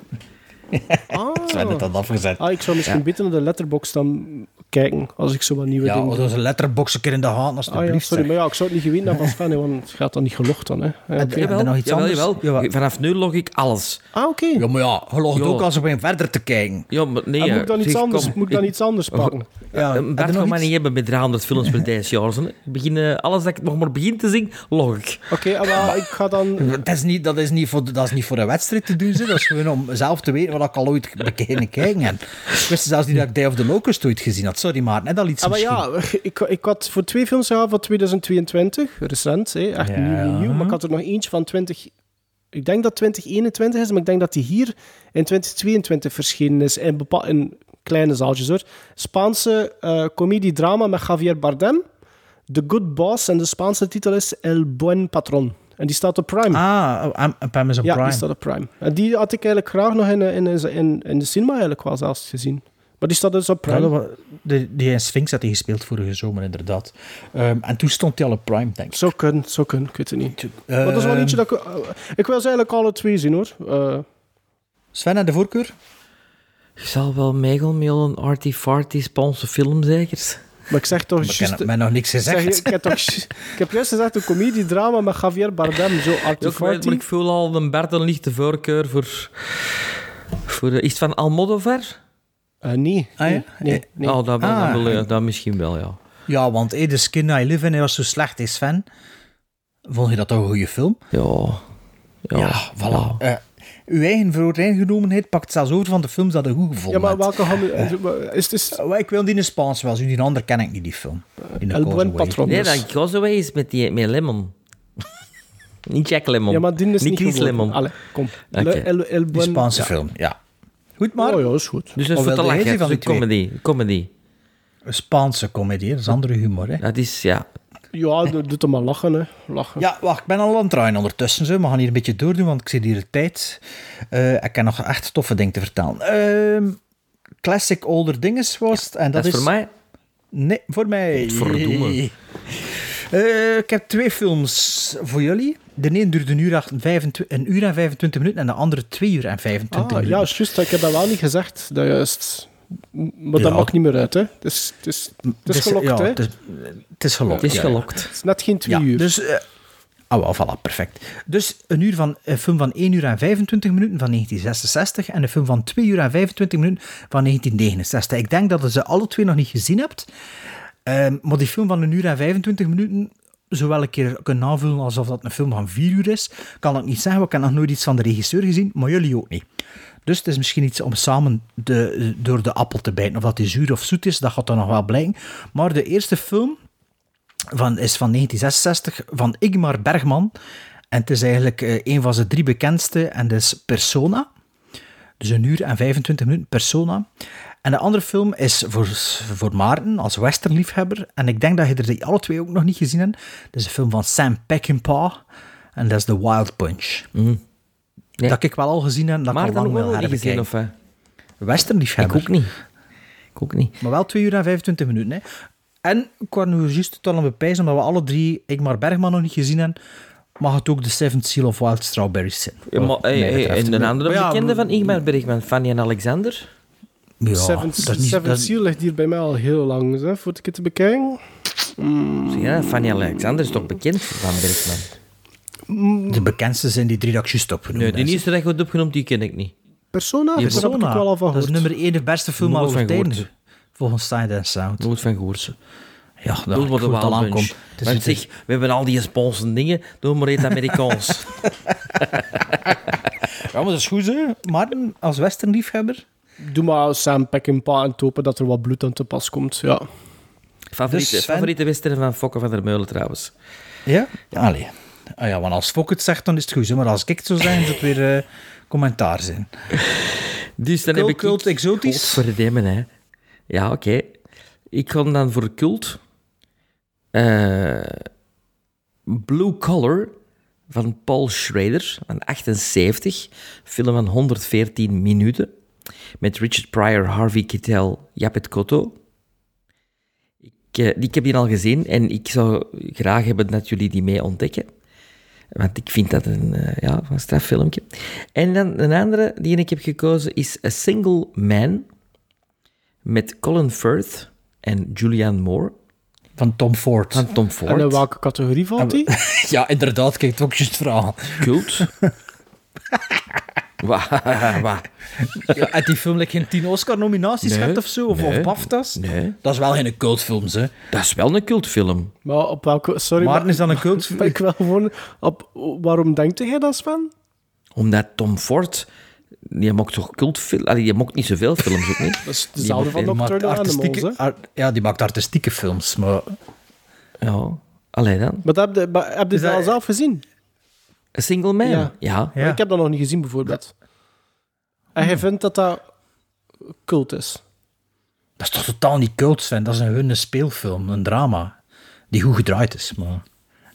(laughs) Ah. Heeft dat afgezet. Ah, ik zou misschien Ja. beter naar de letterbox dan kijken, als ik zo wat nieuwe Ja, dingen... dat is een letterbox een keer in de hand, Ah ja, alsjeblieft. sorry, zeg. maar ja, ik zou het niet geweten hebben van Sven, want het gaat dan niet gelogd dan, hè. Ja, En- oké. en- er nog iets jawel, anders? jawel. Ja. Vanaf nu log ik alles. Ah, oké. Ja, maar ja, je logt Ja. ook als we beginnen verder te kijken. Ja, maar nee. Ah, moet ik dan iets zeg, anders, kom, moet ik dan iets anders pakken? Ja, Bart kan iets? niet hebben met 300 films per deze jaar. hè. Ik begin, eh, alles dat ik nog maar begin te zien, log ik. Oké, ah, maar ik ga dan... Dat is, niet, dat, is niet voor, dat is niet voor een wedstrijd te doen, dat is gewoon om zelf te weten wat ik al ooit beginnen kijken heb. Ik wist zelfs niet dat ik Day of the Locust ooit gezien had. Sorry, maar net al iets Ah, ja, (laughs) ik, ik had voor twee films gehaald van 2022, recent, hè, echt Ja. nieuw. Maar ik had er nog eentje van 20... Ik denk dat 2021 is, maar ik denk dat die hier in 2022 verschenen is. In, in kleine zaaltjes, hoor. Spaanse eh comedie-drama met Javier Bardem. The Good Boss. En de Spaanse titel is El Buen Patron. En die staat op Prime. Ah, op- op Amazon ja, Prime. die staat op Prime. En die had ik eigenlijk graag nog in, in, in, in de cinema eigenlijk wel zelfs gezien. Maar die staat dus op Ja, Prime. dat wa- de, die in Sphinx had hij gespeeld vorige zomer, inderdaad. Ehm, en toen stond hij al op Prime, denk ik. Zo kunnen, zo kunnen, ik weet het niet. Maar dat is wel eentje dat ik... eh, ik wil ze eigenlijk alle twee zien, hoor. Eh, Sven, en de voorkeur? Je zal wel meegaan met een arty-farty Spaanse film, zeker? maar ik zeg toch Maar ik juist... heb mij nog niks ik, zeg, gezegd. ik, heb toch, ik heb juist gezegd een comediedrama met Javier Bardem, zo Ja, ik arty-farty. ik voel al een Bert een lichte voorkeur voor... voor eh, is het van Almodovar? Eh, nee, Ah, ja? nee. Oh, dat, Ah. dat, dat misschien wel, ja. Ja, want hey, The Skin I Live In hij was zo slecht, is Sven. Vond je dat toch een goede film? Ja. Ja, voilà. Eh, uw eigen vooringenomenheid pakt zelfs over van de films dat je goed Ja, gevonden maar hebt. welke. Is het... Is, Eh, Ik wil die in Spaans wel zien, die andere ken ik niet, die film. Die El Buen. Patron. Nee, dat Causeway is met, die, met Lemon. (laughs) niet Jack Lemon. Ja, maar die is niet, Chris geworden. Lemon. Allee, kom. El, El Die Buen- Spaanse ja. film, ja. Goed, maar. Oh ja, is goed. Dus jij lachen. die van twee? comedy. comedy. Een Spaanse comedie, hè. dat is andere humor. Hè. Dat is, ja... Ja, doe doe hem maar lachen, hè. Lachen. Ja, wacht, ik ben al aan het draaien ondertussen. Zo. We gaan hier een beetje doordoen, want ik zie hier de tijd. Eh, ik heb nog echt toffe dingen te vertellen. Ehm, classic Older Dinges was het. En dat, Dat is voor mij... Nee, voor mij. Godverdomme. Eh, ik heb twee films voor jullie. De ene duurde een uur, 25, een uur en 25 minuten en de andere 2 uur en 25 Ah, ja, minuten. is juist. Ik heb dat wel niet gezegd. Dat juist. Maar dat Ja. mag niet meer uit, hè. Het is, het is, het is Dus, gelokt, ja, hè. Het is, het is gelokt. Het is ja, ja. gelokt. Het is net geen twee Ja, uur. dus... eh oh, wel, voilà, perfect. Dus een, uur van, een film van 1 uur en 25 minuten van 1966 en een film van 2 uur en 25 minuten van 1969. Ik denk dat je ze alle twee nog niet gezien hebt. Ehm, maar die film van een uur en 25 minuten zowel een keer kunnen aanvullen alsof dat een film van 4 uur is. Kan ik niet zeggen, want ik heb nog nooit iets van de regisseur gezien, maar jullie ook niet. Dus het is misschien iets om samen de, door de appel te bijten. Of dat die zuur of zoet is, dat gaat dan nog wel blijken. Maar de eerste film van, is van 1966 van Igmar Bergman. En het is eigenlijk eh, een van zijn drie bekendste, en dat is Persona. Dus een uur en 25 minuten Persona. En de andere film is voor, voor Maarten als westernliefhebber. En ik denk dat je er die alle twee ook nog niet gezien hebt. Dat is een film van Sam Peckinpah. En dat is The Wild Punch. Nee. Dat ik wel al gezien heb, dat Maar ik al lang ook wil gezien, of hè? Westernliefhebber. Ik ook niet. Ik ook niet. Maar wel 2 uur en 25 minuten. Hè. En ik wou nu juist het al bepijs, omdat we alle drie Igmar Bergman nog niet gezien hebben, mag het ook de Seventh Seal of Wild Strawberries zijn. Ja, maar, hey, hey, en een andere ja, bekende van Igmar Bergman, Fanny en Alexander. Ja, Seven, dat is niet- Seven dat- Seal ligt hier bij mij al heel lang, hè, voor ik het te bekijken. Mm, Ja, Fanny Alexander is toch bekend van Bergman? De bekendste zijn die drie dat ik juist opgenoemd Nee, die eerste dat je hebt opgenoemd, die ken ik niet. Persona? Die Daar heb ik ook wel al van dat is nummer 1 de beste film aller van tijden. Volgens Sight and Sound. Nooit van gehoord. Ja, dat maar de goed al Wild aankomt. Bunch. Het is- Want is- zeg, we hebben al die Spaanse dingen, doe maar iets Amerikaans. (laughs) Ja, maar dat is goed, hè. Maarten, als westernliefhebber. Doe maar Sam Peckinpah en het hopen dat er wat bloed aan te pas komt. Ja. favoriete, Dus Sven- favoriete western van Fokke van der Meulen trouwens. Ja? Allee. Ah ja, want als Fok het zegt, dan is het goed. hè. Maar als ik het zou zeggen, zou het weer eh, commentaar zijn. Dus dan Cult, heb ik... cult, exotisch? Godverdomme, hè. Ja, oké. Ik ga dan voor cult. Eh, Blue Collar van Paul Schrader van 78. Film van 114 minuten. Met Richard Pryor, Harvey Keitel, Japet Kotto. Ik, eh, die, ik heb die al gezien en ik zou graag hebben dat jullie die mee ontdekken. Want ik vind dat een, eh, ja, een straffilmpje. En dan een andere die ik heb gekozen is A Single Man met Colin Firth en Julianne Moore. Van Tom Ford. Van Tom Ford. En in welke categorie valt die? (laughs) Ja, inderdaad, kijk, het ook juist vragen. Cult. (laughs) (laughs) Wa- wa- Ja, die film like, geen tien Oscar-nominaties Nee, gehad of zo? Of, nee, of BAFTA's? nee. Dat is wel geen cultfilm, hè. Dat is wel een cultfilm. Maar op welke... Sorry, Maarten, is dat een (laughs) cult? maar ik wil gewoon... Op, waarom denkt jij dat, Sven? Omdat Tom Ford... Die maakt toch cultfilms? Allee, die maakt niet zoveel films ook niet. (laughs) Dat is Die dezelfde van Animals, artistieke, hè? ar- ja, die maakt artistieke films, maar... Ja, allee dan. Maar dat heb je, maar heb je dat- al zelf gezien? A Single Man. Ja. Ja. Maar Ik heb dat nog niet gezien, bijvoorbeeld. En jij vindt dat dat cult is? Dat is toch totaal niet cult, Sven? Dat is een, een speelfilm, een drama, die goed gedraaid is, maar...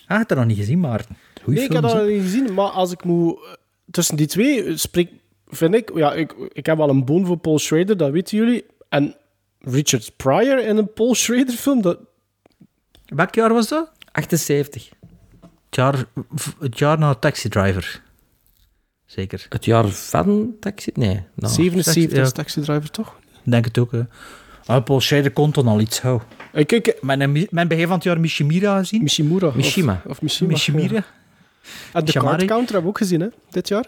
Ah, heb je dat nog niet gezien, Maarten? Goeie nee, ik heb dat nog niet gezien, maar als ik moet... eh, Tussen die twee spreek, vind ik... Ja, ik, ik heb wel een boon voor Paul Schrader, dat weten jullie. En Richard Pryor in een Paul Schrader film, dat... Welk jaar was dat? 78. Het jaar, het jaar na Taxi Driver. Zeker. Het jaar van Taxi? Nee. nou. 77 ja. is Taxi Driver, toch? Denk het ook, hè. Maar Paul Schrader kon dan al iets houden. Ik, ik, Mijn, mijn begin van het jaar Mishimura gezien. Mishimura. Mishima. Of, of Mishima. Mishimura. ja. En de. Card Counter hebben we ook gezien, hè, dit jaar.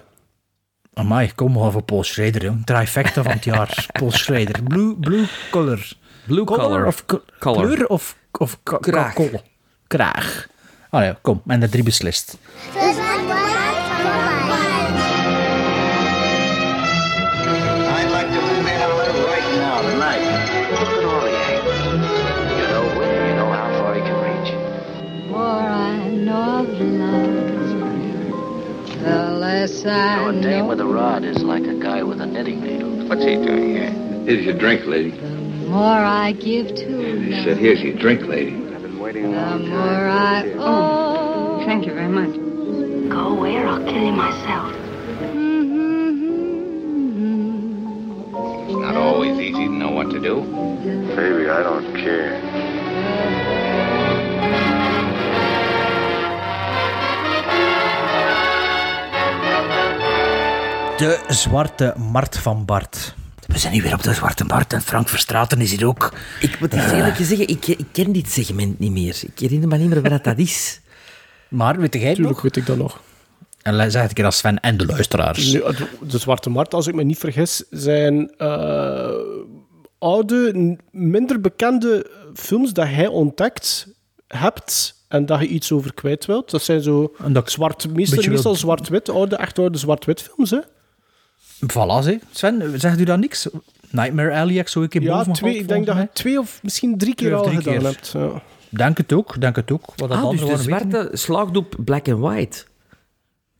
Amai, kom maar voor Paul Schrader, jong. Trifecta van het jaar. (laughs) Paul Schrader. Blue, blue color. Blue Collar. Of co- Color. kleur of, of Kraag. Kraag. Oh ja, kom. En de drie beslist. I'd like to move in on her right now, tonight. Look at all the angles. You know when, you know how far you can reach. More I know of love, the less I You know, a dame know. with a rod is like a guy with a knitting needle. What's he doing here? Here's your drink, lady. More I give to He love, said, here's your drink, lady. I've waiting a long more time. I owe. Thank you very much. Go away or I'll kill you myself. It's not always easy to know what to do. Baby, I don't care. De Zwarte Mart van Bart. We zijn nu weer op de Zwarte Mart en Frank Verstraten is hier ook. Ik moet eens eerlijk zeggen, ik, ik ken dit segment niet meer. Ik herinner me niet meer wat dat is. (laughs) Maar weet jij het Tuurlijk nog? weet ik dat nog. En zeg het een keer als Sven en de luisteraars. Nu, de Zwarte Markt, als ik me niet vergis, zijn eh, oude, minder bekende films dat hij ontdekt hebt en dat je iets over kwijt wilt. Dat zijn zo zwart, meestal, zwart-wit, oude, echt oude zwart-wit films. Hè? Voilà, hè. Sven, zegt u dat niks? Nightmare Alley, heb ik zo een keer Ja, boven twee, ik denk dat je twee of misschien drie keer al drie gedaan keer. hebt. Ja. Denk het ook, denk het ook. Wat dat Ah, dus de zwarte slaagdoep black and white.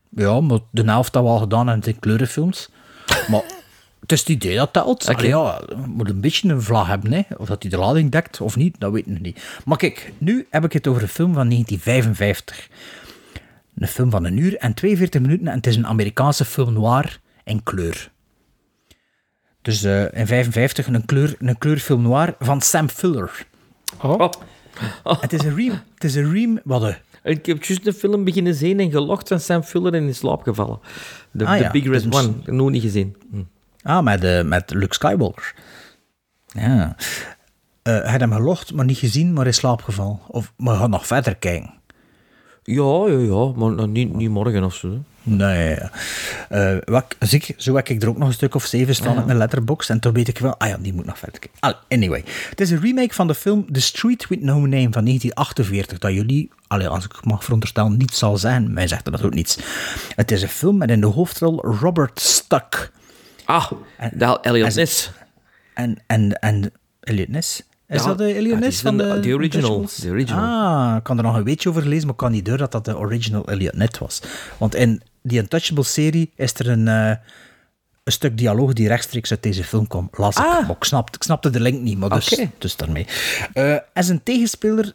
Ja, maar de helft dat we al gedaan hebben in kleurenfilms. Maar het is het idee dat telt. Allee, ja, moet een beetje een vlag hebben. Hè. Of dat hij de lading dekt of niet, dat weet ik nog niet. Maar kijk, nu heb ik het over een film van 1955. Een film van een uur en 42 minuten. En het is een Amerikaanse film noir in kleur. Dus eh, in 55 een, kleur, een kleurfilm noir van Sam Fuller. Oh. (laughs) Het is een ream. Het is een ream. Wat een. Ik heb juist een film beginnen zien en gelocht van Sam Fuller en in slaap gevallen. De, Ah de ja, Big Red dus- One. Nog niet gezien. Hm. Ah, met, eh, met Luke Skywalker. Ja. Eh, hij had hem gelocht, maar niet gezien, maar in slaap gevallen. Of, maar we gaan nog verder kijken. Ja, ja, ja, maar nog niet, niet morgen of zo. Nee. eh wat, zie ik, zo heb ik er ook nog een stuk of zeven staan op mijn letterbox. En toen weet ik wel, ah ja, die moet nog verder kijken. Anyway. Het is een remake van de film The Street With No Name van 1948. Dat jullie, allee, als ik mag veronderstellen, niet zal zijn. Mij zegt dat ook niets. Het is een film met in de hoofdrol Robert Stuck. Ah, de Elliot Ness. En, en, en Elliot Ness? Is Ja, dat de Elliot Ness van de- de, de original, de original. Ah, ik kan er nog een weetje over lezen, maar ik kan niet door dat dat de original Elliot Ness was. Want in die Untouchables-serie is er een, eh, een stuk dialoog die rechtstreeks uit deze film kwam. Las ik, Ah. maar ik, snapte, ik snapte de link niet, maar dus, dus daarmee. Eh, en zijn tegenspeler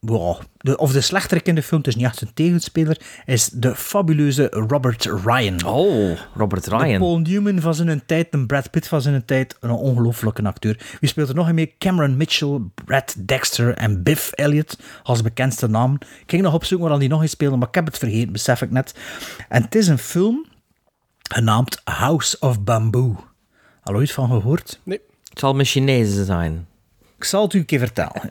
wow, de, of de slechterik in de film, het is niet echt een tegenspeler, is de fabuleuze Robert Ryan. Oh, Robert De Ryan. Paul Newman van zijn tijd, een Brad Pitt van zijn tijd, een ongelofelijke acteur. Wie speelt er nog een mee? Cameron Mitchell, Brad Dexter en Biff Elliott als bekendste namen. Ik ging nog opzoeken waar die nog in speelden, maar ik heb het vergeten, besef ik net. En het is een film genaamd House of Bamboo. Al ooit van gehoord? Nee. Het zal mijn Chinezen zijn. Ik zal het u een keer vertellen. (laughs)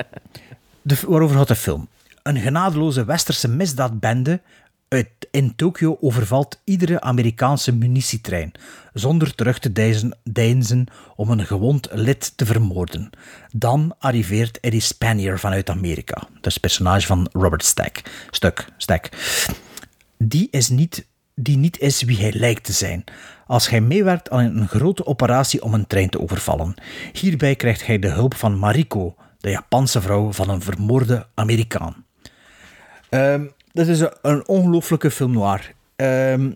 De, waarover gaat de film? Een genadeloze westerse misdaadbende uit, in Tokio overvalt iedere Amerikaanse munitietrein, zonder terug te deinzen, om een gewond lid te vermoorden. Dan arriveert Eddie Spanier vanuit Amerika. Dat is het personage van Robert Stack. Stuk, Stack. Die, is niet, die niet is wie hij lijkt te zijn. Als hij meewerkt aan een grote operatie om een trein te overvallen. Hierbij krijgt hij de hulp van Mariko, de Japanse vrouw van een vermoorde Amerikaan. Ehm, dat is een, een ongelooflijke film noir. Ehm,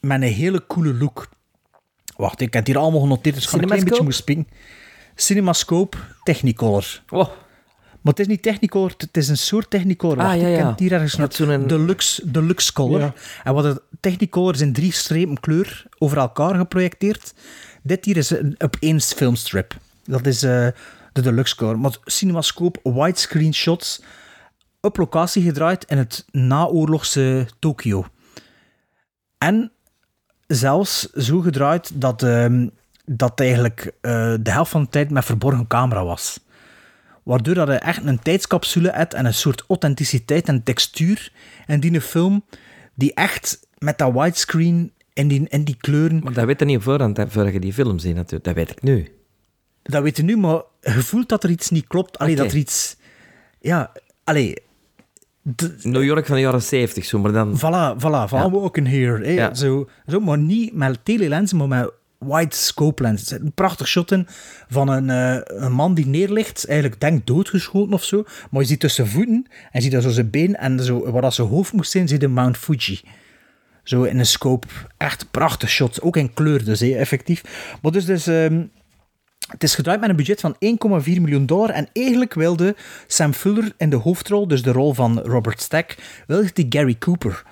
met een hele coole look. Wacht, ik heb het hier allemaal genoteerd, dus ik ga een klein beetje moeten springen. Cinemascope Technicolor. Maar het is niet Technicolor, het is een soort Technicolor. Ah, Wacht, ja, ik ja. heb het hier ergens nog. zo'n- Deluxe, deluxe color. Ja. En wat het Technicolor is in drie strepen kleur over elkaar geprojecteerd. Dit hier is een op één filmstrip. Dat is eh, de deluxe color. Maar Cinemascope widescreen shots op locatie gedraaid in het naoorlogse Tokio. En zelfs zo gedraaid dat, ehm, dat eigenlijk eh, de helft van de tijd met verborgen camera was. Waardoor dat echt een tijdscapsule hebt en een soort authenticiteit en textuur in die film, die echt met dat widescreen en die, en die kleuren... Maar dat weet je niet voorhand, voor je die film ziet natuurlijk. Dat weet ik nu. Dat weet je nu, maar je voelt dat er iets niet klopt. Allee, dat er iets... Ja, allee... New York van de jaren 70, zo, maar dan... Voilà, voilà, voilà, walking here. hè. Ja. Zo, zo, maar niet met telelensen, maar met wide scope lens. Een prachtig shot in van een, eh, een man die neerligt, eigenlijk denkt doodgeschoten of zo, maar je ziet tussen voeten en je ziet dat zo zijn been en zo, waar dat zijn hoofd moest zijn, zie je Mount Fuji. Zo in een scope. Echt prachtig shot. Ook in kleur dus, hè, effectief. Maar dus, dus ehm, het is gedraaid met een budget van 1,4 miljoen dollar. En eigenlijk wilde Sam Fuller in de hoofdrol, dus de rol van Robert Stack, wilde die Gary Cooper.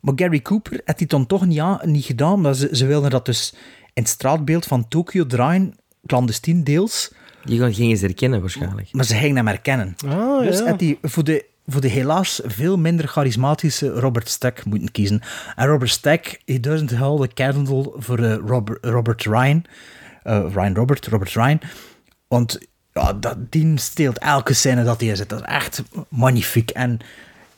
Maar Gary Cooper had hij dan toch niet, aan, niet gedaan, omdat ze, ze wilden dat dus in het straatbeeld van Tokio draaien, clandestien deels. Die gaan- gingen ze herkennen waarschijnlijk. Maar ze gingen hem herkennen. Ah, dus ja. had hij voor de, voor de helaas veel minder charismatische Robert Stack moeten kiezen. En Robert Stack, he doesn't hold a candle voor eh, Robert, Robert Ryan. Eh, Ryan Robert, Robert Ryan. Want ja, dat, die steelt elke scène dat hij zit. Dat is echt magnifiek. En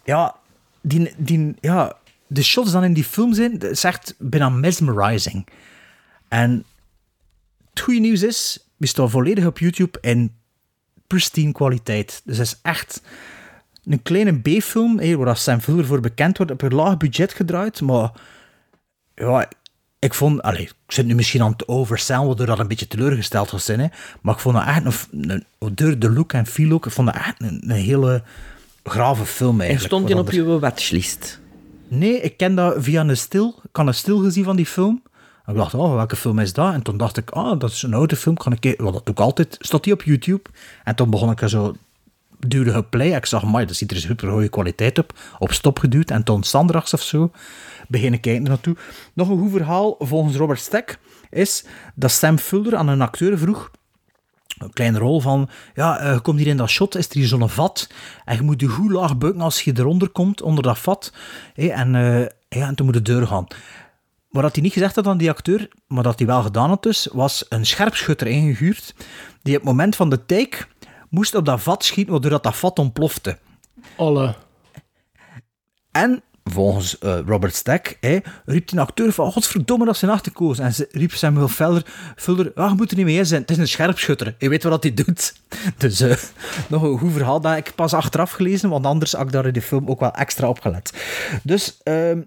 ja, die, die, ja, de shots dan in die film zijn, dat is echt bijna mesmerizing. En het goede nieuws is, we staan volledig op YouTube in pristine kwaliteit. Dus het is echt een kleine B-film, waar Sam Fuller voor bekend wordt, op een laag budget gedraaid, maar ja, ik vond, allee, ik zit nu misschien aan het oversellen, waardoor dat een beetje teleurgesteld was zijn, hè, maar ik vond dat echt, een, een, door de look en feel ook, ik vond dat echt een, een hele grave film En eigenlijk. stond die op je watchlist? Nee, ik ken dat via een stil. Ik had een stil gezien van die film. En ik dacht, oh, welke film is dat? En toen dacht ik, ah, dat is een oude film. Kan ik? Wel, dat doe ik altijd. Staat die op YouTube? En toen begon ik er zo duwde play. Ik zag, maar dat ziet er super goede kwaliteit op. Op stop geduwd. En toen standaards of zo beginnen kijken naartoe. Nog een goed verhaal volgens Robert Stack is dat Sam aan een acteur vroeg een kleine rol van, ja, eh, je komt hier in dat shot, is er hier zo'n vat, en je moet je goed laag bukken als je eronder komt, onder dat vat, en, eh, ja, en toen moet de deur gaan. Maar dat hij niet gezegd had aan die acteur, maar dat hij wel gedaan had dus, was een scherpschutter ingehuurd, die op het moment van de take moest op dat vat schieten, waardoor dat, dat vat ontplofte. Alle. En volgens eh, Robert Stack hè, riep die acteur van godverdomme dat zijn achterkozen. En ze riep Samuel Fuller, Fuller ah, moet er niet mee zijn, het is een scherpschutter. Je weet wat hij doet. (laughs) Dus eh, nog een goed verhaal dat ik pas achteraf gelezen, want anders had ik daar in de film ook wel extra op gelet. Dus ik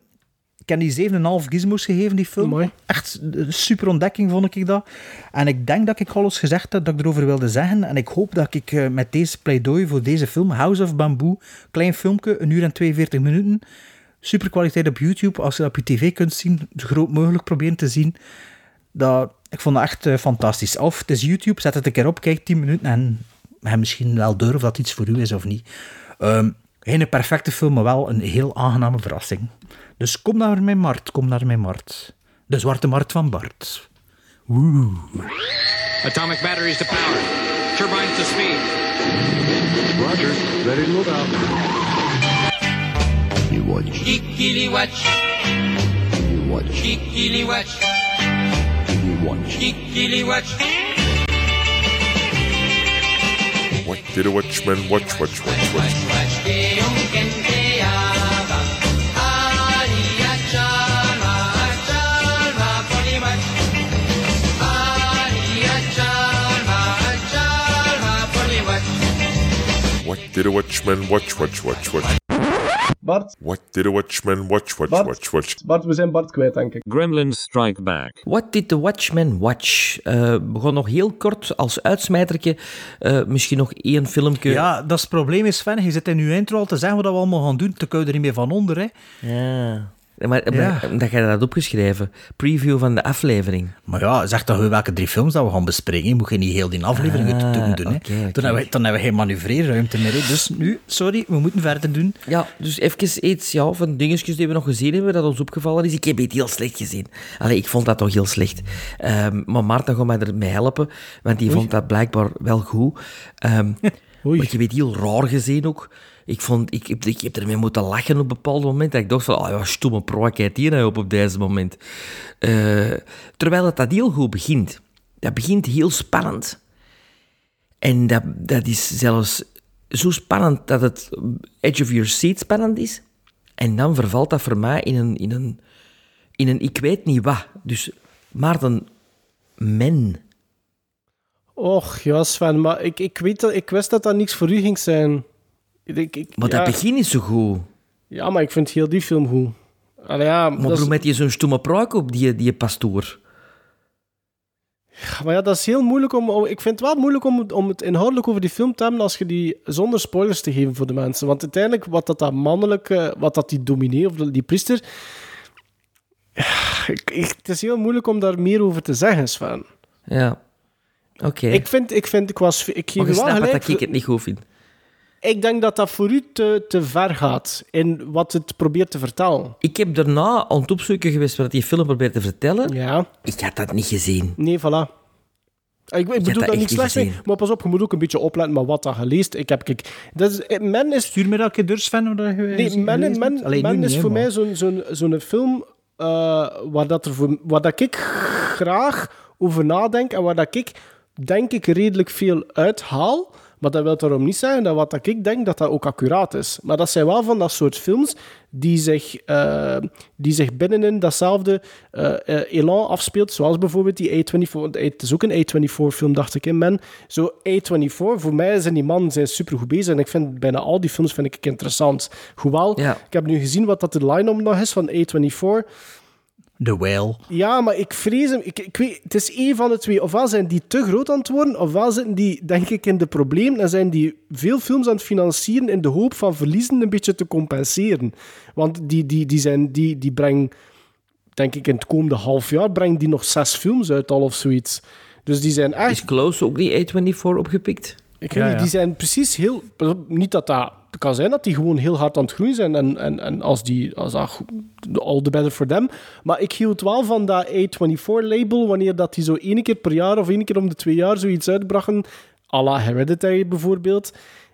heb die 7,5 gizmos gegeven, die film. Echt een super ontdekking vond ik dat. En ik denk dat ik alles gezegd heb dat ik erover wilde zeggen. En ik hoop dat ik eh, met deze pleidooi voor deze film, House of Bamboo, klein filmpje, een uur en 42 minuten, super kwaliteit op YouTube, als je dat op je tv kunt zien, zo groot mogelijk proberen te zien. Dat, ik vond dat echt eh, fantastisch. Of het is YouTube, zet het een keer op, kijk 10 minuten en misschien wel door of dat iets voor u is of niet. Ehm, Geen perfecte film, maar wel een heel aangename verrassing. Dus kom naar mijn markt, kom naar mijn markt. De zwarte markt van Bart. Woe. Atomic batteries to power. Turbines to speed. Roger, ready to move out. You watch. Kikili watch. You watch. Kikili watch. You watch. Kikili watch. What did a watchman watch, watch, watch, watch? What did a watchman watch, watch, watch, watch? Bart, What did a watchman watch, watch, Bart. watch, watch? Bart, we zijn Bart kwijt, denk ik. Gremlins Strike Back. What did the Watchmen watch? Eh begon nog heel kort als uitsmijtertje. Eh, misschien nog één filmpje. Ja, dat is het probleem is, Sven, je zit in je intro al te zeggen wat we allemaal gaan doen, dan kun je er niet meer van onder, hè. Ja. Maar, maar dat jij dat opgeschreven. Preview van de aflevering. Maar ja, zeg toch welke drie films dat we gaan bespreken. Je moet je niet heel die aflevering Ah, doen. oké. Dan, hebben we, dan hebben we geen manoeuvreerruimte meer. hè. Dus nu, sorry, we moeten verder doen. Ja, dus even iets ja, van dingetjes die we nog gezien hebben, dat ons opgevallen is. Ik heb het heel slecht gezien. Allee, ik vond dat toch heel slecht. Ehm, maar Maarten gaat mij ermee helpen, want die vond dat blijkbaar wel goed. Ehm, maar ik heb het heel raar gezien ook. Ik, vond, ik, heb, ik heb ermee moeten lachen op een bepaald moment. Dat ik dacht van, oh ja, stomme proakheid hier nou op op deze moment. Eh, terwijl dat heel goed begint. Dat begint heel spannend. En dat, dat is zelfs zo spannend dat het edge of your seat spannend is. En dan vervalt dat voor mij in een, in een, in een ik weet niet wat. Dus Maarten, men. Och, ja, Sven, maar ik, ik, weet dat, ik wist dat dat niks voor u ging zijn. Ik, ik, Maar ja, dat begin is zo goed. Ja, maar ik vind heel die film goed. Allee, ja, Maar waarom heb je zo'n stomme pruik op, die, die pastoor? Maar ja, dat is heel moeilijk om... om- Ik vind het wel moeilijk om, om het inhoudelijk over die film te hebben als je die zonder spoilers te geven voor de mensen. Want uiteindelijk, wat dat, dat mannelijke... Wat dat die dominee of die priester... Ik, ik- het is heel moeilijk om daar meer over te zeggen, Sven. Ja. Oké. Ik vind... Ik, vind, ik, was, ik geef Maar je wel gelijk... dat ik het niet goed vind. Ik denk dat dat voor u te, te ver gaat in wat het probeert te vertellen. Ik heb daarna aan het opzoeken geweest wat die film probeert te vertellen. Ja. Ik had dat niet gezien. Nee, voilà. Ik, ik bedoel dat dat niet slecht mee, gezien. maar pas op, je moet ook een beetje opletten met wat dat je leest. Ik heb, dat is, eh, men is... Stuur me dat keer door, Sven, wat je Nee, men, men, Allee, men is voor mij zo'n zo'n zo'n film eh, waar, dat er voor, waar dat ik graag over nadenk en waar dat ik denk ik redelijk veel uithaal. Maar dat wil daarom niet zeggen dat wat ik denk dat dat ook accuraat is. Maar dat zijn wel van dat soort films die zich, eh, die zich binnenin datzelfde eh, elan afspeelt. Zoals bijvoorbeeld die A24. want Het is ook een A24-film, dacht ik in men. Zo A24, voor mij zijn die mannen zijn supergoed bezig. En ik vind bijna al die films vind ik interessant. Hoewel, Ja. ik heb nu gezien wat dat de line-up nog is van A24. The Whale. Ja, maar ik vrees hem. Ik, ik weet, het is één van de twee. Ofwel zijn die te groot aan het worden, ofwel zitten die, denk ik, in de problemen en zijn die veel films aan het financieren in de hoop van verliezen een beetje te compenseren. Want die, die, die, zijn, die, die brengen, denk ik, in het komende half jaar brengen die nog zes films uit al of zoiets. Dus die zijn echt... Is Close ook die A24 opgepikt? Ik weet niet, die zijn precies heel... Niet dat dat... Het kan zijn dat die gewoon heel hard aan het groeien zijn en, en, en als die... Als all the better for them. Maar ik hield wel van dat A24-label, wanneer dat die zo één keer per jaar of één keer om de twee jaar zoiets uitbrachten, à la Hereditary bijvoorbeeld.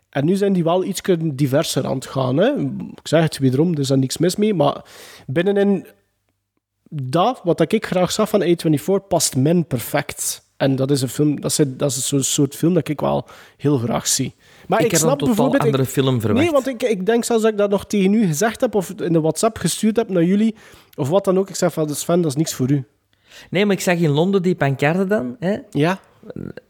En nu zijn die wel iets diverser aan het gaan. Hè. Ik zeg het wederom, er is niks mis mee, maar binnenin dat, wat ik graag zag van A24, past men perfect. En dat is een film, dat is, dat is zo'n soort film dat ik wel heel graag zie. Maar Ik ik, heb een snap totaal bijvoorbeeld... ik- andere film verwacht. Nee, want ik, ik denk zelfs dat ik dat nog tegen u gezegd heb, of in de WhatsApp gestuurd heb naar jullie, of wat dan ook. Ik zeg van, Sven, dat is niks voor u. Nee, maar ik zag in Londen die pancarde dan. Hè? Ja.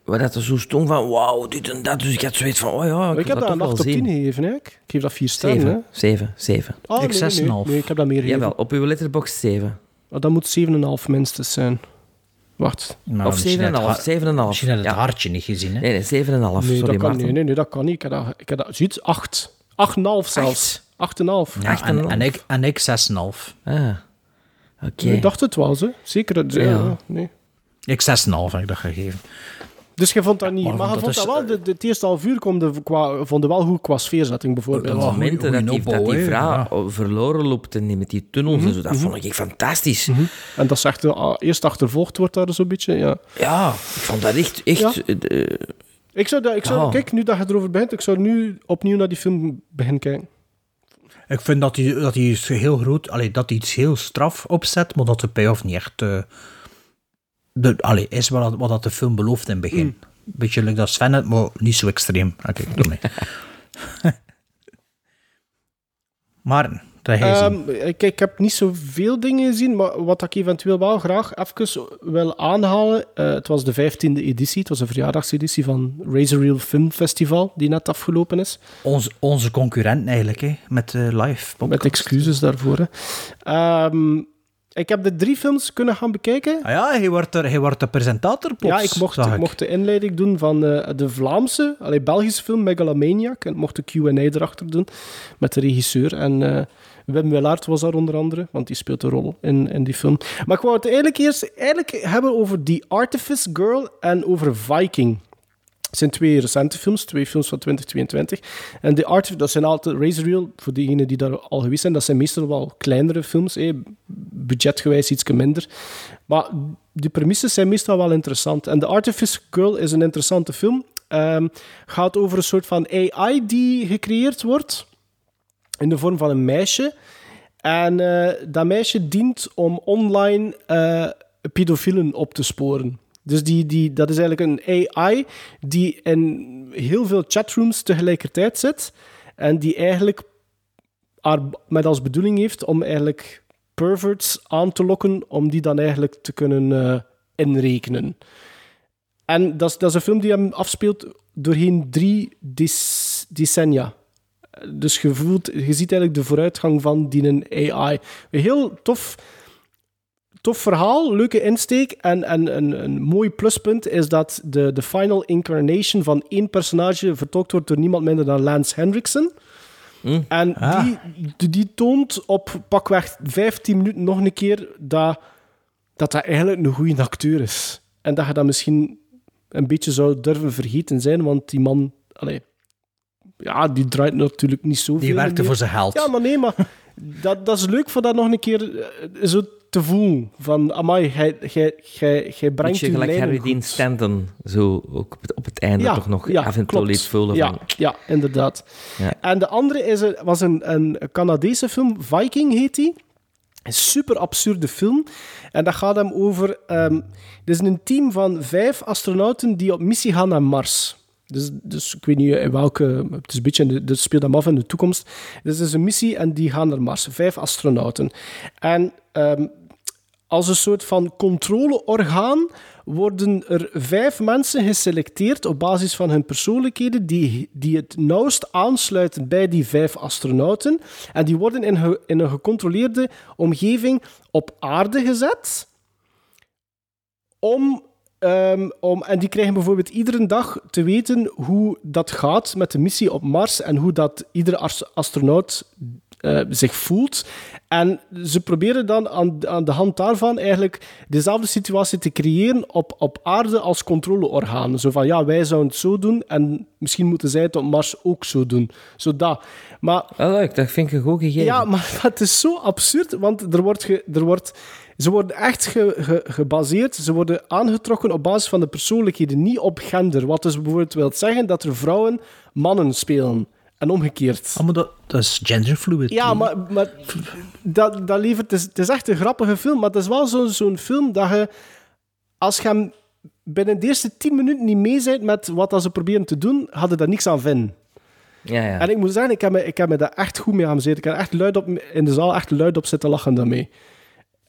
Waar dat er zo stond van, wauw, dit en dat. Dus ik had zoiets van, oh ja, ik, ik heb dat een toch 8 wel op 10 zien. gegeven. Hè? Ik geef dat 4 sterren. hè. Zeven, zeven, zeven. Ah, nee, nee, nee, nee, ik heb dat meer gegeven. Jawel, op uw letterbox 7. Oh, dat moet 7,5 minstens zijn. Wacht. Nou, of misschien 7,5. net ha- 7,5. Misschien had het Ja. hartje niet gezien, hè? Nee, nee, 7,5. Nee, Sorry, dat kan, Maarten. nee, nee, nee, dat kan niet. Ik heb dat, ik heb dat zoiets, 8. 8,5 zelfs. 8,5. Ja, en, en ik, en ik 6,5. Ah, oké. Ik dacht het wel, ze. Zeker. het- Ja. Ja. nee. Ik 6,5 heb ik dat gegeven. Dus je vond dat niet... maar Maar, je dat vond is- dat wel... De, de, het eerste half uur kwam de, qua, vond je wel goed qua sfeerzetting, bijvoorbeeld. Op Oh, momenten dat die, dat die vrouw verloren loopt en die met die tunnels en zo, dat mhm. vond ik fantastisch. En dat is echt... eh, eerst achtervolgd wordt daar zo'n beetje, ja. Ja, ik vond dat echt... echt Ja. eh, Ik zou, dat, ik zou Ja. kijk, nu dat je erover begint, ik zou nu opnieuw naar die film beginnen kijken. Ik vind dat hij, dat heel groot, allee, dat hij iets heel straf opzet, maar dat de payoff niet echt eh, de, allee, is wat, wat dat de film belooft in het begin. Mm. Beetje leuk dat Sven het, maar niet zo extreem. Oké, doe mee. maar, dat hij zien. Ehm, ik, ik heb niet zoveel dingen gezien, maar wat ik eventueel wel graag even wil aanhalen. eh, het was de 15e editie, het was een verjaardagseditie van Razor Reel Film Festival, die net afgelopen is. Onze, onze concurrent eigenlijk, hè, met eh, live. Met excuses daarvoor. hè. Ehm, ik heb de drie films kunnen gaan bekijken. Ah ja, hij wordt, er, hij wordt de presentator plots, Ja, ik mocht, ik mocht de inleiding doen van eh, de Vlaamse, allee, Belgische film Megalomaniac. En ik mocht de Q&A erachter doen met de regisseur. En eh, Wim Willaert was daar onder andere, want die speelt een rol in, in die film. Maar ik wou het eigenlijk eerst eigenlijk hebben over The Artifice Girl en over Viking. Het zijn twee recente films, twee films van 2022. En The Artifice, dat zijn altijd Razor Reel, voor diegenen die daar al geweest zijn, dat zijn meestal wel kleinere films, eh, budgetgewijs iets minder. Maar de premisses zijn meestal wel interessant. En The Artifice Girl is een interessante film. Ehm gaat over een soort van AI die gecreëerd wordt in de vorm van een meisje. En eh, dat meisje dient om online eh, pedofielen op te sporen. Dus die, die, dat is eigenlijk een AI die in heel veel chatrooms tegelijkertijd zit. En die eigenlijk met als bedoeling heeft om eigenlijk perverts aan te lokken, om die dan eigenlijk te kunnen eh, inrekenen. En dat is, dat is een film die hem afspeelt doorheen drie dec- decennia. Dus je, voelt, je ziet eigenlijk de vooruitgang van die AI. Heel tof, tof verhaal, leuke insteek. En, en een, een mooi pluspunt is dat de, de final incarnation van één personage vertolkt wordt door niemand minder dan Lance Henriksen. En die, die, die toont op pakweg 15 minuten nog een keer dat dat, dat eigenlijk een goede acteur is. En dat je dat misschien een beetje zou durven vergeten zijn, want die man, allee, ja, die draait natuurlijk niet zoveel. Die werkte meer. voor zijn geld. Ja, maar nee, maar (laughs) dat, dat is leuk voor dat nog een keer eh, zo te voelen. Van, amai, jij, brengt je gelijk Harry. Dean Stanton, zo ook op het, op het einde toch nog voelen ja, van... Ja, inderdaad. Ja. En de andere is was een, een Canadese film, Viking heet die. Een super absurde film. En dat gaat hem over... ehm er is een team van vijf astronauten die op missie gaan naar Mars. Dus, dus ik weet niet in welke... Het is een beetje... Dat speelt hem af in de toekomst. Dus het is een missie en die gaan naar Mars. Vijf astronauten. En... ehm, als een soort van controleorgaan worden er vijf mensen geselecteerd op basis van hun persoonlijkheden die, die het nauwst aansluiten bij die vijf astronauten. En die worden in, in een gecontroleerde omgeving op aarde gezet. Om, ehm, om, en die krijgen bijvoorbeeld iedere dag te weten hoe dat gaat met de missie op Mars en hoe dat iedere ast- astronaut eh, zich voelt. En ze proberen dan aan, aan de hand daarvan eigenlijk dezelfde situatie te creëren op, op aarde als controleorgaan. Zo van, ja, wij zouden het zo doen en misschien moeten zij het op Mars ook zo doen. Zo dat. Maar Oh, leuk, dat vind ik een goed gegeven. ja, maar (laughs) dat is zo absurd, want er wordt ge- er wordt, ze worden echt ge- ge- gebaseerd, ze worden aangetrokken op basis van de persoonlijkheden, niet op gender. Wat dus bijvoorbeeld wil zeggen dat er vrouwen mannen spelen. En omgekeerd. Ah, maar dat, dat is genderfluid. Ja, maar, maar dat, dat levert, het, is, het is echt een grappige film, maar het is wel zo- zo'n film dat je, als je hem binnen de eerste tien minuten niet mee bent met wat dat ze proberen te doen, had je daar niks aan vinden. Ja, ja. En ik moet zeggen, ik heb, me, ik heb me daar echt goed mee amuseerd. Ik heb echt luid op, in de zaal echt luid op zitten lachen daarmee.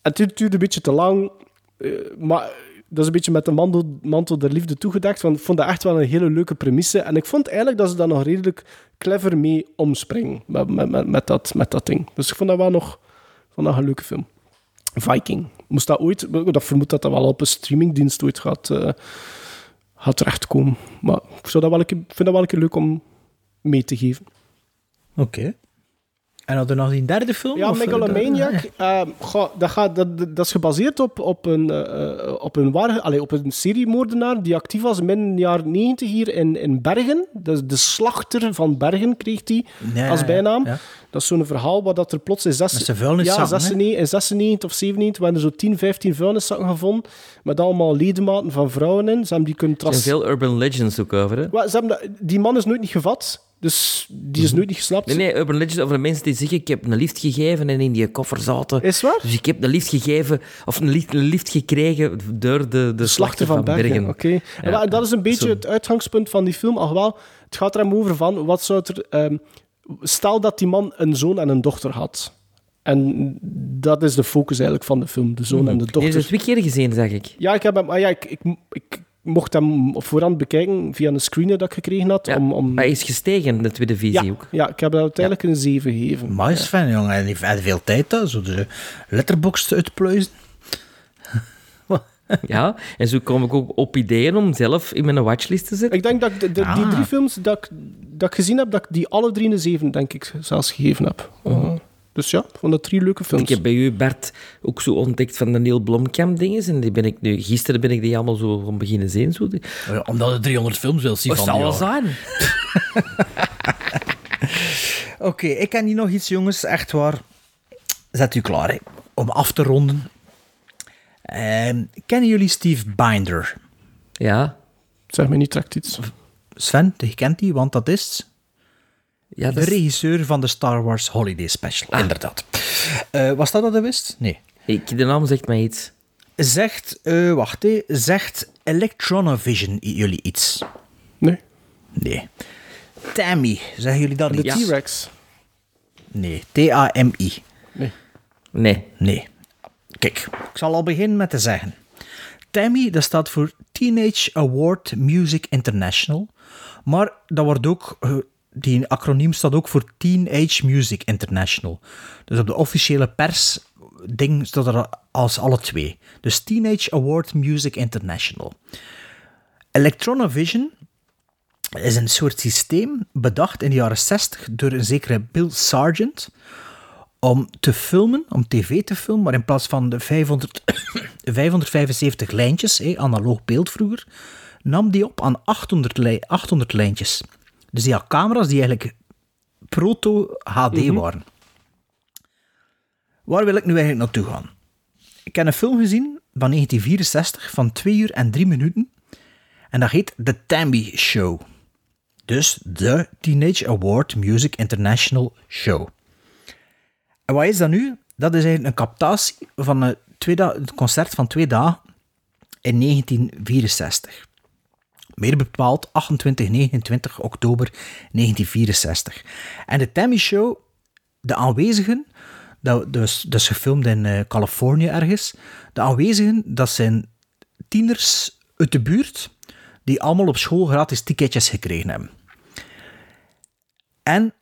Het duurt, duurde een beetje te lang, eh, maar dat is een beetje met de mantel, mantel der liefde toegedekt. Want ik vond dat echt wel een hele leuke premisse. En ik vond eigenlijk dat ze daar nog redelijk clever mee omspringen met, met, met, dat, met dat ding. Dus ik vond dat wel nog vond dat een leuke film. Viking. Moest dat ooit... Vermoed dat dat wel op een streamingdienst ooit gaat, eh, gaat terechtkomen. Maar ik, dat wel een vind dat wel een keer leuk om mee te geven. Oké. En hadden we nog die derde film? Ja, of, eh, Megalomaniac. dat- goh, dat, gaat, dat, dat is gebaseerd op, op, een, eh, op, een waar, allee, op een seriemoordenaar die actief was midden jaren 90 hier in, in Bergen. Dus de slachter van Bergen kreeg hij als bijnaam. ja. Dat is zo'n verhaal waar dat er plots in zes, ja, hè? 96, in 96 of 97 werden er zo 10, 15 vuilniszakken gevonden met allemaal ledematen van vrouwen in. Ze hebben die kunnen Er zijn veel urban legends ook over, hè? Ze hebben dat- die man is nooit niet gevat, dus die is nooit niet gesnapt. Nee, nee, urban legends over de mensen die zeggen ik heb een lift gegeven en in die koffer zaten. Is waar? Dus ik heb een lift gegeven, of een lift, een lift gekregen door de, de, slachter van Bergen. Oké. Ja. dat is een beetje Zo. het uitgangspunt van die film. Ach wel, het gaat er hem over van, wat zou er... ehm, stel dat die man een zoon en een dochter had. En dat is de focus eigenlijk van de film, de zoon en de Je dochter. hebt het twee keer gezien, zeg ik. Ja, ik, heb hem, ah ja, ik, ik, ik mocht hem voorhand bekijken via een screener dat ik gekregen had. Ja, om, om... Maar hij is gestegen, de tweede visie ja, ook. ja, ik heb dat uiteindelijk een 7 gegeven. Maar is fijn, jongen. En die heeft veel tijd, hè. Zo de letterbox uitpluizen. (laughs) Ja, en zo kom ik ook op ideeën om zelf in mijn watchlist te zetten. Ik denk dat ik de, de- die Ah. drie films dat ik, dat ik gezien heb, dat ik die alle drie een 7, denk ik, zelfs gegeven heb. Uh, dus ja, vond dat drie leuke films. Ik heb bij u, Bert, ook zo ontdekt van de Neil Blomkamp dinges. En die ben ik nu, gisteren ben ik die allemaal zo om beginnen zien. Zo. Ja, omdat je 300 films wil zien Wat van zal wel zijn? (laughs) Oké, ik ken hier nog iets, jongens. Echt waar. Zet u klaar, hè. Om af te ronden. Ehm, kennen jullie Steve Binder? Ja. Zeg me niet direct iets. Sven, je kent die, want dat is... Ja, de dat is- regisseur van de Star Wars Holiday Special, inderdaad. Eh, was dat dat je wist? Nee. Ik, de naam zegt mij iets. Zegt, eh, wacht, hè, zegt Electronovision jullie iets? Nee. Nee. Tammy, zeggen jullie dat De iets? T-Rex. Nee, T-A-M-I. Nee. Nee. Nee. Kijk, ik zal al beginnen met te zeggen. Tammy, dat staat voor Teenage Award Music International. Maar dat wordt ook, eh, die acroniem staat ook voor Teenage Music International. Dus op de officiële pers ding staat er als alle twee. Dus Teenage Award Music International. Electronovision is een soort systeem bedacht in de jaren 60 door een zekere Bill Sargent om te filmen, om tv te filmen, maar in plaats van de 500, 575 (coughs) lijntjes, hé, analoog beeld vroeger, nam die op aan 800, lij- 800 lijntjes. Dus die had camera's die eigenlijk proto-HD waren. Waar wil ik nu eigenlijk naartoe gaan? Ik heb een film gezien van 1964 van 2 uur en 3 minuten. En dat heet The Tammy Show. Dus de Teenage Award Music International Show. En wat is dat nu? Dat is eigenlijk een captatie van een, een concert van twee dagen in 1964. Meer bepaald 28, 29 oktober 1964. En de Tammy Show, de aanwezigen, dat, dus, gefilmd in eh, Californië ergens. De aanwezigen, dat zijn tieners uit de buurt die allemaal op school gratis ticketjes gekregen hebben. En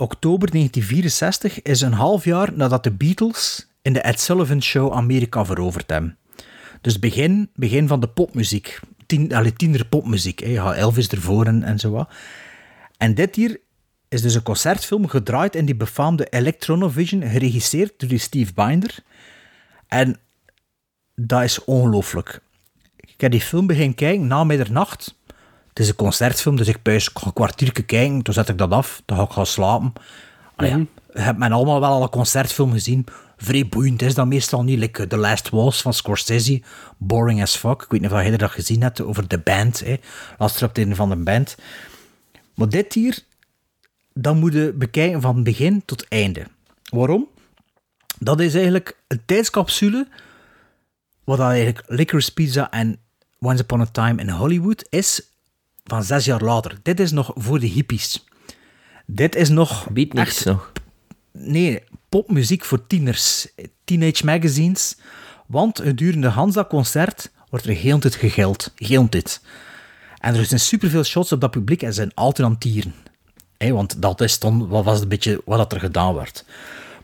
oktober 1964 is een half jaar nadat de Beatles in de Ed Sullivan Show Amerika veroverd hebben. Dus begin, begin van de popmuziek. Tien, allee, popmuziek. Hè. Elvis ervoor en, zo wat. En dit hier is dus een concertfilm gedraaid in die befaamde Electronovision, geregisseerd door Steve Binder. En dat is ongelooflijk. Ik heb die film beginnen kijken na middernacht. Het is een concertfilm, dus ik ga een kwartiertje kijken, toen zet ik dat af, dan ga ik gaan slapen. Allee, je hebt men allemaal wel al een concertfilm gezien. Vrij boeiend is dat meestal niet. Like The Last Waltz van Scorsese. Boring as fuck. Ik weet niet of jij dat gezien hebt over de band. Hè. Laatste optreden van de band. Maar dit hier, dan moet je bekijken van begin tot einde. Waarom? Dat is eigenlijk een tijdscapsule wat dan eigenlijk Licorice Pizza en Once Upon a Time in Hollywood is van zes jaar later. Dit is nog voor de hippies. Dit is nog... Biedt niks nog. Nee, popmuziek voor tieners. Teenage magazines. Want gedurende Hansa concert wordt er heel tijd gegeld. Heel tijd. En er zijn superveel shots op dat publiek en ze zijn altijd aan tieren. Hé, want dat is dan wat was een beetje wat dat er gedaan werd.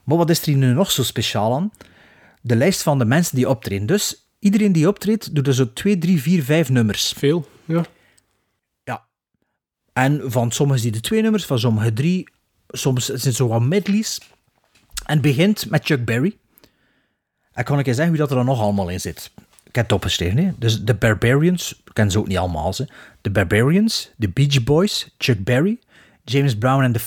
Maar wat is er hier nu nog zo speciaal aan? De lijst van de mensen die optreden. Dus iedereen die optreedt, doet er zo 2, 3, 4, 5 nummers. Veel, ja. En van sommigen die de twee nummers, van sommigen drie. Soms zijn het zo wat medleys. En begint met Chuck Berry. En kan ik je zeggen wie dat er dan nog allemaal in zit? Ik heb het opgeschreven. Dus de Barbarians, ik ken ze ook niet allemaal. Ze. De Barbarians, de Beach Boys, Chuck Berry, James Brown and the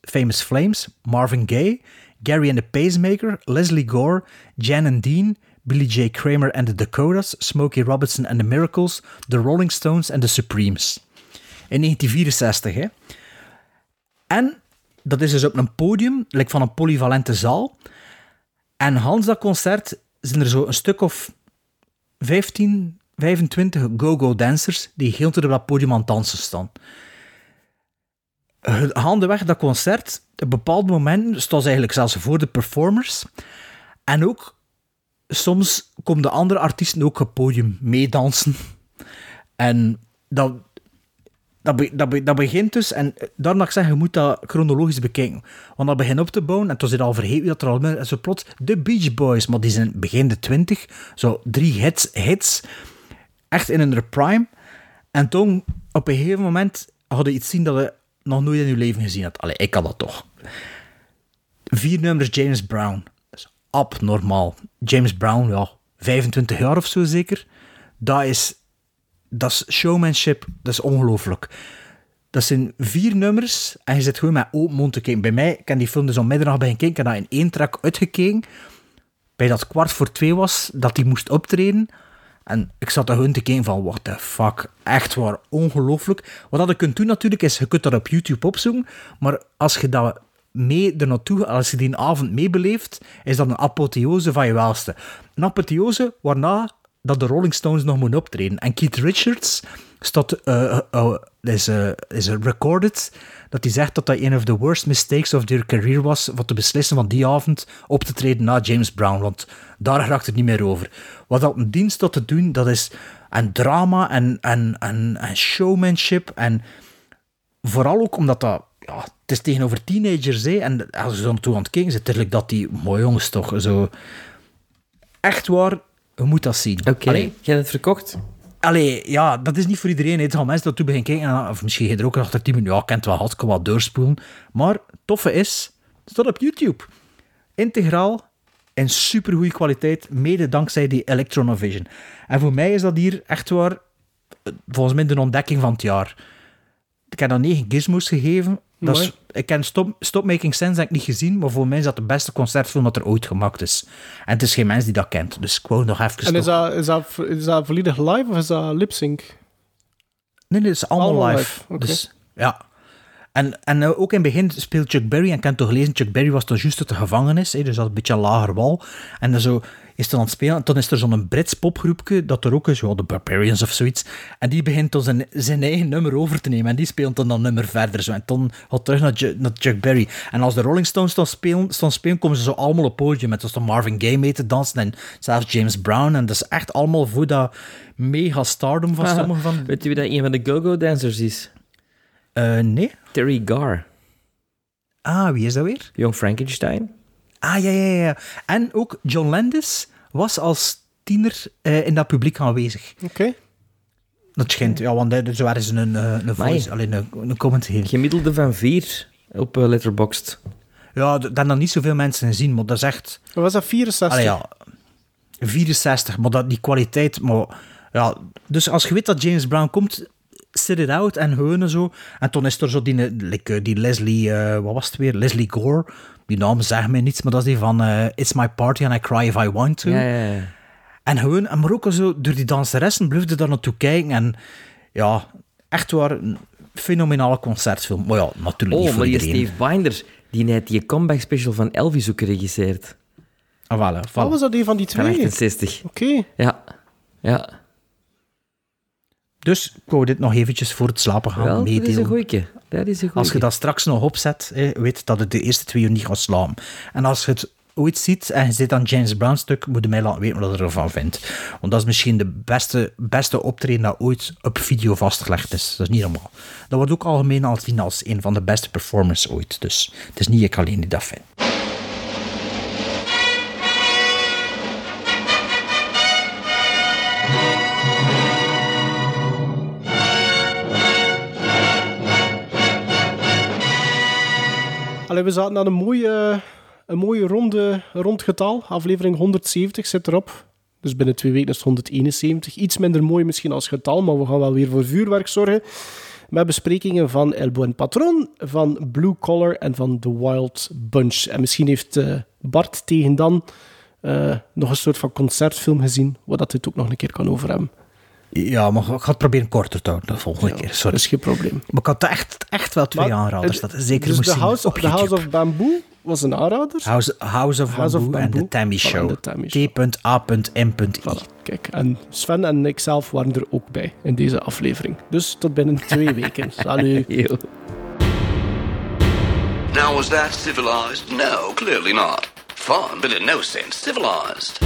Famous, Flames, Marvin Gaye, Gary and the Pacemaker, Leslie Gore, Jan and Dean, Billy J. Kramer and the Dakotas, Smokey Robinson and the Miracles, The Rolling Stones en The Supremes. In 1964, hè. En dat is dus op een podium, like van een polyvalente zaal. En Hans dat concert zijn er zo een stuk of 15, 25 go-go dancers die heel op dat podium aan het dansen staan. Gaandeweg dat concert, op bepaalde momenten staat ze eigenlijk zelfs voor de performers. En ook soms komen de andere artiesten ook op het podium meedansen. En dat, dat, dat, dat begint dus, en daarom dat ik zeg, je moet dat chronologisch bekijken. Want dat begint op te bouwen, en toen zit al vergeten dat er al en zo plots, de Beach Boys, maar die zijn begin de twintig, zo drie hits, hits, echt in hun prime. En toen, op een gegeven moment, had je iets zien dat je nog nooit in je leven gezien had. Allee, ik had dat toch. Vier nummers James Brown. Dat is abnormaal. James Brown, ja, 25 jaar of zo zeker. Dat is, dat is showmanship, dat is ongelooflijk. Dat zijn vier nummers en je zit gewoon met open mond te kijken. Bij mij, ik die film dus om middernacht bij gekeken, ik heb in één track uitgekeken. Bij dat kwart voor twee was, dat hij moest optreden. En ik zat daar gewoon te kijken van, what the fuck, echt waar, ongelooflijk. Wat dat je kunt doen natuurlijk, is je kunt dat op YouTube opzoeken, maar als je dat mee er als je die avond meebeleeft, is dat een apotheose van je welste. Een apotheose waarna dat de Rolling Stones nog moeten optreden. En Keith Richards staat, eh, eh, is, is recorded dat hij zegt dat dat een of the worst mistakes of their career was voor te beslissen van die avond op te treden na James Brown, want daar raakt het niet meer over. Wat dat een dienst tot te doen, dat is een drama en, en, en, en showmanship en vooral ook omdat dat ja, het is tegenover teenagers, hè, en als je zo toe aan het kijken zit, dat die, mooi jongens toch, zo... Echt waar, je moet dat zien. Oké, jij hebt het verkocht? Allee, ja, dat is niet voor iedereen. Het gaan mensen dat toe beginnen kijken, en, of misschien ga je er ook achter 10 minuten, ja, ik ken het wel, had ik wat doorspoelen. Maar het toffe is, het staat op YouTube. Integraal, in supergoeie kwaliteit, mede dankzij die Electronovision. En voor mij is dat hier echt waar, volgens mij de ontdekking van het jaar. Ik heb dat 9 gizmos gegeven. Dat is, ik ken Stop, Stop Making Sense heb ik niet gezien, maar voor mij is dat de beste concertfilm dat er ooit gemaakt is. En het is geen mens die dat kent, dus ik wou nog even... En is nog- dat, is, dat, is dat volledig live of is dat lip-sync? Nee, nee, het is allemaal, Allemaal live. Dus, ja. En, en eh, ook in het begin speelt Chuck Berry, en ik heb toch gelezen, Chuck Berry was toen juist uit de gevangenis, hè, dus dat een beetje een lager wal. En dan zo is dan aan het spelen, en dan is er zo'n Brits popgroepje, dat er ook is, ja, de Barbarians of zoiets, en die begint dan zijn, zijn eigen nummer over te nemen, en die speelt dan dat nummer verder, zo. en dan gaat terug naar, Chuck Berry. En als de Rolling Stones dan spelen, staan spelen, komen ze zo allemaal op podium, met dus dan Marvin Gaye mee te dansen, en zelfs James Brown, en dat is echt allemaal voor dat mega stardom van Ah, sommigen van... Weet je wie dat een van de go-go dancers is? Eh, nee. Terry Garr. Ah, wie is dat weer? Jong Frankenstein. Ah, ja, ja, ja. En ook John Landis was als tiener eh, in dat publiek aanwezig. Oké. Dat schijnt, ja, want eh, zo is een, eh, een voice, alleen een, een comment. Gemiddelde van vier op eh, Letterboxd. Ja, d- dat hebben dan niet zoveel mensen gezien, maar dat is echt... Wat was dat, 64? Allee, ja, 64, maar dat, die kwaliteit, maar... Ja, dus als je weet dat James Brown komt, sit it out en heunen zo. En toen is er zo die, eh, die Leslie, eh, wat was het weer? Leslie Gore. Die naam zegt mij niets, maar dat is die van eh, It's My Party and I Cry If I Want To. Ja, ja, ja. En gewoon, en maar ook zo, door die danseressen bleef daar naartoe kijken. En ja, echt waar, een fenomenale concertfilm. Maar ja, natuurlijk niet Oh, voor maar die iedereen. Steve Binder, die heeft die comeback special van Elvis ook geregisseerd. Ah, voilà, voilà. Wat was dat een van die Van twee? 68. Oké. Ja. Ja. Dus ik wou dit nog eventjes voor het slapen gaan Wel, dat is een meedelen. goeie. Dat is een Als je dat straks nog opzet, weet dat het de eerste twee uur niet gaat slaan. En als je het ooit ziet en je zit aan James Brown stuk, moet je mij laten weten wat je ervan vindt. Want dat is misschien de beste, beste optreden dat ooit op video vastgelegd is. Dat is niet normaal. Dat wordt ook algemeen al gezien als een van de beste performers ooit. Dus het is niet ik alleen die dat vind. We zaten aan een mooie, een mooie ronde, rond getal. Aflevering 170 zit erop. Dus binnen twee weken is het 171. Iets minder mooi misschien als getal, maar we gaan wel weer voor vuurwerk zorgen. Met besprekingen van El Buen Patron, van Blue Collar en van The Wild Bunch. En misschien heeft eh, Bart tegen dan eh, nog een soort van concertfilm gezien, waar dat het ook nog een keer kan over hebben. Ja, maar ik ga het proberen korter te houden de volgende keer. Sorry. Dat is geen probleem. Maar ik had echt, echt wel twee Maar, aanraders. Dat is zeker dus moest de House, op the House of Bamboo was een aanrader. House, House of House of Bamboo en. The Tammy Voilà, Show. T.A.M.I. Kijk, en Sven en ikzelf waren er ook bij in deze aflevering. Dus tot binnen twee (laughs) weken. Salut. Now, was that civilized? No, clearly not. Fun, but in no sense civilized.